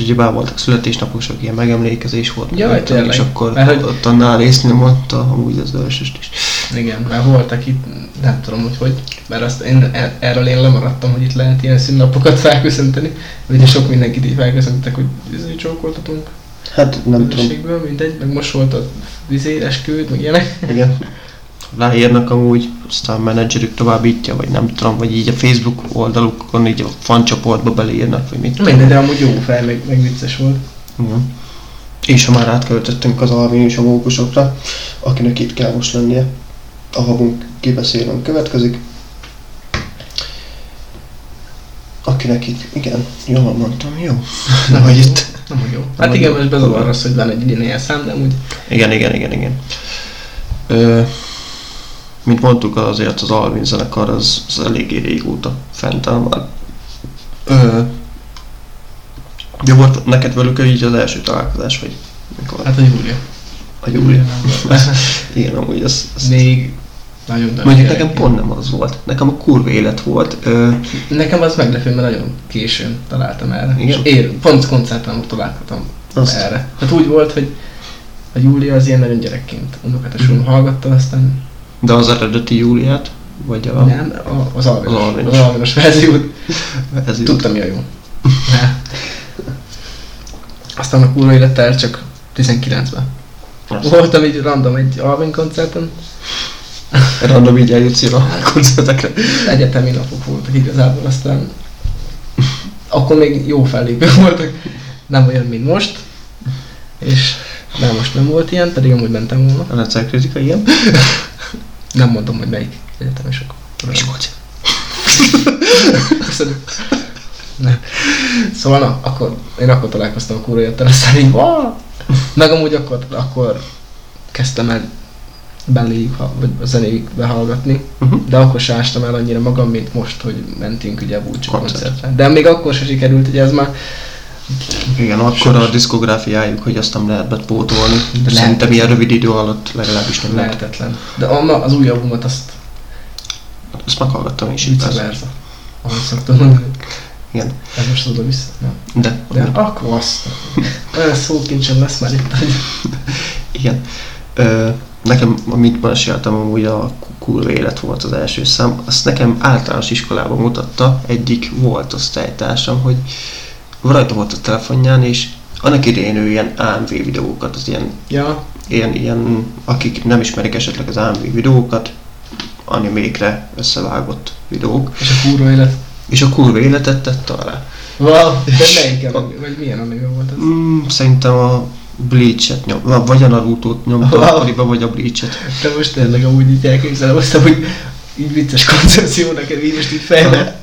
Speaker 1: ugye bár voltak születésnaposok, ilyen megemlékezés volt,
Speaker 2: Jaj,
Speaker 1: tudom, és
Speaker 2: tényleg.
Speaker 1: akkor
Speaker 2: Mert hogy-
Speaker 1: ott annál résznél mondta amúgy az ősöst is.
Speaker 2: Igen, mert voltak itt, nem tudom, hogy hogy, mert azt én, e- erről én lemaradtam, hogy itt lehet ilyen szünnapokat felköszönteni. Ugye sok mindenkit így felköszöntek, hogy izé csókoltatunk
Speaker 1: Hát nem tudom,
Speaker 2: mindegy, meg most volt a vizé, esküvőt, meg ilyenek.
Speaker 1: igen. [LAUGHS] Ráírnak amúgy, aztán a menedzserük továbbítja, vagy nem tudom, vagy így a Facebook oldalukon így a fancsoportba beleírnak, vagy mit tudom.
Speaker 2: Mindegy, de amúgy jó fel, meg, meg vicces volt.
Speaker 1: Igen. És ha már átköltöttünk az Alvin és a mókusokra, akinek itt kell most lennie, a havunk kibeszélem következik. Akinek itt, igen, jól mondtam, jó.
Speaker 2: Nem,
Speaker 1: hogy itt.
Speaker 2: Nem, jó. Hát igen, most bezavar az, hogy van egy ilyen szám, de úgy
Speaker 1: Igen, igen, igen, igen. Ö, mint mondtuk, azért az Alvin zenekar az, az eléggé régóta fent áll már. Ö, de volt neked velük így az első találkozás, vagy mikor?
Speaker 2: Hát a Júlia.
Speaker 1: a Júlia. Igen, [LAUGHS] amúgy az, az
Speaker 2: Még nagyon nagyon
Speaker 1: Mondjuk nekem pont nem az volt. Nekem a kurva élet volt. Ö,
Speaker 2: Nekem az meglepő, mert nagyon későn találtam erre.
Speaker 1: Igen?
Speaker 2: És ér, pont koncerten találtam
Speaker 1: azt,
Speaker 2: erre. Tehát úgy volt, hogy a Júlia az ilyen nagyon gyerekként unokatesul
Speaker 1: Mhm.
Speaker 2: hallgatta, aztán
Speaker 1: de az eredeti Júliát, vagy a...
Speaker 2: nem, az alvinos,
Speaker 1: Az alvinos.
Speaker 2: verziót. Tudtam, mi a jó. Aztán a kurva élettel csak 19-ben.
Speaker 1: Azt.
Speaker 2: Voltam így random egy Alvin koncerten,
Speaker 1: Random így eljutsz ilyen a koncertekre.
Speaker 2: egyetemi napok voltak igazából, aztán akkor még jó fellépők voltak, nem olyan, mint most, és nem, most nem volt ilyen, pedig amúgy mentem volna.
Speaker 1: A rendszerkritika, igen. [LAUGHS]
Speaker 2: Nem mondom, hogy melyik egyetemisek.
Speaker 1: Miskolci.
Speaker 2: Köszönöm. Nem. Szóval na, akkor én akkor találkoztam a kúra jöttel, aztán így, meg amúgy akkor, akkor kezdtem el beléjük, vagy a zenéjük behallgatni,
Speaker 1: Uh-huh.
Speaker 2: de akkor se ástam el annyira magam, mint most, hogy mentünk ugye a
Speaker 1: Koncert.
Speaker 2: koncertre. De még akkor se sikerült, ugye ez már
Speaker 1: Igen, akkor a diszkográfiájuk, hogy azt nem lehet pótolni. De
Speaker 2: Lehet.
Speaker 1: szerintem ilyen rövid idő alatt legalábbis nem lehet.
Speaker 2: lehetetlen. De a- az új albumot azt
Speaker 1: Ezt meghallgattam is
Speaker 2: vice versa. Ahogy szoktam mondani.
Speaker 1: Igen.
Speaker 2: Ez most oda vissza? Nem.
Speaker 1: De,
Speaker 2: De akkor azt. Olyan szókincsem lesz már itt.
Speaker 1: igen. Ö, nekem, amit meséltem, amúgy a kurva élet volt az első szám, azt nekem általános iskolában mutatta egyik volt osztálytársam, hogy rajta volt a telefonján, és annak idején ő ilyen AMV videókat, az ilyen
Speaker 2: Ja,
Speaker 1: ilyen, ilyen, akik nem ismerik esetleg az AMV videókat, animékre összevágott videók,
Speaker 2: és a kurva élet.
Speaker 1: és a kurva életet tette alá.
Speaker 2: Wow, de melyik anime, vagy milyen anime volt ez?
Speaker 1: Mm, szerintem a Bleach-et nyom, vagy a Naruto-t nyomta
Speaker 2: Wow.
Speaker 1: akkoriban, vagy a Bleach-et.
Speaker 2: De most tényleg amúgy így elképzelem azt, hogy így vicces koncepció neked így most így fejbe.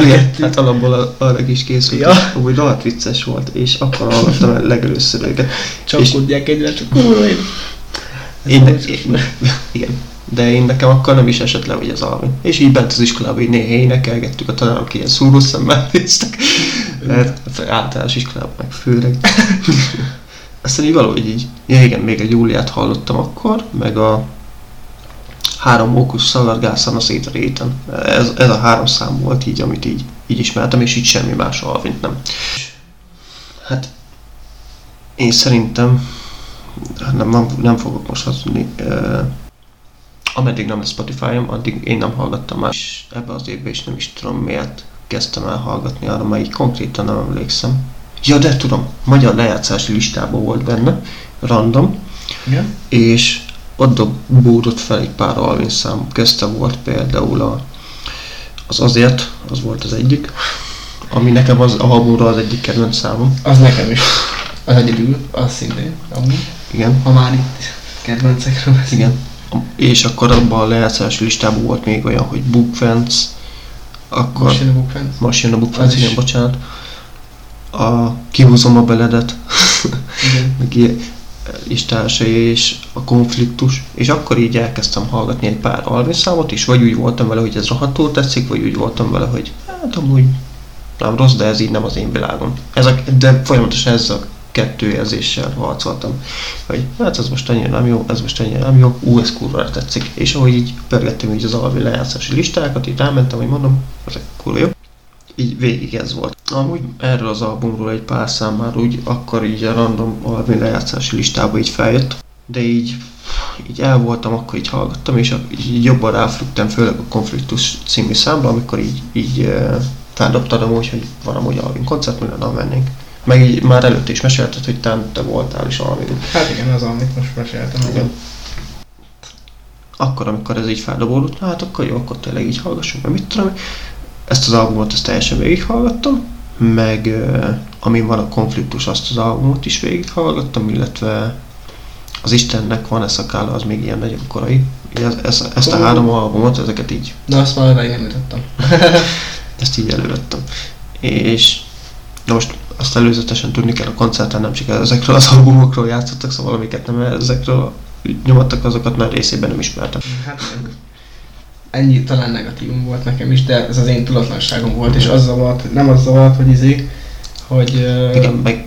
Speaker 1: Igen, hát alapból arra is készült,
Speaker 2: Ja.
Speaker 1: és amúgy rohadt vicces volt, és akkor hallottam el legelőször őket.
Speaker 2: Csapkodják egyre, csak kurva. Ez
Speaker 1: Én,
Speaker 2: valami
Speaker 1: én, igen, de én nekem akkor nem is esett le, hogy ez alapja. És így bent az iskolában így néha énekelgettük, a tanárok ilyen szúró szemmel néztek. Hát, hát általános iskolában meg főleg. [LAUGHS] Aztán így valahogy így, ja igen, még egy Júliát hallottam akkor, meg a három mókus szaladgászan a szét a réten. Ez, ez a három szám volt így, amit így, így ismertem, és így semmi más alvint nem. Hát én szerintem hát nem, nem, fogok most hazudni. Uh, ameddig nem lesz Spotify-om, addig én nem hallgattam már, és ebbe az évben is nem is tudom miért kezdtem el hallgatni arra, mert így konkrétan nem emlékszem. Ja, de tudom, magyar lejátszási listában volt benne, random,
Speaker 2: Igen?
Speaker 1: és ott dobódott fel egy pár Alvin szám. Közte volt például a, az azért, az volt az egyik, ami nekem az albumról az egyik kedvenc számom.
Speaker 2: Az nekem is. Az egyedül, az szintén. Amúgy.
Speaker 1: Igen,
Speaker 2: Ha már itt kedvencekről beszélünk.
Speaker 1: igen. És akkor abban a lejátszási listában volt még olyan, hogy Book Fence, akkor
Speaker 2: a Book Fence.
Speaker 1: a Book Fence, igen, bocsánat. A Kihúzom a beledet,
Speaker 2: Igen. [LAUGHS]
Speaker 1: ilyen, és a konfliktus, és akkor így elkezdtem hallgatni egy pár Alvin számot, és vagy úgy voltam vele, hogy ez rohadtul tetszik, vagy úgy voltam vele, hogy hát amúgy nem rossz, de ez így nem az én világom. Ez a, de folyamatosan ezzel a kettő érzéssel harcoltam, hogy hát ez most annyira nem jó, ez most annyira nem jó, ú, ez kurva tetszik. És ahogy így pörgettem így az Alvin lejátszási listákat, így rámentem, hogy mondom, ezek kurva jó. Így végig ez volt. Amúgy erről az albumról egy pár szám már úgy, akkor így a random Alvin lejátszási listába így feljött, de így, így el voltam, akkor így hallgattam, és így jobban ráflüktem, főleg a Konfliktus című számra, amikor így, így feldobtad amúgy, hogy van amúgy Alvin koncert, minden nap mennénk. Meg így már előtt is mesélted, hogy te, te voltál is Alvin.
Speaker 2: Hát igen, az, amit most meséltem.
Speaker 1: Igen. Akkor, amikor ez így feldobódott, hát akkor jó, akkor tényleg így hallgassunk, mert mit tudom, én. Ezt az albumot ezt teljesen végighallgattam, meg amin van a konfliktus, azt az albumot is végighallgattam, illetve az Istennek van ez a kála, az még ilyen nagyon korai. Ez, ez, ezt a három albumot, ezeket így,
Speaker 2: De azt már jutottam. [LAUGHS]
Speaker 1: ezt így elővettem. És na most azt előzetesen tudni kell a koncerten, nem csak ezekről az albumokról játszottak, szóval amiket nem ezekről nyomattak, azokat már részében nem ismertem.
Speaker 2: Hát. Ennyi talán negatívum volt nekem is, de ez az én tudatlanságom volt, és az zavart, nem az zavart, hogy izé, hogy... ö,
Speaker 1: Igen, meg,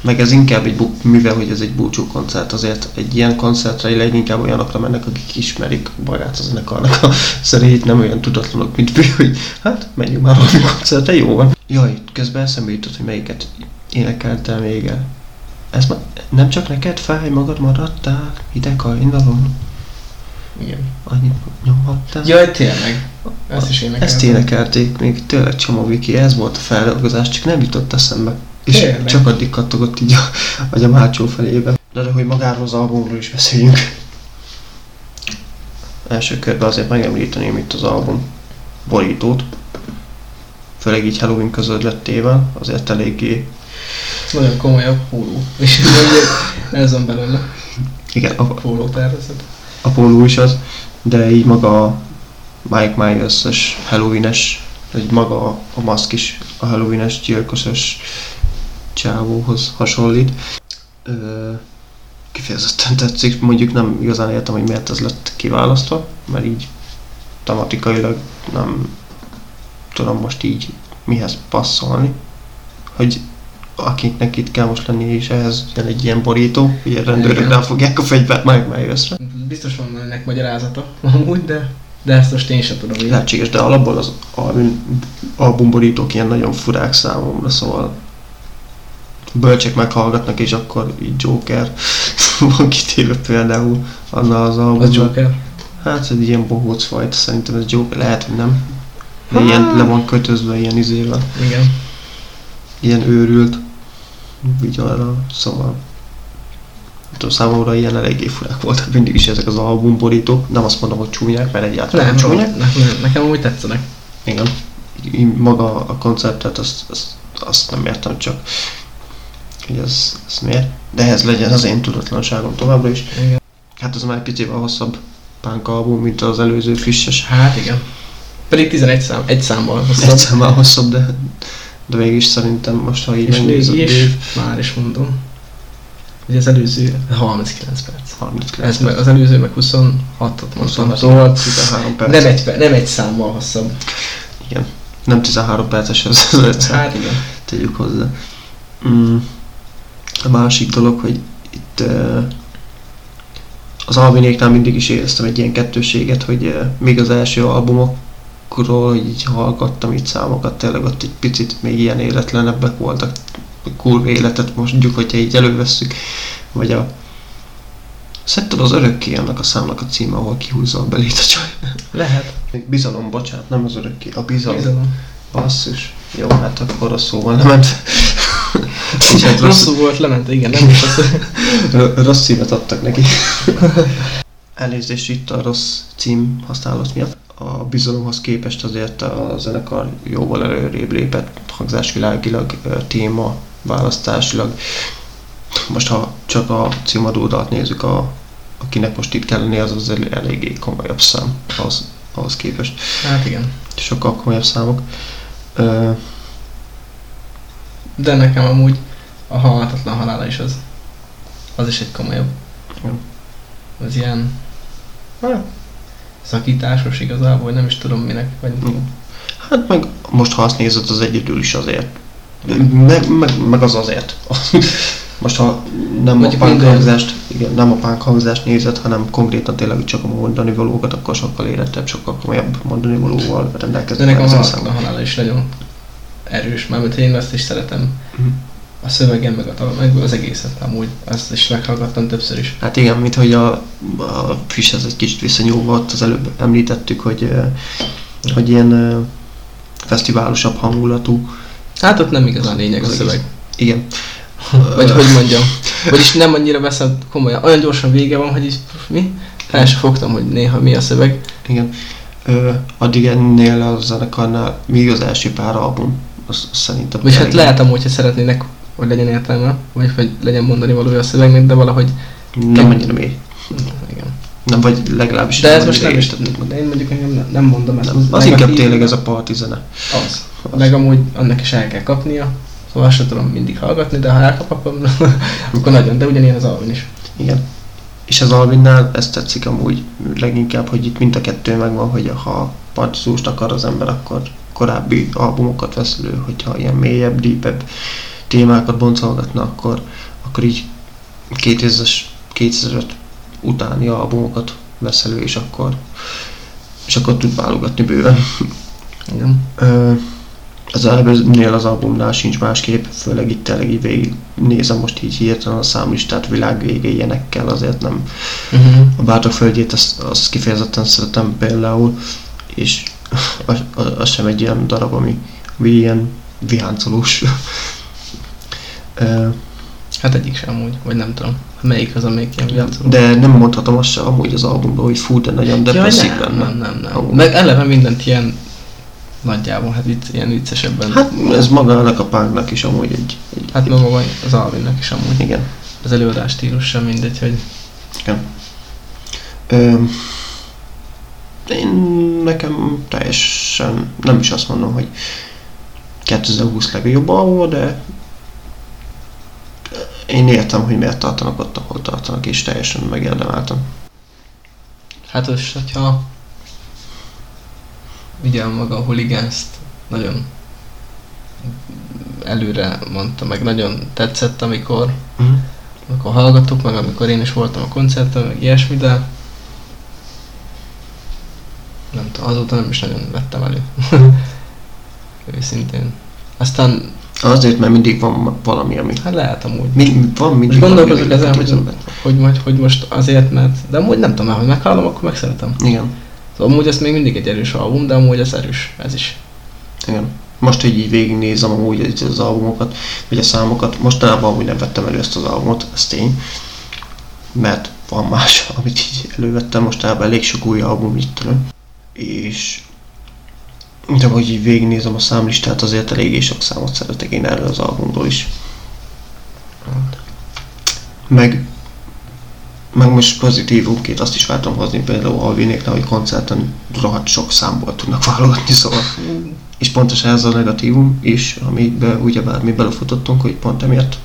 Speaker 1: meg ez inkább egy, bu- mivel hogy ez egy búcsú koncert, azért egy ilyen koncertre leginkább olyanokra mennek, akik ismerik magát a zenekarnak a szerét, nem olyan tudatlanok, mint mi, hogy hát menjünk már valami koncertre, jó van. Jaj, közben eszembe jutott, hogy melyiket énekeltem még el. Ez ma, nem csak neked fáj, magad maradtál, hideg hajnalon,
Speaker 2: Igen.
Speaker 1: annyit nyomhattál.
Speaker 2: Jaj, tényleg. Ezt is énekeltem.
Speaker 1: Ezt énekelték még tényleg csomó viki, ez volt a feldolgozás, csak nem jutott eszembe. És
Speaker 2: Tényleg?
Speaker 1: csak addig kattogott így a agyam hátsó felébe. De, de hogy magáról az albumról is beszéljünk. Első körben azért megemlíteném itt az album borítót. Főleg így Halloween közölettével, azért eléggé,
Speaker 2: Ez nagyon komolyabb póló. És mondjuk ez van belőle.
Speaker 1: igen, a,
Speaker 2: Póló tervezet.
Speaker 1: A is az, de így maga a Mike Myers-es Halloween-es, vagy maga a, a maszk is a Halloween-es gyilkosos csávóhoz hasonlít. Ö, kifejezetten tetszik. Mondjuk nem igazán értem, hogy miért ez lett kiválasztva, mert így tematikailag nem tudom most így mihez passzolni. Hogy akiknek itt kell most lenni, és ehhez jön egy ilyen borító, a rendőrök
Speaker 2: Igen.
Speaker 1: nem fogják a fegyvert meg megjösszre.
Speaker 2: Biztos van ennek magyarázata, amúgy, de, de ezt most én sem tudom így.
Speaker 1: Lehetséges, de alapból az album, albumborítók ilyen nagyon furák számomra, szóval bölcsek meghallgatnak, és akkor így Joker [LAUGHS] van kitéve például annál az albummal.
Speaker 2: Az Joker.
Speaker 1: Hát egy ilyen bohóc fajta, szerintem ez Joker, lehet, hogy nem. De ilyen le van kötözve ilyen izével,
Speaker 2: Igen.
Speaker 1: Ilyen őrült vigyarra, szóval nem tudom, számomra ilyen eléggé furák voltak mindig is ezek az albumborítók. Nem azt mondom, hogy csúnyák, mert egyáltalán
Speaker 2: Nem,
Speaker 1: nem, csúnyák.
Speaker 2: nem, nekem úgy tetszenek.
Speaker 1: Igen. Így Maga a konceptet, azt, azt, azt nem értem csak, hogy ez, ez miért. De ez legyen az én tudatlanságom továbbra is.
Speaker 2: Igen.
Speaker 1: Hát ez már egy picit hosszabb punk album, mint az előző fisses.
Speaker 2: Hát igen. Pedig 11 szám, egy számmal hosszabb.
Speaker 1: Egyszer már hosszabb, de, de végig is szerintem most, ha így
Speaker 2: És
Speaker 1: megnézed,
Speaker 2: is,
Speaker 1: Dave,
Speaker 2: már is mondom. Ugye az előző 39 perc.
Speaker 1: 39
Speaker 2: Ez meg, az előző meg 26-ot mondtam,
Speaker 1: 26,
Speaker 2: szóval
Speaker 1: 13 perc.
Speaker 2: nem egy, nem egy számmal hosszabb.
Speaker 1: Igen. Nem 13 perces az öt szám.
Speaker 2: Hát igen.
Speaker 1: tegyük hozzá. Mm. A másik dolog, hogy itt uh, az Albinéknál mindig is éreztem egy ilyen kettőséget, hogy uh, még az első albumokról így hallgattam itt számokat, tényleg ott egy picit még ilyen életlenebbek voltak, kurva életet mondjuk, hogyha így elővesszük, vagy a Szerinted az örökké annak a számnak a címe, ahol kihúzza a belét a csaj.
Speaker 2: Lehet.
Speaker 1: Bizalom, bocsánat, nem az örökké, a bizalom.
Speaker 2: Bizalom.
Speaker 1: Basszus. Jó, hát akkor rosszul van, lement.
Speaker 2: Rosszul volt, lement, igen, nem is az.
Speaker 1: rossz címet adtak neki. Elnézést itt a rossz cím használat miatt. A bizalomhoz képest azért a zenekar jóval előrébb lépett hangzásvilágilag, téma, választásilag. Most ha csak a címadódalt nézzük, a, akinek most itt kell lenni, az az el- eléggé komolyabb szám ahhoz, ahhoz képest
Speaker 2: Hát igen.
Speaker 1: sokkal komolyabb számok. Ö,
Speaker 2: De nekem amúgy a halhatatlan halála is az. Az is egy komolyabb.
Speaker 1: Igen.
Speaker 2: Az ilyen... Hát, szakításos igazából, nem is tudom minek. Vagy
Speaker 1: hát meg most ha azt nézed, az egyedül is azért. Meg, meg, meg az azért. [LAUGHS] Most ha nem
Speaker 2: Mondjuk
Speaker 1: a punk
Speaker 2: minden-
Speaker 1: hangzást, igen, nem a punk hangzást nézed, hanem konkrétan tényleg csak a mondani valókat, akkor sokkal érettebb, sokkal komolyabb mondani valóval
Speaker 2: De
Speaker 1: rendelkeznek
Speaker 2: nekem a
Speaker 1: a
Speaker 2: halála is nagyon erős, mármint hogy én ezt is szeretem.
Speaker 1: Mhm.
Speaker 2: A szövegen, meg, a, meg az egészet amúgy. Ezt is meghallgattam többször is.
Speaker 1: Hát igen, mint hogy a, a Fishhez egy kicsit visszanyúlva, ott az előbb említettük, hogy, hogy ilyen fesztiválosabb hangulatú.
Speaker 2: Hát ott nem igazán lényeg a szöveg.
Speaker 1: Igen.
Speaker 2: Vagy hogy mondjam. [LAUGHS] Vagyis nem annyira veszed komolyan. Olyan gyorsan vége van, hogy is mi? El sem fogtam, hogy néha mi a szöveg.
Speaker 1: Igen. Ö, addig ennél a zenekarnál még az első pár album, az, az szerintem...
Speaker 2: Vagy hát lehet amúgy, hogy szeretnének, hogy legyen értelme, vagy hogy legyen mondani valója a szövegnek, de valahogy...
Speaker 1: Nem annyira mély.
Speaker 2: Igen.
Speaker 1: Nem, vagy legalábbis
Speaker 2: De ez most nem is, de én mondjuk nem, nem mondom ezt.
Speaker 1: Nem, az inkább tényleg ez a parti zene.
Speaker 2: Az. Meg amúgy annak is el kell kapnia, szóval azt sem tudom mindig hallgatni, de ha elkap, akkor, [LAUGHS] akkor nagyon, de ugyanilyen az Alvin is.
Speaker 1: Igen. És az Alvinnál ezt tetszik amúgy leginkább, hogy itt mind a kettő megvan, hogy ha partizúst akar az ember, akkor korábbi albumokat vesz elő, hogyha ilyen mélyebb, deepebb témákat boncolgatna, akkor, akkor így 2000-es, 2005 utáni albumokat vesz elő, és akkor, és akkor tud válogatni bőven. [LAUGHS]
Speaker 2: Igen.
Speaker 1: Ö, az előzőnél az albumnál sincs másképp, főleg itt tényleg így végig nézem most így hirtelen a számlistát világvége ilyenekkel, azért nem.
Speaker 2: Uh-huh.
Speaker 1: A Bátor földjét azt, azt kifejezetten szeretem például, és az, [LAUGHS] az, az sem egy ilyen darab, ami, ami ilyen viháncolós. Ö,
Speaker 2: Hát egyik sem amúgy, vagy nem tudom. Melyik az, amelyik ilyen játszol?
Speaker 1: de nem mondhatom azt sem amúgy az albumról, hogy fú, de nagyon depresszív
Speaker 2: Jaj,
Speaker 1: lenne.
Speaker 2: nem, nem, nem.
Speaker 1: Amúgy.
Speaker 2: Meg eleve mindent ilyen nagyjából, hát vicc, ilyen viccesebben.
Speaker 1: Hát ez magának a pánknak is amúgy egy, egy
Speaker 2: hát maga az Alvinnek is amúgy.
Speaker 1: igen.
Speaker 2: Az előadás stílus sem mindegy, hogy
Speaker 1: Ö, én nekem teljesen, nem is azt mondom, hogy 2020 legjobb album, de én értem, hogy miért tartanak ott, ahol tartanak, és teljesen megérdemeltem.
Speaker 2: Hát most, hogyha ugye maga a huligánzt nagyon előre mondta, meg nagyon tetszett, amikor,
Speaker 1: Mhm.
Speaker 2: amikor hallgattuk, meg amikor én is voltam a koncerten, meg ilyesmi, de nem tudom, azóta nem is nagyon vettem elő. [LAUGHS] Őszintén. Aztán,
Speaker 1: Azért, mert mindig van valami, ami...
Speaker 2: hát lehet amúgy.
Speaker 1: Mi, van mindig
Speaker 2: Most
Speaker 1: valami,
Speaker 2: gondolkozok
Speaker 1: ami
Speaker 2: ezen, hogy, hogy, hogy, hogy most azért, mert... De amúgy nem tudom, hogy meghallom, akkor megszeretem.
Speaker 1: Igen,
Speaker 2: Szóval amúgy ez még mindig egy erős album, de amúgy ez erős, ez is.
Speaker 1: igen. Most, hogy így végignézem amúgy az albumokat, vagy a számokat, mostanában amúgy nem vettem elő ezt az albumot, ez tény. Mert van más, [LAUGHS] amit így elővettem, mostában elég sok új album itt. És de hogy így végignézem a számlistát, azért eléggé sok számot szeretek én erről az albumról is. Meg, meg most pozitívumként azt is vártam hozni, például Alvinéknál, hogy koncerten rohadt sok számból tudnak válogatni, szóval. És pontosan ez a negatívum is, amiben ugyebár mi belefutottunk, hogy pont emiatt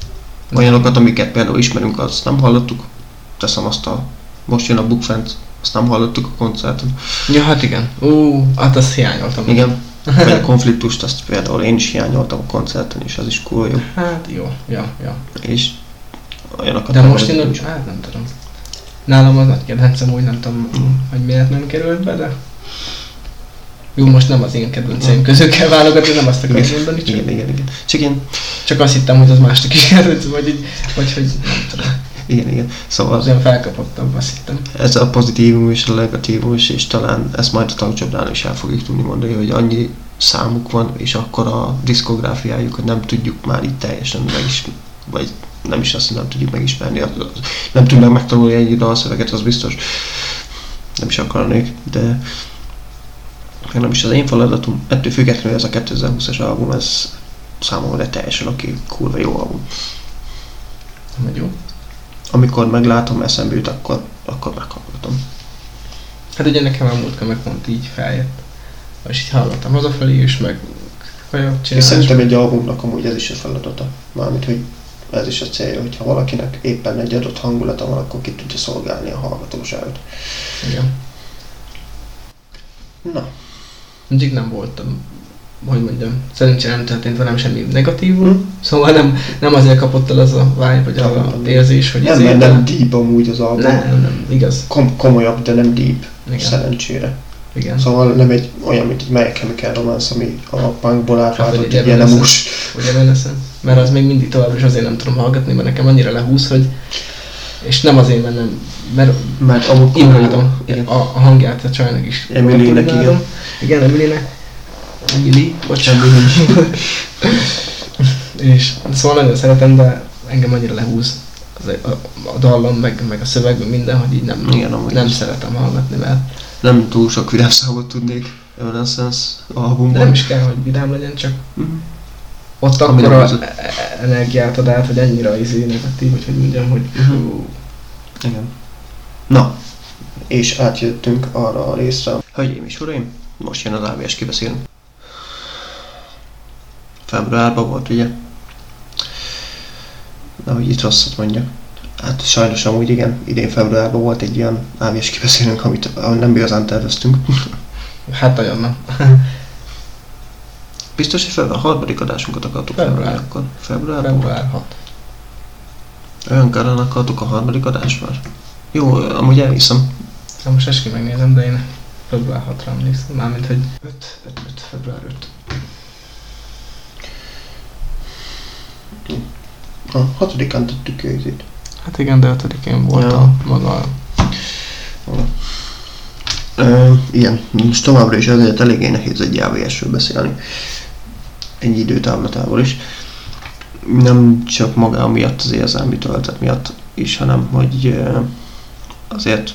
Speaker 1: olyanokat, amiket például ismerünk, azt nem hallottuk. Teszem azt a, most jön a Bookfriends, azt nem hallottuk a koncerten.
Speaker 2: Ja, hát igen. Ú, hát azt hiányoltam.
Speaker 1: Igen. [LAUGHS] Vagy a konfliktust, azt például én is hiányoltam a koncerten, és az is cool jó.
Speaker 2: Hát jó, ja, ja.
Speaker 1: És olyanokat
Speaker 2: De most én,
Speaker 1: hallottuk.
Speaker 2: hát nem tudom. Nálam az nagy kedvencem, úgy nem tudom, hogy miért nem került be, de... Jó, most nem az én kedvenceim közül kell válogatni, nem azt akarom mondani, csak,
Speaker 1: Igen, igen, igen. Csak én,
Speaker 2: csak azt hittem, hogy az másik is [LAUGHS] kedvenc, vagy, így, vagy hogy nem tudom.
Speaker 1: Igen, igen. Szóval
Speaker 2: Az olyan felkapottam, azt hittem.
Speaker 1: ez a pozitívum és a negatívum is, és talán ezt majd a tankcsapdán is el fogjuk tudni mondani, hogy annyi számuk van, és akkor a diszkográfiájuk, hogy nem tudjuk már így teljesen meg is, vagy nem is azt, hogy nem tudjuk megismerni, nem tudnak megtanulni egy dalszöveget, az biztos. Nem is akarnék, de meg nem is az én feladatom. Ettől függetlenül ez a 2020-as album, ez számomra teljesen oké, kurva jó album.
Speaker 2: Hogy jó.
Speaker 1: Amikor meglátom eszembe jut, akkor, akkor meghallgatom.
Speaker 2: Hát ugye nekem a múltkor meg pont így feljött. És így hallottam hazafelé is, meg
Speaker 1: És szerintem egy albumnak amúgy ez is a feladata. Mármint, hogy ez is a célja, hogyha valakinek éppen egy adott hangulata van, akkor ki tudja szolgálni a hallgatóságot.
Speaker 2: Igen.
Speaker 1: Na,
Speaker 2: Mindig nem voltam, hogy mondjam, szerencsére nem történt velem semmi negatívum,
Speaker 1: Hm.
Speaker 2: szóval nem, nem azért kapott el az a vibe, vagy a
Speaker 1: nem.
Speaker 2: érzés, hogy
Speaker 1: nem, mert nem deep amúgy az album.
Speaker 2: nem, nem, igaz.
Speaker 1: Kom- komolyabb, de nem deep.
Speaker 2: Igen.
Speaker 1: Szerencsére.
Speaker 2: Igen.
Speaker 1: Szóval nem egy olyan, mint egy My Chemical Romance, ami a punkból
Speaker 2: Hát,
Speaker 1: átváltott
Speaker 2: vagy
Speaker 1: egy ilyen emus.
Speaker 2: Ugye Evanescence? Mert az még mindig továbbra is azért nem tudom hallgatni, mert nekem annyira lehúz, hogy és nem azért, mert nem, mert
Speaker 1: Mert
Speaker 2: imádom
Speaker 1: Igen.
Speaker 2: a, a hangját a csajnak is.
Speaker 1: Emilynek,
Speaker 2: imádom. Igen, Emilynek. Emily, bocsánat. [LAUGHS] és szóval nagyon szeretem, de engem annyira lehúz az, a, a dallam, meg, meg a szöveg, meg minden, hogy így nem,
Speaker 1: Igen, amúgy
Speaker 2: nem
Speaker 1: is.
Speaker 2: szeretem hallgatni, mert
Speaker 1: Nem túl sok vidám számot tudnék Evanescence albumban.
Speaker 2: nem is kell, hogy vidám legyen, csak
Speaker 1: Mhm.
Speaker 2: ott
Speaker 1: Ami
Speaker 2: akkor a
Speaker 1: az-
Speaker 2: energiát ad át, hogy annyira izé negatív, hogy hogy mondjam, hogy fú,
Speaker 1: Igen. Na, és átjöttünk arra a részre. Hölgyeim és uraim, most jön az AVS kibeszélünk. Februárban volt, ugye? Na, hogy itt rosszat mondjak. Hát sajnos amúgy igen, idén februárban volt egy ilyen AVS kibeszélünk, amit nem igazán terveztünk. [LAUGHS]
Speaker 2: hát nagyon nem. [LAUGHS]
Speaker 1: Biztos, hogy február, a harmadik adásunkat akartuk
Speaker 2: Február.
Speaker 1: felvenni akkor. Februárban? volt?
Speaker 2: Február 6.
Speaker 1: Olyan karán akartuk a harmadik adást már? Jó, amúgy elhiszem.
Speaker 2: Hát most eski megnézem, de én február 6-ra emlékszem. Mármint, hogy 5, 5, 5, február 5.
Speaker 1: A hatodikán tettük őzét.
Speaker 2: Hát igen, de 5-én volt
Speaker 1: Ja.
Speaker 2: a maga.
Speaker 1: Ö, igen, most továbbra is ezért eléggé nehéz egy AVS-ről beszélni. Egy időtávlatával is. Nem csak maga miatt az érzelmi töltet miatt is, hanem hogy azért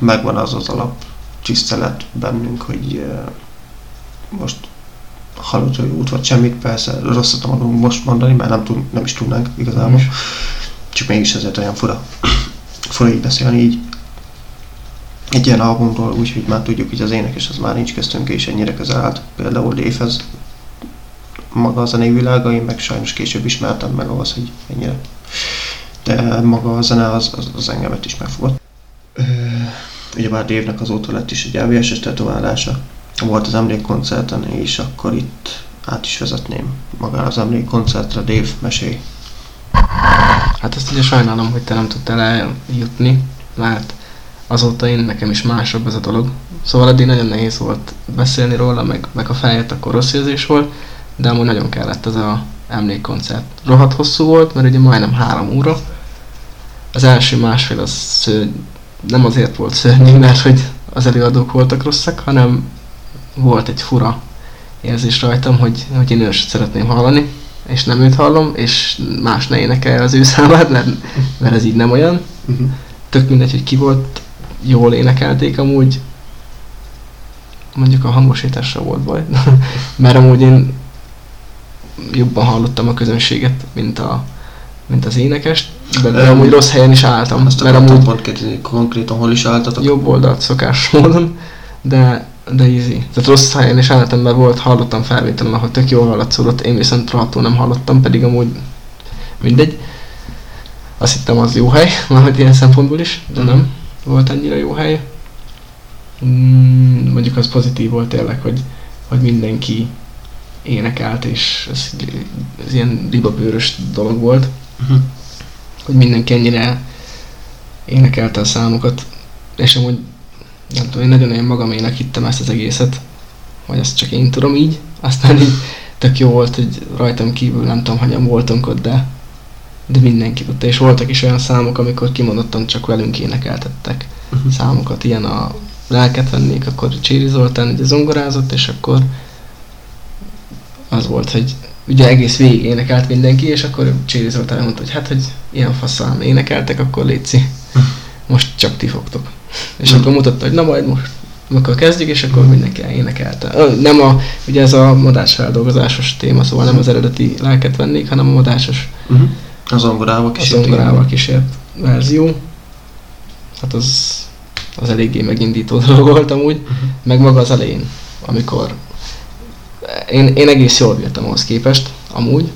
Speaker 1: megvan az az alap tisztelet bennünk, hogy most halott vagy út vagy semmit, persze rosszat nem akarunk most mondani, mert nem, tud, nem is tudnánk igazából.
Speaker 2: is.
Speaker 1: Csak mégis ezért olyan fura, [CLEARS THROAT] fura így beszélni így egy ilyen albumról, úgyhogy már tudjuk, hogy az énekes az már nincs köztünk, és ennyire közel állt. Például Léfez maga a zenei világa, én meg sajnos később ismertem meg ahhoz, hogy ennyire de maga a zene az, az, az engemet is megfogott. Ugyebár Dave-nek azóta lett is egy LVS-es tetoválása. Volt az emlékkoncerten, és akkor itt át is vezetném magára az emlékkoncertre, Dave, mesélj.
Speaker 2: Hát azt ugye sajnálom, hogy te nem tudtál eljutni, mert azóta én nekem is másabb ez a dolog. Szóval eddig nagyon nehéz volt beszélni róla, meg, meg a feljött, akkor rossz érzés volt, de amúgy nagyon kellett ez a emlékkoncert. Rohadt hosszú volt, mert ugye majdnem három óra. Az első másfél az szörny, nem azért volt szörnyű, mert hogy az előadók voltak rosszak, hanem volt egy fura érzés rajtam, hogy, hogy én őst szeretném hallani, és nem őt hallom, és más ne énekelje az ő számát, mert, mert ez így nem olyan.
Speaker 1: Uh-huh.
Speaker 2: Tök mindegy, hogy ki volt, jól énekelték amúgy. Mondjuk a hangosításra volt baj, [LAUGHS] mert amúgy én jobban hallottam a közönséget, mint, a, mint az énekest, de, de amúgy rossz helyen is álltam,
Speaker 1: Azt
Speaker 2: mert amúgy
Speaker 1: konkrétan hol is álltatok?
Speaker 2: jobb oldalt szokás módon, de, de easy. Tehát rossz helyen álltam, mert volt, hallottam felvételen, ahol tök jól hallatszódott, én viszont rohadtul nem hallottam, pedig amúgy mindegy. Azt hittem az jó hely, [LAUGHS] már ilyen szempontból is, de nem volt annyira jó hely. Mm, mondjuk az pozitív volt tényleg, hogy, hogy mindenki énekelt, és ez, ez ilyen ribabőrös dolog volt
Speaker 1: Uh-huh.
Speaker 2: hogy mindenki ennyire énekelte a számokat, és amúgy nem tudom, én nagyon olyan magaménak hittem ezt az egészet, hogy ezt csak én tudom így, aztán így tök jó volt, hogy rajtam kívül nem tudom, hányan voltunk ott, de, de mindenki tudta, és voltak is olyan számok, amikor kimondottan csak velünk énekeltettek
Speaker 1: Uh-huh.
Speaker 2: számokat, ilyen a lelket vennék, akkor Cséri Zoltán ugye zongorázott, és akkor az volt, hogy ugye egész végig énekelt mindenki, és akkor Cséri Zoltán mondta, hogy hát, hogy ilyen faszán énekeltek, akkor létszi, most csak ti fogtok. És akkor mutatta, hogy na majd most, akkor kezdjük, és akkor mindenki énekelte. Nem a, ugye ez a madás feldolgozásos téma, szóval nem az eredeti lelket vennék, hanem a madásos
Speaker 1: Uh-huh. A zongorával kísért.
Speaker 2: zongorával kísért verzió. Hát az, az eléggé megindító [LAUGHS] dolog volt amúgy,
Speaker 1: Uh-huh.
Speaker 2: meg maga az elején, amikor én, én egész jól bírtam ahhoz képest, amúgy,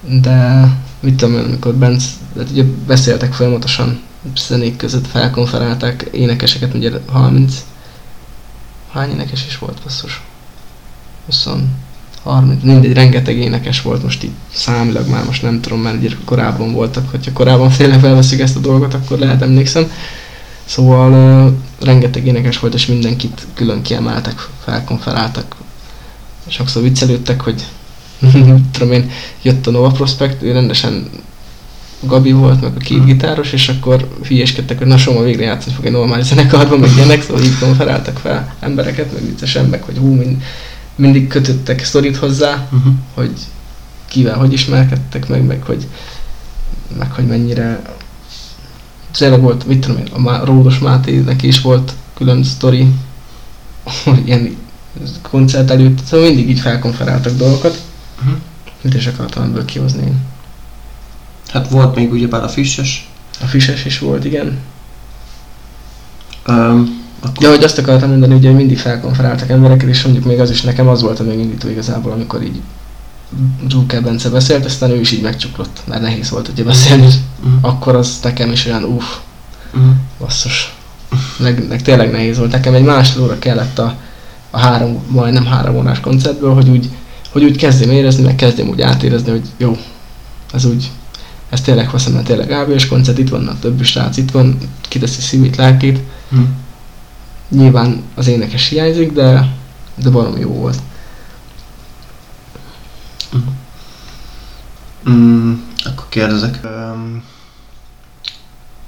Speaker 2: de mit tudom én, amikor Benz, hát ugye beszéltek folyamatosan zenék között, felkonferálták énekeseket, ugye 30, hány énekes is volt basszus? 20, 30, mindegy, rengeteg énekes volt most így számilag már most nem tudom, mert ugye korábban voltak, hogyha korábban tényleg felveszik ezt a dolgot, akkor lehet emlékszem. Szóval uh, rengeteg énekes volt, és mindenkit külön kiemeltek, felkonferáltak. Sokszor viccelődtek, hogy [LAUGHS] tudom én, jött a Nova Prospect, ő rendesen Gabi volt, meg a két gitáros, és akkor hülyéskedtek, hogy na Soma végre játszani fog egy normális zenekarban, meg ilyenek, szóval így konferáltak fel embereket, meg viccesen, meg hogy hú, mind, mindig kötöttek sztorit hozzá,
Speaker 1: Uh-huh.
Speaker 2: hogy kivel hogy ismerkedtek meg, meg hogy, meg hogy mennyire tényleg volt, mit tudom én, a Má- Ródos Mátének is volt külön sztori, hogy ilyen koncert előtt, szóval mindig így felkonferáltak dolgokat,
Speaker 1: Uh-huh.
Speaker 2: mit is akartam ebből kihozni én.
Speaker 1: Hát volt még ugyebár a füsses.
Speaker 2: A Fises is volt, igen.
Speaker 1: Um, akkor
Speaker 2: Ja, hogy azt akartam mondani, hogy mindig felkonferáltak embereket, és mondjuk még az is nekem az volt a megindító igazából, amikor így Zsúker Bence beszélt, aztán ő is így megcsuklott, mert nehéz volt ugye beszélni,
Speaker 1: uh-huh.
Speaker 2: akkor az nekem is olyan uff,
Speaker 1: Uh-huh.
Speaker 2: basszus. Meg, meg tényleg nehéz volt. Nekem egy másfél óra kellett a, a három, majdnem három órás koncertből, hogy úgy, hogy úgy kezdjem érezni, meg kezdjem úgy átérezni, hogy jó, ez úgy, ez tényleg hosszan, mert tényleg ABS koncert, itt vannak többi srác, itt van, kiteszi szívét, lelkét.
Speaker 1: Uh-huh.
Speaker 2: Nyilván az énekes hiányzik, de, de valami jó volt.
Speaker 1: Mm, akkor kérdezek. Um,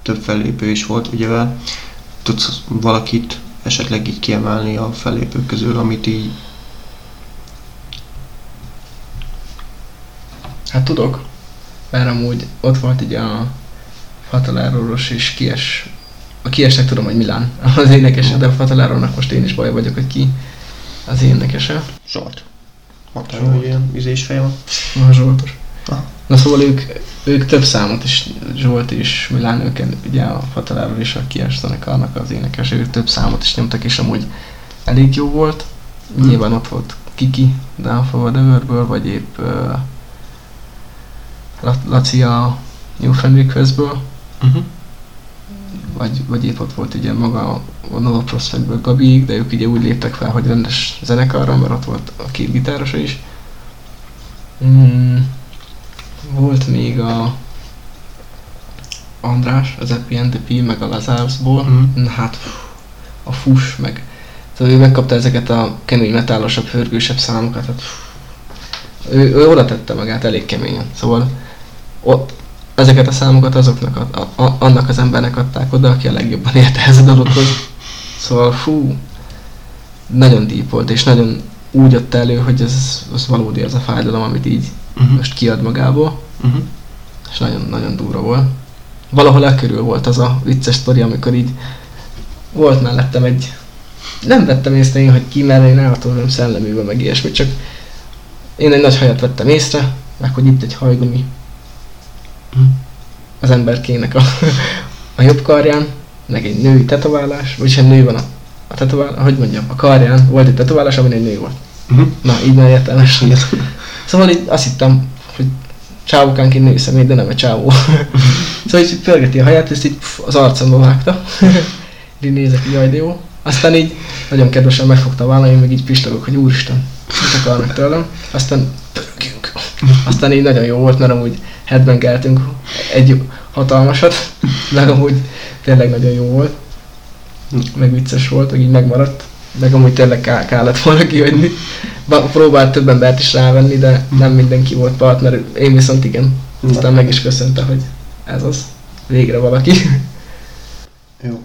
Speaker 1: több fellépő is volt, ugye? Tudsz valakit esetleg így kiemelni a fellépők közül, amit így...
Speaker 2: Hát tudok, mert amúgy ott volt így a Fatalároros és Kies. A Kiesnek tudom, hogy Milán az énekese, de a Fatalárónak most én is baj vagyok, hogy ki az énekese.
Speaker 1: Zsolt. Mondta,
Speaker 2: Zsolt.
Speaker 1: hogy ilyen izés feje van.
Speaker 2: A Zsoltos.
Speaker 1: Ah.
Speaker 2: Na szóval ők, ők több számot is, Zsolt és Milán, ők ugye a Fataláról és a Kies zenekarnak az énekes, ők több számot is nyomtak, és amúgy elég jó volt. Nyilván ott volt Kiki, Down for the World-ből, vagy épp uh, Laci a New Friend Request-ből,
Speaker 1: Uh-huh.
Speaker 2: vagy, vagy épp ott volt ugye maga a Nova Prospectből Gabiik, de ők ugye úgy léptek fel, hogy rendes zenekarra, mert ott volt a két gitárosa is. Mm, volt még a András, az Epi NDP, meg a Lazarsból.
Speaker 1: Mhm.
Speaker 2: Na hát a Fus, meg szóval ő megkapta ezeket a kemény metálosabb, hörgősebb számokat. Hát, ő, ő oda tette magát elég keményen. Szóval ott ezeket a számokat azoknak, a, a, a, annak az embernek adták oda, aki a legjobban érte ez a dologhoz. Szóval fú, nagyon deep volt, és nagyon úgy jött elő, hogy ez, az valódi az a fájdalom, amit így
Speaker 1: Uh-huh.
Speaker 2: most kiad magából,
Speaker 1: Uh-huh.
Speaker 2: és nagyon-nagyon durva volt. Valahol e körül volt az a vicces sztori, amikor így volt mellettem egy... Nem vettem észre én, hogy ki, mert én elhatom szelleművel, meg ilyesmi, csak én egy nagy hajat vettem észre, meg hogy itt egy hajgumi. Az emberkének a, a jobb karján, meg egy női tetoválás, vagyis egy nő van a, a tetoválás, hogy mondjam, a karján volt egy tetoválás, amin egy nő volt.
Speaker 1: Uh-huh.
Speaker 2: Na, így már értelmes. Szóval így azt hittem, hogy csávokánként nő személy, de nem egy csávó. szóval így pörgeti a haját, és így pff, az arcomba vágta. így nézek, így jaj, de jó. Aztán így nagyon kedvesen megfogta a vállam, én meg így pislogok, hogy úristen, mit akarnak tőlem. Aztán pörögjünk. Aztán így nagyon jó volt, mert amúgy headbangeltünk egy hatalmasat, meg amúgy tényleg nagyon jó volt. Meg vicces volt, meg így megmaradt. Meg amúgy tényleg ká- kellett volna kihagyni. Ba- Próbált több embert is rávenni, de nem mindenki volt partner. Én viszont igen. Aztán meg is köszönte, hogy ez az. Végre valaki.
Speaker 1: Jó,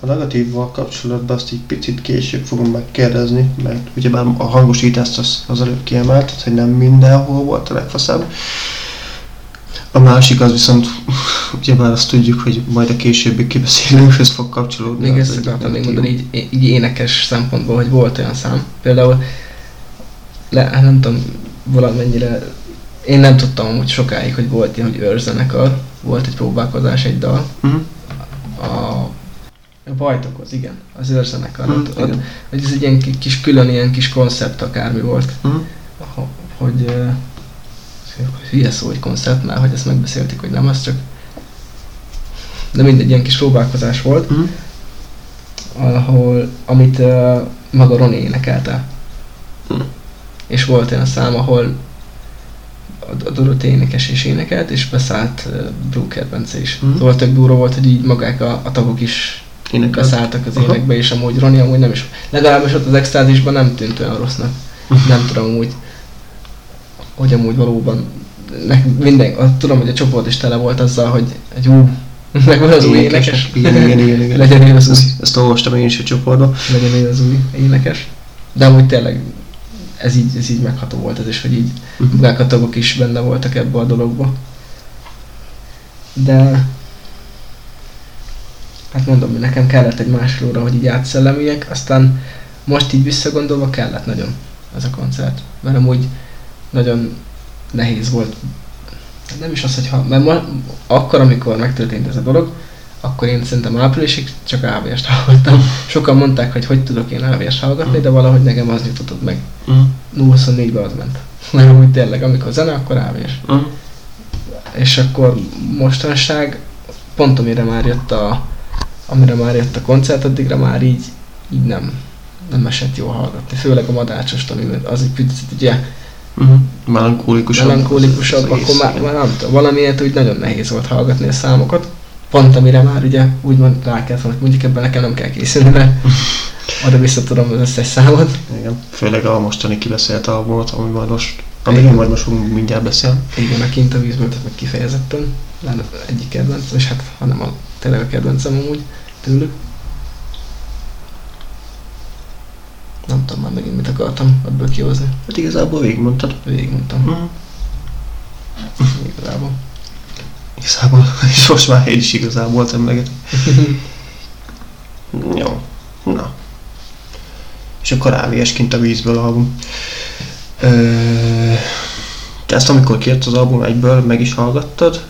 Speaker 1: a negatívval kapcsolatban azt így picit később fogom megkérdezni, mert ugyebár a hangosítást az, az előbb kiemelted, hogy nem mindenhol volt a legfaszább. A másik az viszont, [LAUGHS] ugyebár azt tudjuk, hogy majd a későbbi kibeszélőkhöz fog kapcsolódni.
Speaker 2: Még ezt
Speaker 1: egy
Speaker 2: akartam még mondani így, így énekes szempontból, hogy volt olyan szám. Például, le, hát nem tudom, valamennyire, én nem tudtam amúgy sokáig, hogy volt ilyen, hogy őrzenekar, volt egy próbálkozás, egy dal,
Speaker 1: Mhm.
Speaker 2: A, a Bajtokhoz, igen, az őrzenekar.
Speaker 1: Mhm,
Speaker 2: ott, ott, hogy ez egy ilyen ki- kis külön ilyen kis koncept akármi volt, ho- hogy uh, hülye szó, hogy koncept, mert hogy ezt megbeszéltük, hogy nem, az csak de mindegy, ilyen kis próbálkozás volt,
Speaker 1: Mhm.
Speaker 2: ahol, amit uh, maga Roni énekelte.
Speaker 1: Hm.
Speaker 2: És volt olyan szám, ahol a, Dorothée énekes is énekelt, és beszállt Brooker Bence is.
Speaker 1: Hm.
Speaker 2: Szóval tök durva volt, hogy így magák a, a tagok is
Speaker 1: Énekel.
Speaker 2: beszálltak az
Speaker 1: Aha.
Speaker 2: énekbe, és amúgy Roni amúgy nem is, legalábbis ott az extázisban nem tűnt olyan rossznak. nem tudom amúgy, hogy amúgy valóban nek, minden, a, tudom, hogy a csoport is tele volt azzal, hogy egy ú, [LAUGHS] meg van az új énekes.
Speaker 1: Igen, igen, igen, igen. [LAUGHS]
Speaker 2: Legyen ő az új,
Speaker 1: ezt olvastam én is a csoportban.
Speaker 2: legyen ő az új énekes. De amúgy tényleg ez így, ez így megható volt ez is, hogy így magák a tagok is benne voltak ebbe a dologba. De hát mondom, hogy nekem kellett egy másfél óra, hogy így átszellemüljek, aztán most így visszagondolva kellett nagyon ez a koncert. Mert amúgy nagyon nehéz volt. Nem is az, hogy ha, mert ma, akkor, amikor megtörtént ez a dolog, akkor én szerintem áprilisig csak AVS-t hallgattam. Sokan mondták, hogy hogy tudok én AVS-t hallgatni, de valahogy nekem az nyugtatott meg.
Speaker 1: Mhm.
Speaker 2: 0-24-be az ment. [LAUGHS] Mert úgy tényleg, amikor zene, akkor AVS.
Speaker 1: Mhm.
Speaker 2: És akkor mostanság, pont amire már jött a, amire már jött a koncert, addigra már így, így nem, nem esett jól hallgatni. Főleg a madácsost, ami az egy picit ugye
Speaker 1: Mhm. Melankólikusabb.
Speaker 2: melankólikusabb,
Speaker 1: az- az
Speaker 2: akkor már, már nem tudom, valamiért úgy nagyon nehéz volt hallgatni a számokat. Pont amire már ugye úgymond rá kellett volna, hogy mondjuk ebben nekem nem kell készülni, mert [LAUGHS] oda vissza tudom az összes számot.
Speaker 1: Igen. Főleg a mostani kibeszélt albumot, ami majd most, amiről majd most mindjárt beszélni.
Speaker 2: Igen, a kint a tehát meg kifejezetten. Lenne egyik kedvencem, és hát hanem a tényleg a kedvencem amúgy tőlük. Nem tudom már megint mit akartam ebből kihozni.
Speaker 1: Hát igazából végigmondtad.
Speaker 2: Végigmondtam.
Speaker 1: Mhm.
Speaker 2: Igazából.
Speaker 1: Igazából, [LAUGHS] és most már én is igazából emlegetem. [LAUGHS] Jó. Na. És akkor AVS kint a vízből album. Ö... Te ezt amikor kért az album egyből, meg is hallgattad?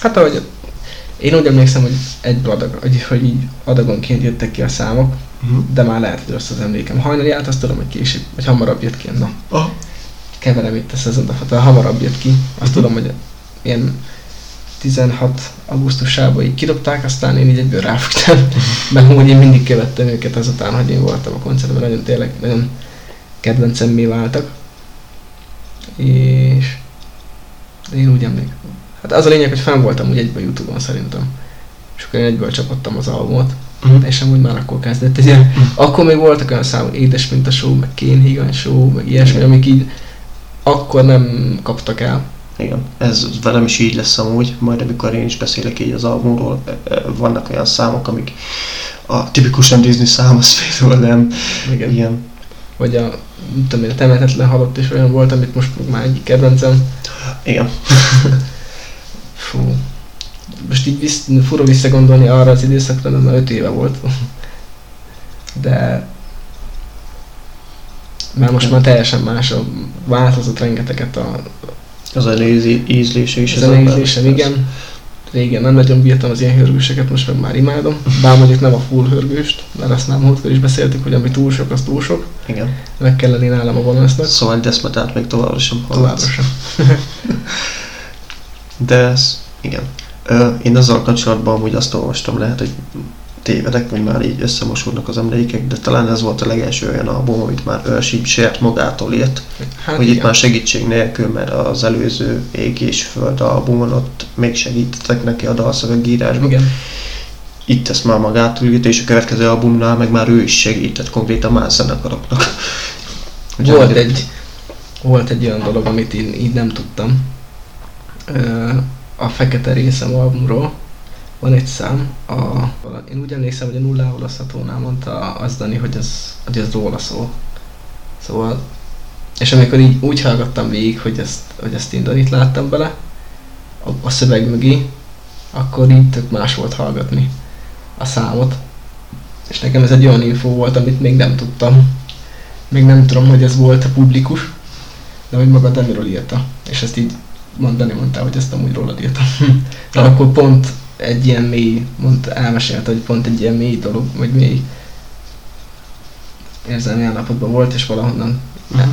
Speaker 2: Hát ahogy én úgy emlékszem, hogy egy adag, hogy, hogy így adagonként jöttek ki a számok,
Speaker 1: Uh-huh.
Speaker 2: de már lehet, hogy rossz az emlékem. Hajnalját azt tudom, hogy később, vagy hamarabb jött ki. Na,
Speaker 1: Ah.
Speaker 2: keverem itt a szezondatot, hamarabb jött ki. Azt
Speaker 1: Mhm.
Speaker 2: tudom, hogy ilyen 16 augusztusában így kidobták, aztán én így egyből ráfügtem, [LAUGHS] mert amúgy én mindig követtem őket azután, hogy én voltam a koncertben, nagyon tényleg, nagyon kedvencemmé váltak. És én úgy emlékszem. Hát az a lényeg, hogy fenn voltam úgy egyből Youtube-on szerintem. És akkor én egyből csapottam az albumot.
Speaker 1: Mhm.
Speaker 2: És amúgy már akkor kezdett ez ilyen, akkor még voltak olyan számok, Édes mint a show, meg Kén Higan show, meg ilyesmi, amik így akkor nem kaptak el.
Speaker 1: Igen, ez velem is így lesz amúgy, majd amikor én is beszélek így az albumról, e, e, vannak olyan számok, amik a tipikusan Disney szám, az például nem
Speaker 2: Igen.
Speaker 1: ilyen.
Speaker 2: Vagy a, tudom én, a temetetlen halott is olyan volt, amit most már egyik kedvencem.
Speaker 1: Igen. [LAUGHS]
Speaker 2: Fú. Most így visz, fura visszagondolni arra az időszakra, de már 5 éve volt. [LAUGHS] De már most már teljesen más, változott rengeteget a
Speaker 1: Az a íz- ízlése is.
Speaker 2: az
Speaker 1: az
Speaker 2: a nézésem, igen. Régen nem nagyon bírtam az ilyen hörgőseket, most meg már imádom. Bár mondjuk nem a full hörgőst, mert azt már múltkor is beszéltük, hogy ami túl sok, az túl sok.
Speaker 1: Igen.
Speaker 2: Meg kell lenni nálam a balansznak.
Speaker 1: Szóval Deszmetát még továbbra sem
Speaker 2: Továbbra
Speaker 1: hallgatsz.
Speaker 2: sem. [LAUGHS]
Speaker 1: De ez, igen. Ö, én azzal kapcsolatban amúgy azt olvastam, lehet, hogy tévedek, vagy már így összemosódnak az emlékek, de talán ez volt a legelső olyan album, amit már Earship saját magától írt,
Speaker 2: Hát
Speaker 1: hogy
Speaker 2: igen.
Speaker 1: itt már segítség nélkül, mert az előző Ég és Föld albumon ott még segítettek neki a dalszövegírásban.
Speaker 2: Igen.
Speaker 1: Itt ezt már magától írt, és a következő albumnál meg már ő is segített konkrétan más zenekaroknak. [LAUGHS]
Speaker 2: Volt egy, volt egy olyan dolog, amit én így nem tudtam. A Fekete Részem albumról van egy szám, a, én úgy emlékszem, hogy a nullá olaszhatónál mondta az Dani, hogy ez, hogy ez róla szól. Szóval, és amikor így úgy hallgattam végig, hogy ezt, hogy ezt én Danit láttam bele, a, a szöveg mögé, akkor így tök más volt hallgatni a számot. És nekem ez egy olyan info volt, amit még nem tudtam. Még nem tudom, hogy ez volt a publikus, de hogy maga Daniról írta. És ezt így mondani mondta, hogy ezt amúgy rólad írtam. [LAUGHS] De akkor pont egy ilyen mély, mond, elmesélte, hogy pont egy ilyen mély dolog, vagy mély érzelmi állapotban volt, és valahonnan
Speaker 1: Mhm.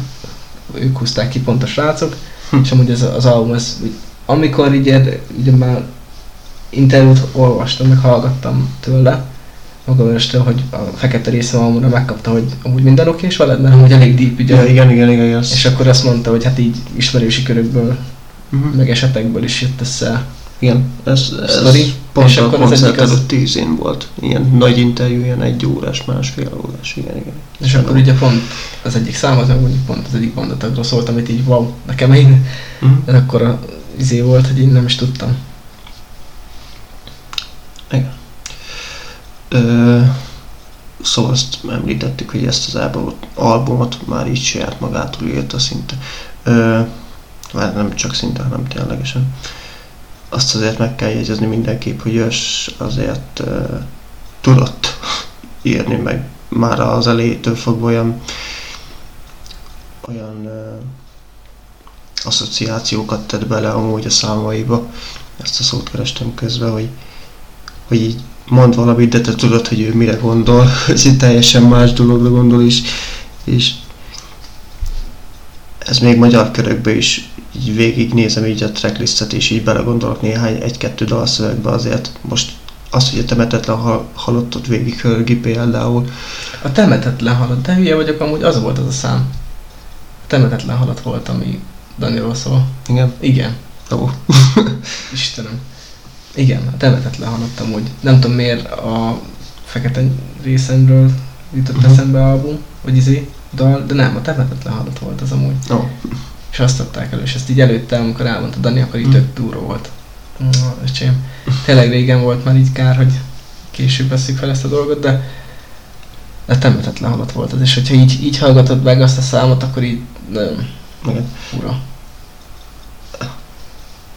Speaker 2: ők húzták ki pont a srácok,
Speaker 1: Hm.
Speaker 2: és amúgy ez az album, ez, amikor így ugye már interjút olvastam, meg hallgattam tőle, magam este, hogy a fekete része albumra megkapta, hogy amúgy minden oké, és veled, mert amúgy elég deep, ugye.
Speaker 1: Ja, igen, igen, igen, igen.
Speaker 2: És akkor azt mondta, hogy hát így ismerősi körökből,
Speaker 1: Mhm.
Speaker 2: meg esetekből is jött össze.
Speaker 1: Igen, ez, ez
Speaker 2: Sztori.
Speaker 1: pont
Speaker 2: És
Speaker 1: a
Speaker 2: akkor az
Speaker 1: koncert
Speaker 2: egyik az-
Speaker 1: előtt tízén volt. Ilyen nagy interjú, ilyen egy órás, másfél órás, igen, igen.
Speaker 2: És akkor ugye pont az egyik szám, az mondjuk pont az egyik bandatagról szólt, amit így wow, nekem én, ez akkor a izé volt, hogy én nem is tudtam.
Speaker 1: Ö, szóval azt említettük, hogy ezt az albumot, albumot már így saját magától írta szinte. Ö, már nem csak szinte, hanem ténylegesen. Azt azért meg kell jegyezni mindenképp, hogy ős azért ö, tudott [LAUGHS] írni, meg már az elejétől fogva olyan olyan ö, asszociációkat tett bele amúgy a számaiba. Ezt a szót kerestem közben, hogy, hogy így mond valamit, de te tudod, hogy ő mire gondol, [LAUGHS] hogy egy teljesen más dologra gondol is, és ez még magyar körökben is így végignézem így a tracklistet, és így belegondolok néhány, egy-kettő dalszövegbe azért. Most az, hogy a temetetlen hal- halottot végig hörgi például,
Speaker 2: A temetetlen halat, de hülye vagyok, amúgy az volt az a szám. A temetetlen halat volt, ami Daniról szól.
Speaker 1: igen,
Speaker 2: Igen,
Speaker 1: ó, [LAUGHS]
Speaker 2: Istenem. Igen, a temetetlen halat amúgy. Nem tudom miért a fekete részemről jutott
Speaker 1: Mhm.
Speaker 2: eszembe album, vagy izé, dal, de nem, a temetetlen halat volt az amúgy.
Speaker 1: ó,
Speaker 2: És azt adták elő, és ezt így előtte, amikor elmondta Dani, akkor így
Speaker 1: Mhm.
Speaker 2: tök durva volt. Mm, Öcsém, tényleg régen volt már így kár, hogy később veszik fel ezt a dolgot, de de temetetlen halat volt az, és hogyha így, így hallgatod meg azt a számot, akkor így nagyon
Speaker 1: igen.
Speaker 2: fura.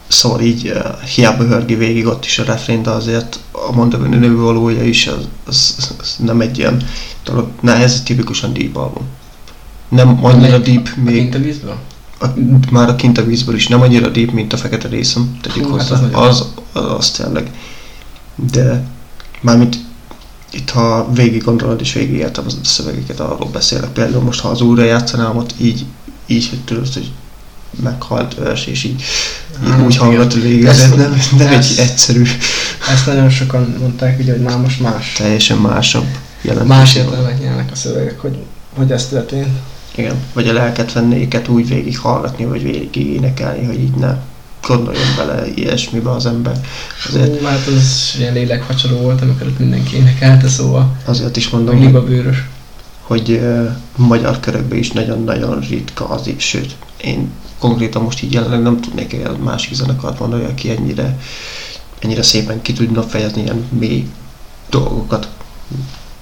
Speaker 1: Szóval így uh, hiába hörgi végig ott is a refrén, de azért a mondani nővalója is az, az, az, nem egy ilyen dolog. Na, ez tipikusan deep album. Nem annyira deep, még
Speaker 2: a?
Speaker 1: A, már a kint a vízből is nem annyira deep, mint a fekete részem, tegyük
Speaker 2: Hú, hát
Speaker 1: hozzá.
Speaker 2: az nagyon-
Speaker 1: az, az, az tényleg. De mármint itt, ha végig gondolod és végig értem az a szövegeket, arról beszélek. Például most, ha az újra játszanám, ott így, így hogy tudod, hogy meghalt őrs, és így
Speaker 2: Hát,
Speaker 1: úgy hallgat végig, ez nem, nem egy
Speaker 2: ezt-
Speaker 1: egyszerű,
Speaker 2: Ezt nagyon sokan mondták, ugye, hogy már most más.
Speaker 1: teljesen másabb jelentés.
Speaker 2: Más értelmet nyelnek a szövegek, hogy, hogy ez történt.
Speaker 1: Igen, vagy a lelket vennéket úgy végig hallgatni, vagy végig énekelni, hogy így ne gondoljon bele ilyesmibe az ember. Azért,
Speaker 2: Ó, hát az ilyen lélekfacsaró volt, amikor ott mindenki énekelte, szóval
Speaker 1: azért is mondom, hogy,
Speaker 2: libabőrös.
Speaker 1: hogy ö, magyar körökben is nagyon-nagyon ritka az sőt, én konkrétan most így jelenleg nem tudnék egy másik zenekart mondani, aki ennyire, ennyire szépen ki tudna fejezni ilyen mély dolgokat,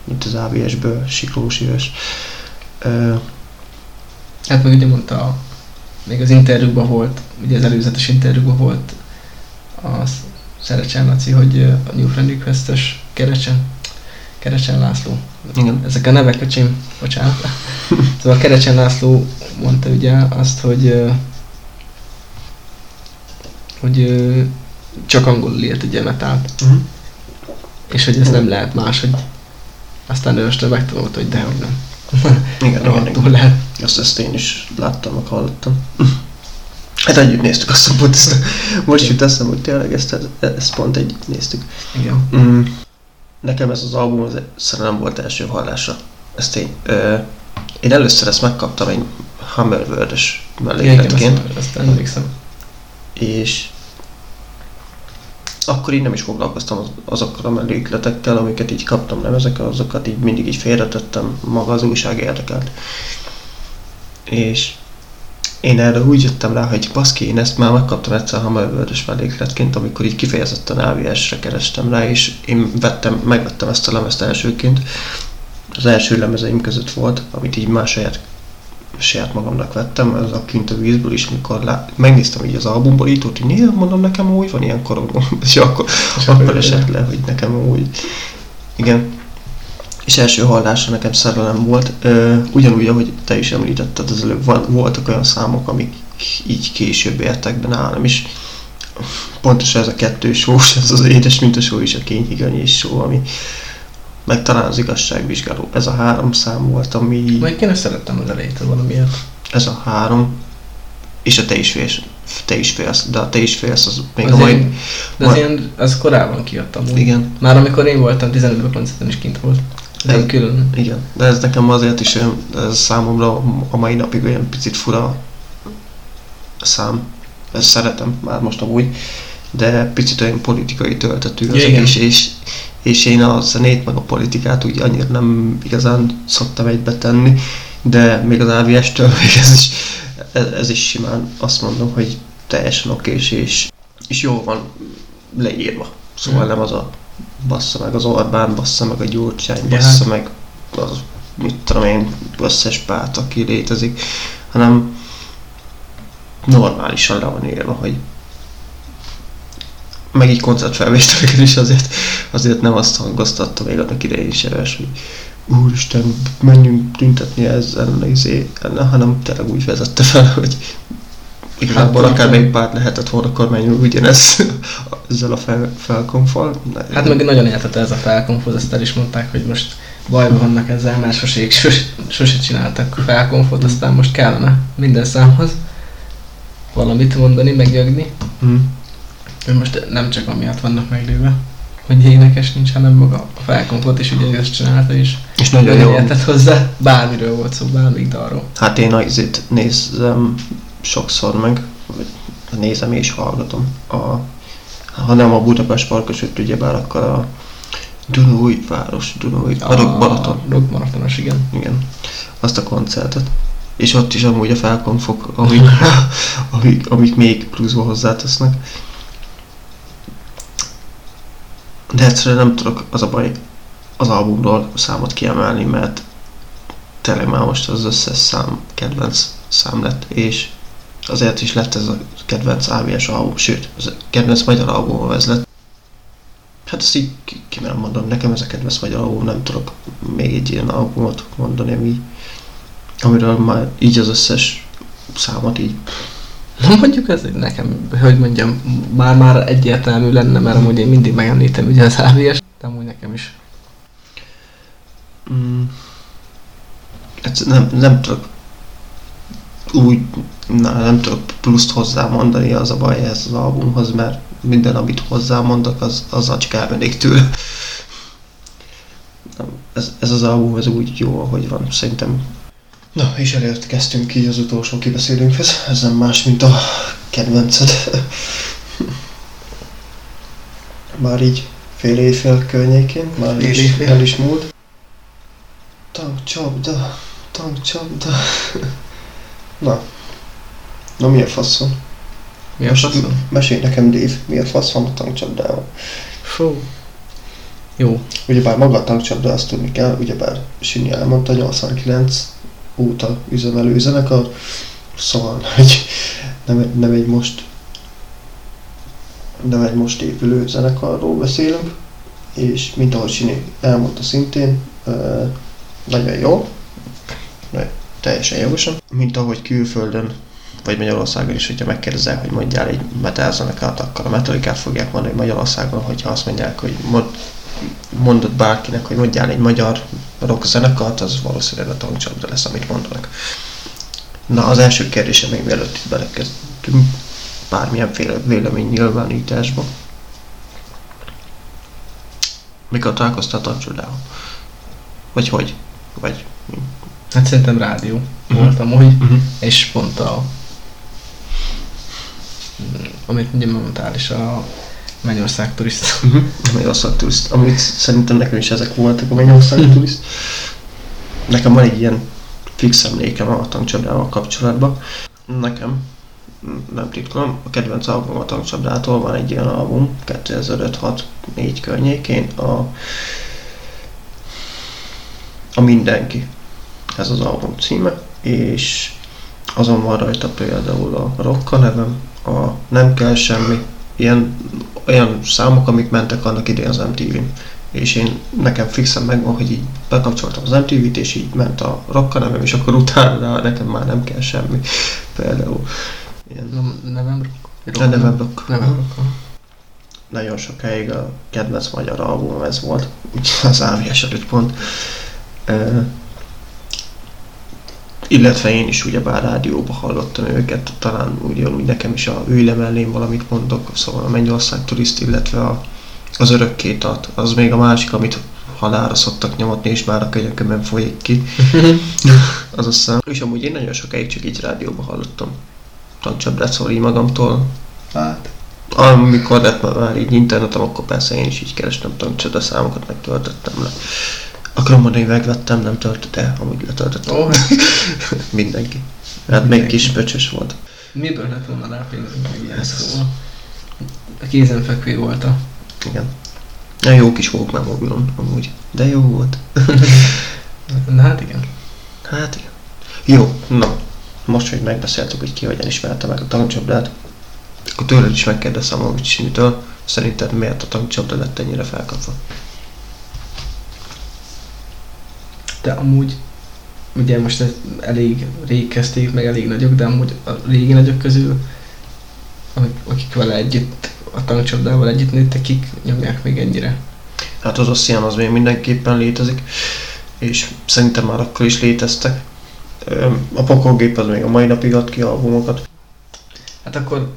Speaker 1: mint az AVS-ből, Siklós Jös. Ö,
Speaker 2: Hát meg ugye mondta, még az interjúban volt, ugye az előzetes interjúban volt a Szerecsen Laci, hogy a New Friend Request-es Kerecsen, Kerecsen László.
Speaker 1: igen.
Speaker 2: Ezek a nevek, öcsém, bocsánat. Szóval Kerecsen László mondta ugye azt, hogy hogy csak angolul írt ugye metált,
Speaker 1: Uh-huh.
Speaker 2: és hogy ez nem lehet más, hogy aztán ő most megtanult, hogy dehogy nem.
Speaker 1: Igen, igen, igen.
Speaker 2: Rohadtul lehet.
Speaker 1: Azt, ezt én is láttam, meg hallottam. Hát együtt néztük azt a pont, ezt, most jut eszem, hogy tényleg ezt, ezt pont együtt néztük.
Speaker 2: Igen.
Speaker 1: Mm. Nekem ez az album az szerintem volt első hallásra. Ez tény. Ö, én először ezt megkaptam egy Hammerworld-es
Speaker 2: Igen,
Speaker 1: mellékletként,
Speaker 2: ezt, ezt emlékszem.
Speaker 1: és akkor így nem is foglalkoztam az, azokkal a mellékletekkel, amiket így kaptam, nem ezek azokat így mindig így félretettem, maga az újság érdekelt. És én erre úgy jöttem rá, hogy baszki, én ezt már megkaptam egyszer Hammerworld-es mellékletként, amikor így kifejezetten AVS-re kerestem rá, és én vettem, megvettem ezt a lemezt elsőként. Az első lemezeim között volt, amit így más saját saját magamnak vettem, ez a kint a vízből is, mikor lá- megnéztem így az tudod, hogy néha mondom, nekem úgy van ilyen koromban, [LAUGHS] és akkor,
Speaker 2: És
Speaker 1: akkor esett le, hogy nekem úgy. Igen. És első hallásra nekem szerelem volt. Ö, ugyanúgy, ahogy te is említetted, az előbb van, voltak olyan számok, amik így később értek be nálam is. Pontosan ez a kettős sós, ez az édes, mint a só és a kényhigany só, ami meg talán az igazságvizsgáló. Ez a három szám volt, ami...
Speaker 2: Majd én ezt szerettem az elejétől valamiért.
Speaker 1: Ez a három, és a te is félsz, te is félsz, de a te is félsz, az még
Speaker 2: Az
Speaker 1: a mai...
Speaker 2: én- De az ilyen, az korábban kijött amúgy.
Speaker 1: Igen,
Speaker 2: Már amikor én voltam 15-ben koncerten is kint volt. Ez egy külön.
Speaker 1: igen, de ez nekem azért is olyan, ez számomra a mai napig olyan picit fura szám. Ezt szeretem már most amúgy, de picit olyan politikai töltetű az
Speaker 2: Ja,
Speaker 1: egész, és, és én a zenét meg a politikát úgy annyira nem igazán szoktam egybe tenni, de még az AVS-től még [LAUGHS] ez is, ez, ez is simán azt mondom, hogy teljesen okés, és, és jó van leírva. Szóval
Speaker 2: Mhm.
Speaker 1: nem az a bassza meg az Orbán, bassza meg a Gyurcsány,
Speaker 2: Ja,
Speaker 1: bassza
Speaker 2: hát.
Speaker 1: meg az, mit tudom én, összes párt, aki létezik, hanem normálisan le van írva, hogy meg így koncertfelvételeken is azért, azért nem azt hangoztatta még annak idején is eves, hogy úristen, menjünk tüntetni ezzel, izé, hanem tényleg úgy vezette fel, hogy igazából
Speaker 2: Hát,
Speaker 1: akármelyik párt lehetett volna kormányon ugyanez [LAUGHS] ezzel a fel, felkonfal.
Speaker 2: Hát meg nagyon értette ez a felkonfot, ezt el is mondták, hogy most bajban vannak ezzel, mert sosé, sose, sose csináltak felkonfot, aztán most kellene minden számhoz valamit mondani, megnyögni.
Speaker 1: Hm.
Speaker 2: Most nem csak amiatt vannak meglőve, hogy énekes nincs, hanem maga a felkonfot is ugye ezt csinálta is.
Speaker 1: És nagyon jó.
Speaker 2: értett hozzá, bármiről volt szó, bármik dalról.
Speaker 1: Hát én a izét nézem sokszor meg, vagy nézem és hallgatom. A, ha nem a Budapest Parkos, hogy ugyebár akkor a Dunói város, Dunói, a Rock Balaton.
Speaker 2: Rock Maratonos, igen.
Speaker 1: Igen, azt a koncertet. És ott is amúgy a felkonfok, amik, [LAUGHS] amik, amik még pluszba hozzátesznek. De egyszerűen nem tudok, az a baj, az albumról számot kiemelni, mert tényleg már most az összes szám kedvenc szám lett, és azért is lett ez a kedvenc AVS album, sőt, az a kedvenc magyar album ez lett. Hát ezt így ki, nem mondom, nekem ez a kedvenc magyar album, nem tudok még egy ilyen albumot mondani, ami, amiről már így az összes számot így [LAUGHS]
Speaker 2: Mondjuk ez nekem, hogy mondjam, már-már egyértelmű lenne, mert amúgy én mindig megemlítem ugye az AVS, de amúgy nekem is.
Speaker 1: Mm. Egyszer nem, nem tudok úgy Na, nem tudok pluszt hozzámondani, az a baj ez az albumhoz, mert minden, amit hozzámondok, az, az acskábenék tőle. Nem, Ez, ez az album, ez úgy jó, ahogy van, szerintem. Na, és elérkeztünk így az utolsó kibeszélőnkhez. Ez nem más, mint a kedvenced. [LAUGHS] Már így fél évfél környékén, már
Speaker 2: Fél
Speaker 1: is,
Speaker 2: évfél.
Speaker 1: el is múlt. Tankcsapda, tankcsapda. [LAUGHS] Na, na mi a faszom?
Speaker 2: Mi a faszom?
Speaker 1: Mesélj nekem, Dave, mi a fasz van a tankcsapdával?
Speaker 2: Fú. Jó.
Speaker 1: Ugyebár maga a tankcsapda, azt tudni kell, ugyebár Sinyi elmondta, 89 óta üzemelő zenekar, szóval nem, egy- nem egy most nem egy most épülő zenekarról beszélünk, és mint ahogy Sini elmondta szintén, nagyon jó, teljesen jogosan, mint ahogy külföldön vagy Magyarországon is, hogyha megkérdezzek, hogy mondjál egy metal zenekart, akkor a metalikát fogják mondani Magyarországon, hogyha azt mondják, hogy mond, mondod bárkinek, hogy mondjál egy magyar rock zenekart, az valószínűleg a tankcsapda lesz, amit mondanak. Na, az első kérdése még mielőtt itt belekezdtünk bármilyenféle vélemény nyilvánításba. Mikor találkoztál a tankcsapdával? Vagy hogy? Vagy mi?
Speaker 2: Hát szerintem rádió
Speaker 1: Mhm.
Speaker 2: volt amúgy,
Speaker 1: Uh-huh.
Speaker 2: és pont a... Amit ugye mondtál is, a Mennyország turista.
Speaker 1: Uh-huh. Magyarország turiszt. Amit szerintem nekem is ezek voltak a
Speaker 2: Mhm. [LAUGHS]
Speaker 1: turiszt. Nekem van egy ilyen fix emlékem a tankcsapdával kapcsolatban. Nekem, nem titkolom, a kedvenc album a tankcsapdától van egy ilyen album, 2005-6-4 környékén, a, a Mindenki. Ez az album címe, és azon van rajta például a Rokka nevem, a Nem kell semmi, ilyen olyan számok, amik mentek annak idején az MTV-n. És én nekem fixen megvan, hogy így bekapcsoltam az MTV-t, és így ment a rocka nevem, és akkor utána nekem már nem kell semmi. Például ilyen
Speaker 2: Nem, nevem rock?
Speaker 1: a nevem rock.
Speaker 2: Nevem rock.
Speaker 1: Nagyon sokáig a kedvenc magyar album ez volt, úgyhogy az AVS előtt pont. Uh, illetve én is ugyebár rádióba hallottam őket, talán ugyanúgy nekem is a ülj mellém valamit mondok, szóval a Mennyország turiszt, illetve a, az örökké tart, az még a másik, amit halára szoktak nyomatni, és már a könyökömben folyik ki. [LAUGHS] az a szám. És amúgy én nagyon sokáig csak így rádióba hallottam. Tankcsapdát szóval így magamtól.
Speaker 2: Hát,
Speaker 1: Amikor lett már így internetem, akkor persze én is így kerestem tankcsapda számokat, megtöltöttem le. Akarom mondani, megvettem, nem töltött el, amúgy letöltöttem.
Speaker 2: hát [LAUGHS]
Speaker 1: Mindenki. Hát még
Speaker 2: Mindenki.
Speaker 1: kis pöcsös volt.
Speaker 2: miből lett volna rá pénzünk meg ilyen szóval. A kézenfekvő volt a...
Speaker 1: Igen. Ja, jó kis volt már mobilon, amúgy. De jó volt. [LAUGHS]
Speaker 2: Na hát igen.
Speaker 1: Hát igen. Jó, na. Most, hogy megbeszéltük, hogy ki hogyan ismerte meg a tankcsapdát, akkor tőled is megkérdezem, hogy Simitől, szerinted miért a tankcsapda lett ennyire felkapva?
Speaker 2: De amúgy, ugye most elég rég kezdték, meg elég nagyok, de amúgy a régi nagyok közül, akik vele együtt, a tankcsapdával együtt nőttek, kik nyomják még ennyire.
Speaker 1: Hát az Ossian az még mindenképpen létezik, és szerintem már akkor is léteztek. A pokolgép az még a mai napig ad ki albumokat.
Speaker 2: Hát akkor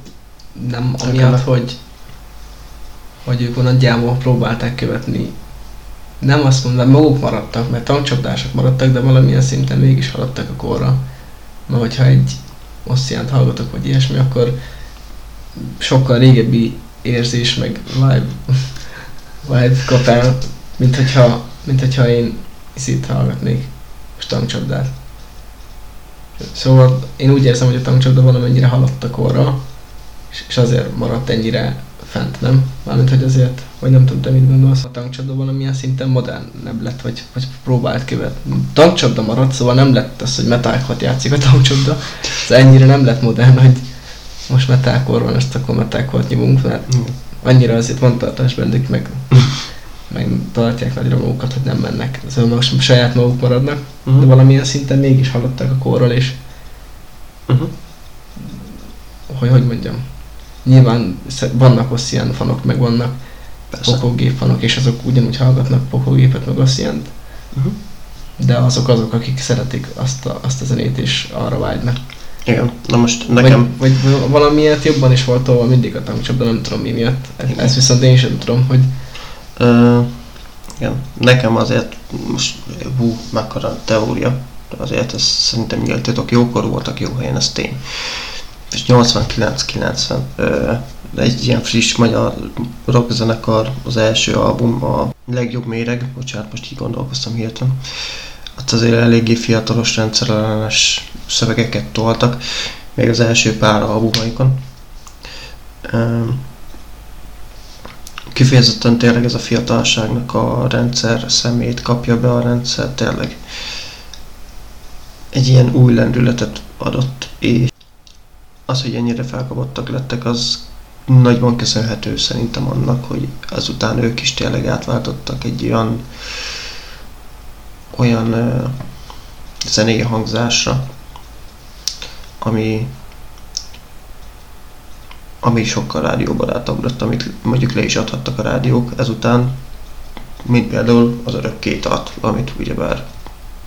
Speaker 2: nem
Speaker 1: Nekem
Speaker 2: amiatt,
Speaker 1: meg-
Speaker 2: hogy, hogy ők nagyjából próbálták követni. Nem azt mondom, maguk maradtak, mert tankcsapdások maradtak, de valamilyen szinten mégis haladtak a korra. Mert hogyha egy ossziánt hallgatok, vagy ilyesmi, akkor sokkal régebbi érzés, meg vibe, [LAUGHS] vibe kap mint hogyha, mint hogyha én itt hallgatnék most tankcsapdát. Szóval én úgy érzem, hogy a tankcsapda valamennyire haladt a korra, és azért maradt ennyire fent, nem? Mármint, hogy azért, vagy nem tudom, te mit gondolsz, a tankcsapda valamilyen szinten modernebb lett, vagy, vagy próbált követni. Tankcsapda maradt, szóval nem lett az, hogy metalkot játszik a tankcsapda. Ez ennyire nem lett modern, hogy most metalkor van, ezt akkor metalkot nyomunk, mert annyira azért van tartás bennük, meg, meg tartják nagyra magukat, hogy nem mennek. Szóval most saját maguk maradnak, de
Speaker 1: Mhm.
Speaker 2: valamilyen szinten mégis haladtak a korról, és
Speaker 1: Mhm.
Speaker 2: hogy hogy mondjam, nyilván vannak Ossian fanok, meg vannak
Speaker 1: Persze.
Speaker 2: pokógép fanok, és azok ugyanúgy hallgatnak pokógépet, meg Ossiant,
Speaker 1: Mhm.
Speaker 2: de azok azok, akik szeretik azt a, azt a zenét, és arra vágynak.
Speaker 1: Igen, na most nekem...
Speaker 2: Vagy, vagy valamiért jobban is volt tolva mindig a tankcsapda, nem tudom mi miatt. Ezt viszont én sem tudom, hogy
Speaker 1: Ö, igen, nekem azért most, hú, mekkora teória, azért ez szerintem nyíltatok, jókor voltak jó helyen, ez tény. És 89-90, ö, egy ilyen friss magyar rockzenekar, az első album, a legjobb méreg, bocsánat, most így gondolkoztam hirtelen. Hát azért eléggé fiatalos rendszerellenes szövegeket toltak, még az első pár albumaikon. Kifejezetten tényleg ez a fiatalságnak a rendszer szemét kapja be a rendszer, tényleg egy ilyen új lendületet adott, és az, hogy ennyire felkapottak lettek, az nagyban köszönhető szerintem annak, hogy azután ők is tényleg átváltottak egy olyan olyan uh, zenei hangzásra, ami ami sokkal rádióbarátabb lett, amit mondjuk le is adhattak a rádiók ezután, mint például az örökké tart, amit ugyebár,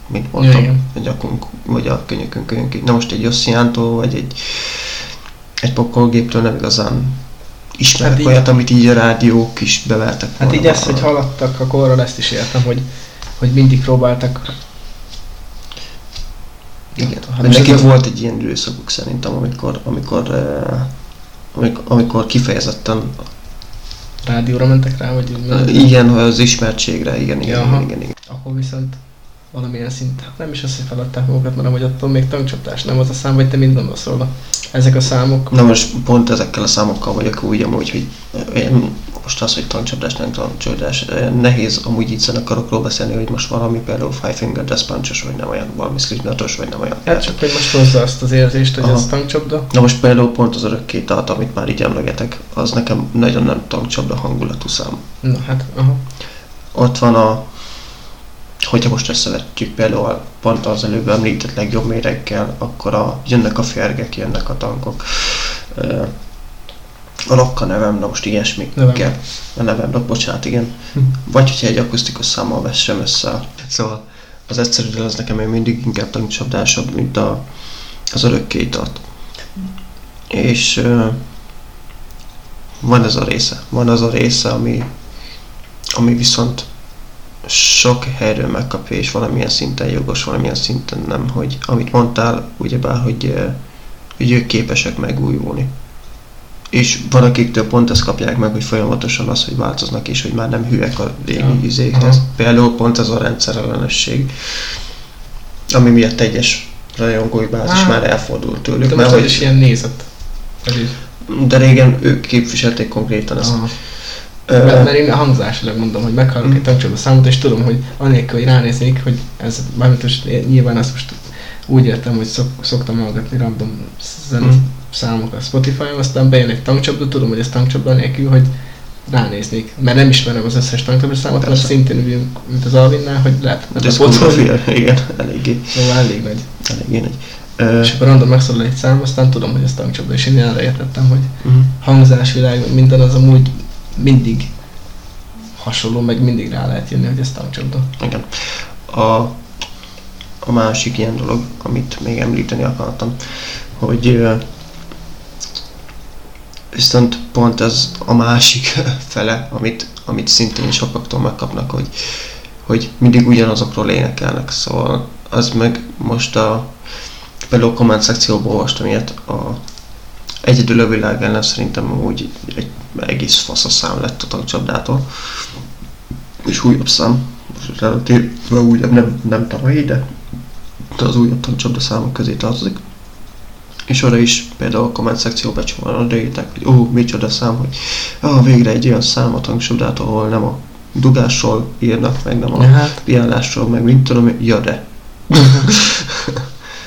Speaker 1: mint mondtam,
Speaker 2: Igen.
Speaker 1: a gyakunk, vagy a könyökünk könyökünk. Na most egy Ossiántól, vagy egy, egy pokolgéptől nem igazán ismerek
Speaker 2: Hát így-
Speaker 1: olyat, amit így a rádiók is bevertek
Speaker 2: Hát így ezt, hogy haladtak a korral, ezt is értem, hogy, hogy mindig próbáltak.
Speaker 1: Igen.
Speaker 2: Hát
Speaker 1: nekik
Speaker 2: ez-
Speaker 1: volt egy ilyen időszakuk szerintem, amikor, amikor, eh, amikor, amikor kifejezetten
Speaker 2: Rádióra mentek rá, vagy
Speaker 1: Uh, igen, az ismertségre, igen, igen,
Speaker 2: Jaha.
Speaker 1: igen, igen.
Speaker 2: Akkor viszont valamilyen szint, hát nem is az, hogy feladták magukat, mert hogy attól még tankcsaptás nem az a szám, vagy te mind róla. Ezek a számok,
Speaker 1: Na most pont ezekkel a számokkal vagyok úgy amúgy, hogy én most az, hogy tankcsapdás, nem tankcsapdás, eh, nehéz amúgy így zenekarokról beszélni, hogy most valami például Five Finger Death Punch-os, vagy nem olyan, valami Slipknotos, vagy nem olyan.
Speaker 2: hát csak hogy most hozza azt az érzést, hogy
Speaker 1: Aha.
Speaker 2: ez tankcsapda.
Speaker 1: Na most például pont az örökké tart, amit már így emlegetek, az nekem nagyon nem tankcsapda hangulatú szám.
Speaker 2: Na hát, aha.
Speaker 1: Ott van a, hogyha most összevetjük például pont az előbb említett legjobb méreggel, akkor a, jönnek a férgek, jönnek a tankok. A rock a nevem, na most ilyesmi
Speaker 2: Nevem.
Speaker 1: kell. A nevem, rock, bocsánat, igen.
Speaker 2: Hm.
Speaker 1: Vagy hogyha egy akusztikus számmal vessem össze. Szóval az egyszerű az nekem még mindig inkább tankcsapdásabb, mint a, az örökké tart. És van ez a része. Van az a része, ami, ami viszont sok helyről megkapja, és valamilyen szinten jogos, valamilyen szinten nem, hogy amit mondtál, ugyebár, hogy, hogy ők képesek megújulni. És van akiktől pont ezt kapják meg, hogy folyamatosan az, hogy változnak, és hogy már nem hülyek a régi
Speaker 2: Ja.
Speaker 1: izékhez.
Speaker 2: Aha.
Speaker 1: Például pont ez a rendszerellenesség, ami miatt egyes rajongói bázis
Speaker 2: Á.
Speaker 1: már elfordult tőlük,
Speaker 2: De
Speaker 1: mert hogy,
Speaker 2: is ilyen nézet. Ez
Speaker 1: de régen ők képviselték konkrétan ezt.
Speaker 2: Aha. Mert, mert én hangzásilag mondom, hogy meghallok
Speaker 1: Mm.
Speaker 2: egy tankcsapda számot, és tudom, hogy anélkül, hogy ránéznék, hogy ez, mármint most nyilván azt most úgy értem, hogy szok, szoktam hallgatni random zene
Speaker 1: Mm.
Speaker 2: számok a Spotify-on, aztán bejön egy tankcsapda, tudom, hogy ez tankcsapda nélkül, hogy ránéznék. Mert nem ismerem az összes tankcsapda számot,
Speaker 1: Persze.
Speaker 2: szintén mint az Alvinnál, hogy lehet
Speaker 1: de ez
Speaker 2: pótolni.
Speaker 1: igen, eléggé,
Speaker 2: Szóval elég nagy.
Speaker 1: eléggé nagy.
Speaker 2: És akkor random megszólal egy szám, aztán tudom, hogy ez tankcsapda, és én erre értettem, hogy
Speaker 1: mhm.
Speaker 2: hangzásvilág, minden az amúgy mindig hasonló, meg mindig rá lehet jönni, hogy ez tankcsapda.
Speaker 1: Igen. A, a másik ilyen dolog, amit még említeni akartam, hogy viszont pont ez a másik [LAUGHS] fele, amit, amit szintén sokaktól megkapnak, hogy, hogy mindig ugyanazokról énekelnek, szóval az meg most a például a komment szekcióból olvastam ilyet, a egyedül a világ ellen szerintem úgy egy egész fasz a szám lett a tankcsapdától, és újabb szám, most relatíve újabb, nem, nem tavalyi, de az újabb tankcsapda számok közé tartozik. És oda is például a komment szekcióba csomóan odaírták, hogy ó, micsoda szám, hogy ah, végre egy olyan szám a tankcsapdát, ahol nem a dugásról írnak, meg nem a
Speaker 2: Hát,
Speaker 1: piálásról, meg mint tudom, ja de. [LAUGHS]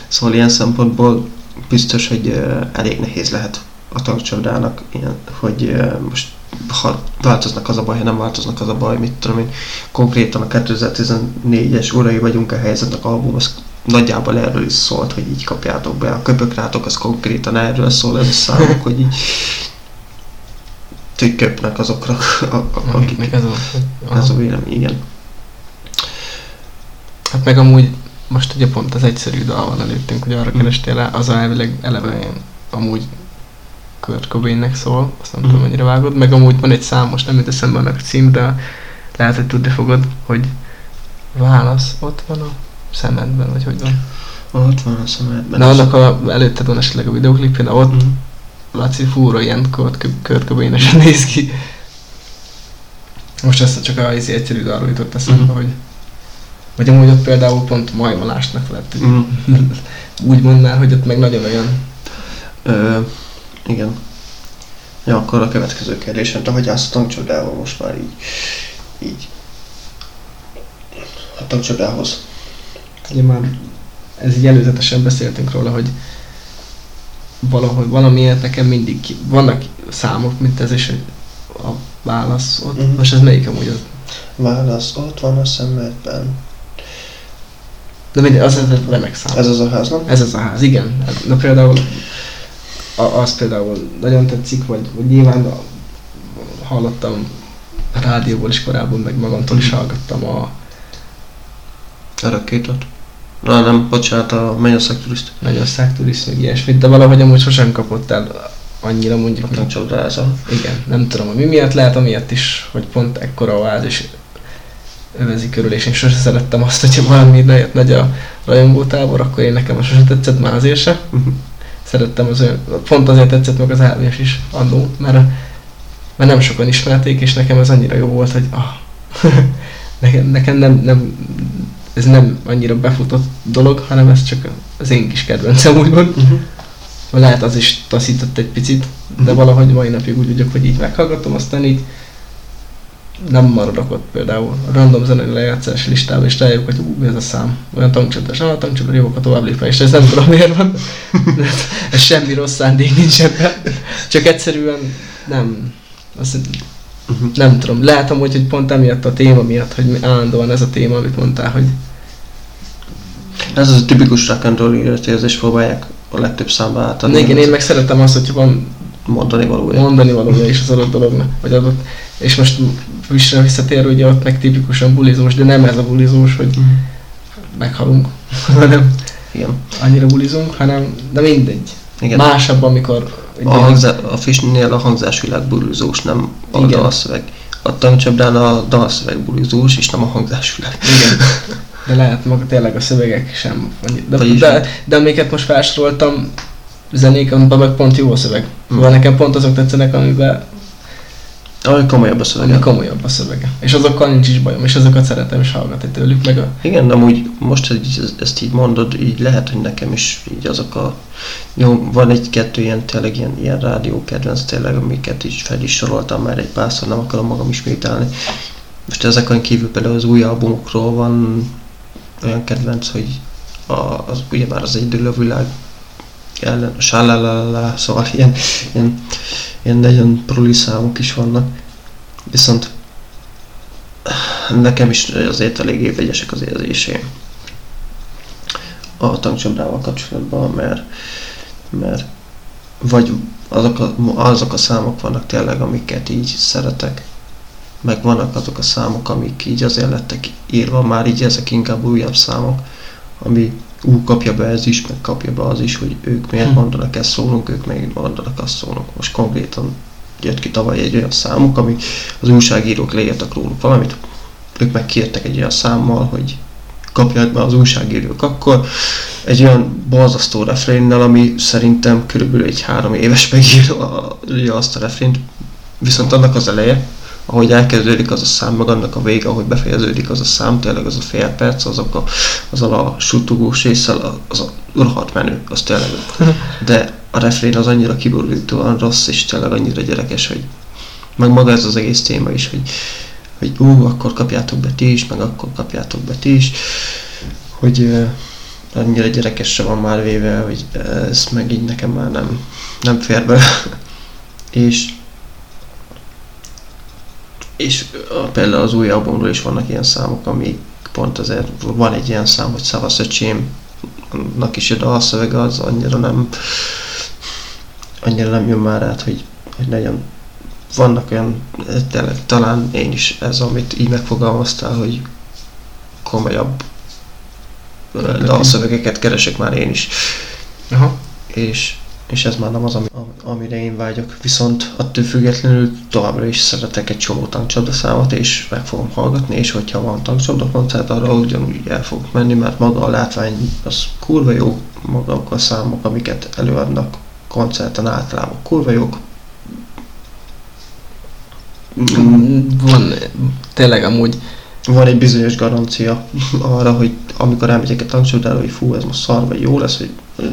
Speaker 1: szóval ilyen szempontból biztos, hogy elég nehéz lehet a tankcsapdának, ilyen, hogy most ha változnak az a baj, ha nem változnak az a baj, mit tudom én, konkrétan a 2014-es urai vagyunk a helyzetnek album, az nagyjából erről is szólt, hogy így kapjátok be. A köpök rátok, az konkrétan erről szól ez a számok, hogy így hogy köpnek azokra, a, a, akik
Speaker 2: ez a...
Speaker 1: ez a vélemény, igen.
Speaker 2: Hát meg amúgy most ugye pont az egyszerű dal van előttünk, hogy arra
Speaker 1: Mhm.
Speaker 2: kerestél rá, az elvileg eleve amúgy Kurt Cobainnek szól, azt nem
Speaker 1: Mhm.
Speaker 2: tudom mennyire vágod, meg amúgy van egy szám, most nem jut eszembe annak a cím, de lehet, hogy tudni fogod, hogy válasz, ott van a szemedben, vagy hogy van.
Speaker 1: Ott van a szemedben.
Speaker 2: Na annak a, előtted van esetleg a videoklipje, de ott
Speaker 1: Mhm.
Speaker 2: Laci fúra ilyen Kurt, Kurt Cobain-esen [LAUGHS] néz ki. Most ezt csak a izé egyszerű dalról jutott eszembe,
Speaker 1: Mhm.
Speaker 2: hogy vagy amúgy ott például pont majmolásnak lett,
Speaker 1: Mhm. [LAUGHS]
Speaker 2: úgy mondnál, hogy ott meg nagyon olyan
Speaker 1: Ö, igen. Ja, akkor a következő kérdés, hát ahogy állsz a tankcsodával most már így, így a tankcsodához.
Speaker 2: Ugye már ez így előzetesen beszéltünk róla, hogy valahogy valamiért nekem mindig ki, vannak számok, mint ez, és hogy a válasz ott.
Speaker 1: Mhm.
Speaker 2: Most ez melyik amúgy az?
Speaker 1: Válasz, ott van a szemedben.
Speaker 2: De mindegy, az ez egy remek szám.
Speaker 1: Ez az a ház, nem?
Speaker 2: Ez az a ház, igen. Na például az például nagyon tetszik, vagy, vagy nyilván a, hallottam a rádióból is korábban, meg magamtól is hallgattam a
Speaker 1: A rakétot. Na nem, bocsánat, a Mennyország turist.
Speaker 2: nagyon szakturiszt, meg ilyesmit, de valahogy amúgy sosem kapott el annyira mondjuk,
Speaker 1: A
Speaker 2: mint
Speaker 1: tankcsodáza.
Speaker 2: Igen, nem tudom, hogy mi miatt lehet, amiatt is, hogy pont ekkora oázis övezi körül, és én sose szerettem azt, hogyha valami lejött nagy a rajongótábor, akkor én nekem sose tetszett, már azért se.
Speaker 1: Mhm.
Speaker 2: Szerettem az olyan, pont azért tetszett meg az elvés is annó, mert, mert nem sokan ismerték, és nekem ez annyira jó volt, hogy ah, [LAUGHS] nekem, nekem nem, nem, ez nem annyira befutott dolog, hanem ez csak az én kis kedvencem úgymond.
Speaker 1: Mhm.
Speaker 2: Vagy lehet az is taszított egy picit, de
Speaker 1: Mhm.
Speaker 2: valahogy mai napig úgy vagyok, hogy így meghallgatom, aztán így nem maradok ott például. A random zenei lejátszási listában és rájuk, hogy ú, mi ez a szám. Olyan tankcsapás, ah, tankcsapás, jó, akkor tovább lépve, és ez nem tudom miért van. [LAUGHS] ez semmi rossz szándék nincs ebben. Csak egyszerűen nem, azt
Speaker 1: Mhm.
Speaker 2: nem tudom. Lehet amúgy, hogy pont emiatt a téma miatt, hogy állandóan ez a téma, amit mondtál, hogy
Speaker 1: Ez az a tipikus rock and roll életérzést próbálják a legtöbb számba átadni.
Speaker 2: igen, én meg szeretem azt, hogy van
Speaker 1: Mondani valója.
Speaker 2: mondani valója is az adott dolognak, vagy adott, és most vissza visszatér, ugye ott meg tipikusan bulizós, de nem ez a bulizós, hogy
Speaker 1: Mhm.
Speaker 2: meghalunk, [LAUGHS] hanem
Speaker 1: Igen.
Speaker 2: annyira bulizunk, hanem, de mindegy.
Speaker 1: Igen.
Speaker 2: Másabb, amikor
Speaker 1: A, hangzá, a Fishnél a hangzásvilág bulizós, nem a
Speaker 2: Igen.
Speaker 1: dalszöveg. A tankcsapdán a dalszöveg bulizós, és nem a hangzásvilág.
Speaker 2: igen. [LAUGHS] De lehet maga tényleg a szövegek sem. De, de, de amiket most felsoroltam, zenék, amiben meg pont jó a szöveg.
Speaker 1: Hmm.
Speaker 2: Szóval nekem pont azok tetszenek, amiben
Speaker 1: Ami komolyabb a szöveg.
Speaker 2: ami komolyabb a szövege. És azokkal nincs is bajom, és azokat szeretem is hallgatni tőlük, meg a...
Speaker 1: Igen, de amúgy most, hogy ezt- ezt így mondod, így lehet, hogy nekem is így azok a... Jó, van egy-kettő ilyen tényleg ilyen, ilyen rádió kedvenc tényleg, amiket is fel is soroltam már egy párszor, nem akarom magam ismételni. Most ezeken kívül például az új albumokról van olyan kedvenc, hogy a, az ugye már az egy világ ellen, a sálálalá, szóval ilyen, ilyen, ilyen nagyon proli számok is vannak. Viszont nekem is azért eléggé vegyesek az érzéseim a tankcsapdával kapcsolatban, mert, mert vagy azok a, azok a számok vannak tényleg, amiket így szeretek, meg vannak azok a számok, amik így azért lettek írva, már így ezek inkább újabb számok, ami ú, kapja be ez is, meg kapja be az is, hogy ők miért
Speaker 2: Hm.
Speaker 1: mondanak ezt szólunk, ők miért mondanak azt szólunk. Most konkrétan jött ki tavaly egy olyan számuk, ami az újságírók leírtak róluk valamit, ők meg kiértek egy olyan számmal, hogy kapják be az újságírók akkor, egy olyan borzasztó refrénnel, ami szerintem körülbelül egy három éves megírja azt a refrént, viszont annak az eleje, ahogy elkezdődik az a szám, meg annak a vége, ahogy befejeződik az a szám, tényleg az a fél perc, azok a, azzal a suttogós résszel, az a rohadt menő, az tényleg. [LAUGHS] De a refrén az annyira kiborítóan rossz, és tényleg annyira gyerekes, hogy meg maga ez az egész téma is, hogy, hogy ú, akkor kapjátok be ti is, meg akkor kapjátok be ti is, hogy uh, annyira gyerekesre van már véve, hogy ez meg így nekem már nem, nem fér be. [LAUGHS] és és például az új albumról is vannak ilyen számok, amik pont azért van egy ilyen szám, hogy Szavasz öcsém, annak is a dalszövege az annyira nem annyira nem jön már át, hogy, hogy nagyon vannak olyan, tényleg, talán én is ez, amit így megfogalmaztál, hogy komolyabb dalszövegeket keresek már én is.
Speaker 2: Aha.
Speaker 1: És, és ez már nem az, ami, amire én vágyok. Viszont attól függetlenül továbbra is szeretek egy csomó tankcsapda számot, és meg fogom hallgatni, és hogyha van tankcsapda koncert, arra ugyanúgy el fogok menni, mert maga a látvány az kurva jó, maguk a számok, amiket előadnak koncerten általában kurva jók.
Speaker 2: Van tényleg amúgy,
Speaker 1: Van egy bizonyos garancia arra, hogy amikor elmegyek egy tankcsapdára, hogy fú, ez most szar, vagy jó lesz, hogy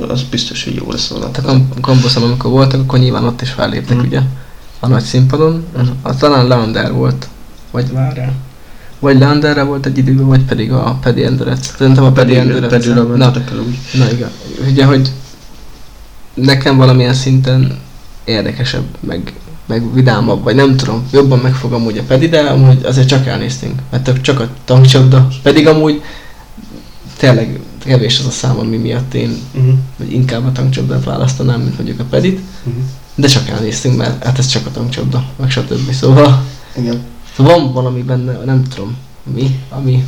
Speaker 1: az biztos, hogy jó lesz az
Speaker 2: a kam- kampuszon, amikor voltak, akkor nyilván ott is felléptek,
Speaker 1: Mhm.
Speaker 2: ugye? A nagy színpadon.
Speaker 1: Mhm.
Speaker 2: A, talán Leander volt. Vagy várjál. Vagy Leanderre volt egy időben, vagy pedig a Paddy Endurance. Szerintem a Paddy Endurance.
Speaker 1: Pedőre
Speaker 2: Na,
Speaker 1: úgy.
Speaker 2: na igen. Ugye, hogy nekem valamilyen szinten érdekesebb, meg, meg vidámabb, vagy nem tudom, jobban megfog amúgy a Pedi, de amúgy azért csak elnéztünk, mert csak a tankcsapda, pedig amúgy tényleg kevés az a szám, ami miatt én
Speaker 1: Uh-huh.
Speaker 2: vagy inkább a tankcsapdát választanám, mint mondjuk a Pedit,
Speaker 1: Uh-huh.
Speaker 2: de csak elnéztünk, mert hát ez csak a tankcsapda, meg stb. Szóval
Speaker 1: Igen.
Speaker 2: szóval van valami benne, nem tudom, mi, ami,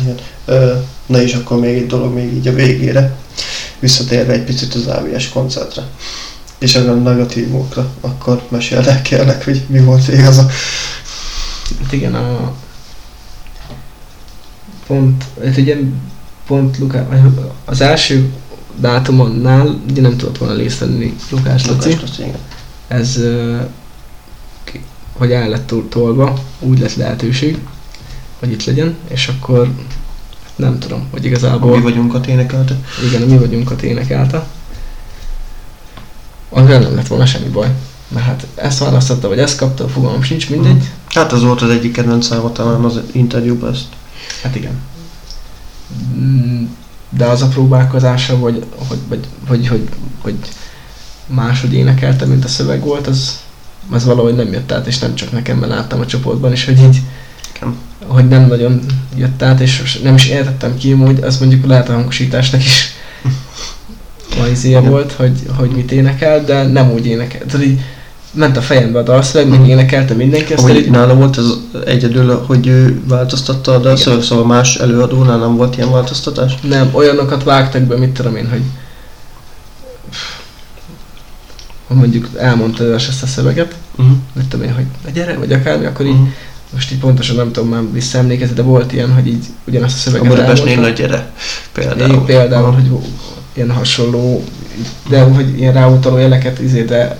Speaker 1: Igen. Ö, na és akkor még egy dolog még így a végére. Visszatérve egy picit az AVS koncertre. És a negatívokra, akkor meséld el kérlek, hogy mi volt végig az a...
Speaker 2: hát igen, a pont, hát ugye pont Luká, az első dátumonnál ugye nem tudott volna részt venni Lukás Laci, ez hogy el lett tol- tolva, úgy lett lehetőség, hogy itt legyen, és akkor nem tudom, hogy
Speaker 1: Mi
Speaker 2: igazából
Speaker 1: vagyunkat énekelte.
Speaker 2: igen, a mi vagyunkat énekelte. Amivel nem lett volna semmi baj. Mert hát ezt választotta, vagy ezt kapta, fogalmam sincs, mindegy.
Speaker 1: Hát az volt az egyik kedvenc száma talán az interjúban ezt.
Speaker 2: Hát igen. Mm, De az a próbálkozása, vagy hogy, vagy, hogy, hogy, hogy máshogy énekelte, mint a szöveg volt, az, az valahogy nem jött át, és nem csak nekem, mert láttam a csoportban is, hogy így, hogy nem nagyon jött át, és nem is értettem ki, hogy az mondjuk lehet a hangosításnak is [LAUGHS]
Speaker 1: Igen.
Speaker 2: volt, hogy, hogy mit énekel, de nem úgy énekel. Tehát így ment a fejembe a dalszöveg, meg
Speaker 1: Mhm.
Speaker 2: énekelte mindenki, aztán
Speaker 1: Ahogy nála volt ez egyedül, hogy ő változtatta a dalszöveget,
Speaker 2: Igen.
Speaker 1: szóval más előadónál nem volt ilyen változtatás.
Speaker 2: Nem, olyanokat vágtak be, mit tudom én, hogy mondjuk elmondta ő ezt a szöveget,
Speaker 1: Uh-huh.
Speaker 2: mit tudom én, hogy "Na gyere, vagy akármi, akkor így,
Speaker 1: Uh-huh.
Speaker 2: most így pontosan nem tudom már visszaemlékezni, de volt ilyen, hogy így ugyanazt a
Speaker 1: A
Speaker 2: szöveget
Speaker 1: Budapestnél
Speaker 2: elmondta.
Speaker 1: nagy gyere. Például.
Speaker 2: Például, például
Speaker 1: Aha.
Speaker 2: hogy ilyen hasonló, de hogy ilyen ráutaló jeleket, izé, de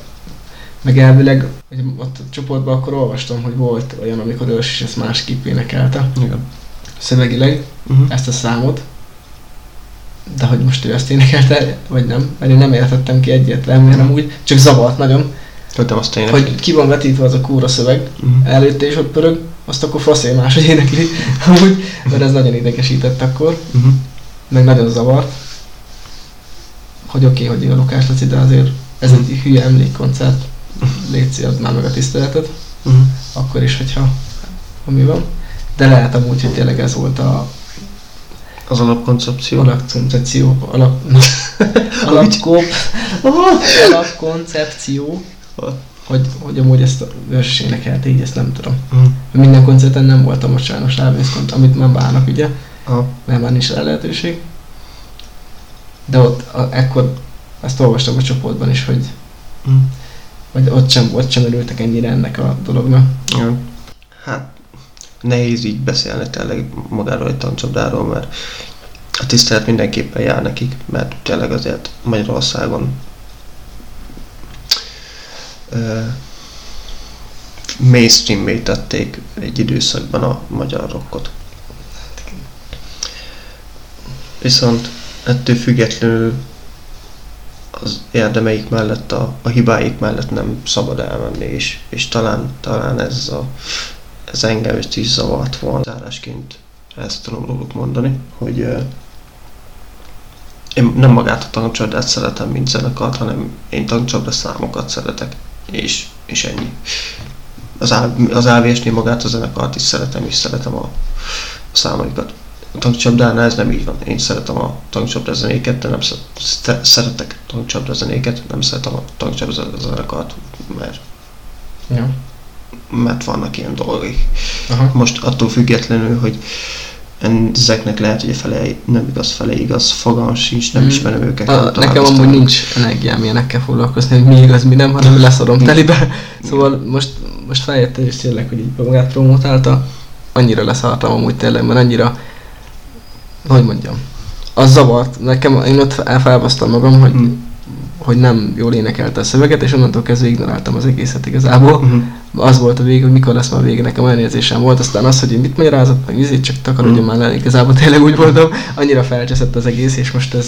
Speaker 2: meg elvileg, hogy ott a csoportban akkor olvastam, hogy volt olyan, amikor ős is ezt másképp énekelte
Speaker 1: Igen.
Speaker 2: szövegileg,
Speaker 1: Uh-huh.
Speaker 2: ezt a számot, de hogy most ő ezt énekelte, vagy nem, mert én nem értettem ki egyértelműen amúgy, csak zavart nagyon,
Speaker 1: Hogy nem azt tényleg.
Speaker 2: hogy ki van vetítve az a kúra szöveg,
Speaker 1: Uh-huh.
Speaker 2: előtte is ott pörög, azt akkor faszé máshogy énekli, [LAUGHS] amúgy, mert ez nagyon idegesített akkor,
Speaker 1: Uh-huh.
Speaker 2: meg nagyon zavart, hogy oké, okay, hogy a Lukás Laci, de azért ez egy hülye emlékkoncert, légy add már meg a tiszteletet,
Speaker 1: Uh-huh.
Speaker 2: akkor is, hogyha ha mi van. De lehet amúgy, hogy tényleg ez volt a
Speaker 1: Az alapkoncepció.
Speaker 2: alapkoncepció, alap, [LAUGHS] alapkop, [LAUGHS] alapkoncepció, hogy, hogy amúgy ezt a ős énekelte, így ezt nem tudom.
Speaker 1: Uh-huh.
Speaker 2: Minden koncerten nem voltam most sajnos lábvészkont, amit nem bánok, ugye,
Speaker 1: Aha.
Speaker 2: mert már nincs rá lehetőség. De ott a, ekkor ezt olvastam a csoportban is, hogy,
Speaker 1: Uh-huh.
Speaker 2: Hogy ott sem, ott sem örültek ennyire ennek a dolognak.
Speaker 1: Igen. Hát nehéz így beszélni tényleg magáról egy tankcsapdáról, mert a tisztelet mindenképpen jár nekik, mert tényleg azért Magyarországon ö, mainstream tették egy időszakban a magyar rockot. Viszont ettől függetlenül az érdemeik mellett, a, a hibáik mellett nem szabad elmenni, és, és talán, talán ez, a, ez engem is is zavart volna. Zárásként ezt tudom róluk mondani, hogy ö, én nem magát a tankcsapdát szeretem, mint zenekart, hanem én tankcsapda számokat szeretek, és, és ennyi. Az, az AVS-nél magát a zenekart is szeretem, és szeretem a, a számaikat. A tankcsapdánál ez nem így van. Én szeretem a tankcsapda zenéket, de nem sze- szeretek tankcsapda zenéket, nem szeretem a tankcsapda zenekart, mert,
Speaker 2: Ja.
Speaker 1: mert vannak ilyen dolgok.
Speaker 2: Aha.
Speaker 1: Most attól függetlenül, hogy ezeknek lehet, hogy a fele nem igaz, fele igaz, fogam sincs, nem
Speaker 2: Mm.
Speaker 1: ismerem őket.
Speaker 2: A, nekem amúgy nincs energiám ilyenekkel foglalkozni, hogy mi igaz, mi nem, hanem leszarom telibe. Szóval most, most feljött és tényleg, hogy így magát promotálta, annyira leszartam amúgy tényleg, mert annyira, hogy mondjam, az zavart, nekem, én ott felbasztam magam, hogy,
Speaker 1: Mhm.
Speaker 2: hogy nem jól énekelte a szöveget, és onnantól kezdve ignoráltam az egészet igazából.
Speaker 1: Mhm.
Speaker 2: Az volt a vége, hogy mikor lesz már vége, nekem olyan érzésem volt, aztán az, hogy én mit magyarázott, meg vizét, csak takarodjon
Speaker 1: Mhm.
Speaker 2: már le, igazából tényleg úgy voltam, annyira felcseszett az egész, és most ez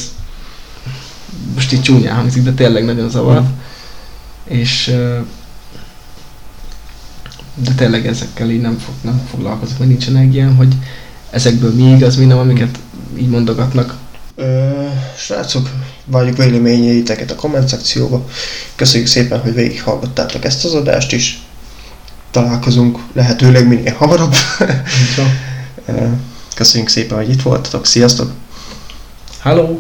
Speaker 2: most így csúnyán hangzik, de tényleg nagyon zavart.
Speaker 1: Mhm.
Speaker 2: És de tényleg ezekkel így nem, fog, nem foglalkozok, mert nincs energiám, hogy ezekből mi igaz, mi nem, amiket így mondogatnak.
Speaker 1: Ö, srácok, várjuk véleményeiteket a komment szekcióba. Köszönjük szépen, hogy végighallgattátok ezt az adást is. Találkozunk lehetőleg minél hamarabb. Köszönjük szépen, hogy itt voltatok. Sziasztok!
Speaker 2: Hello!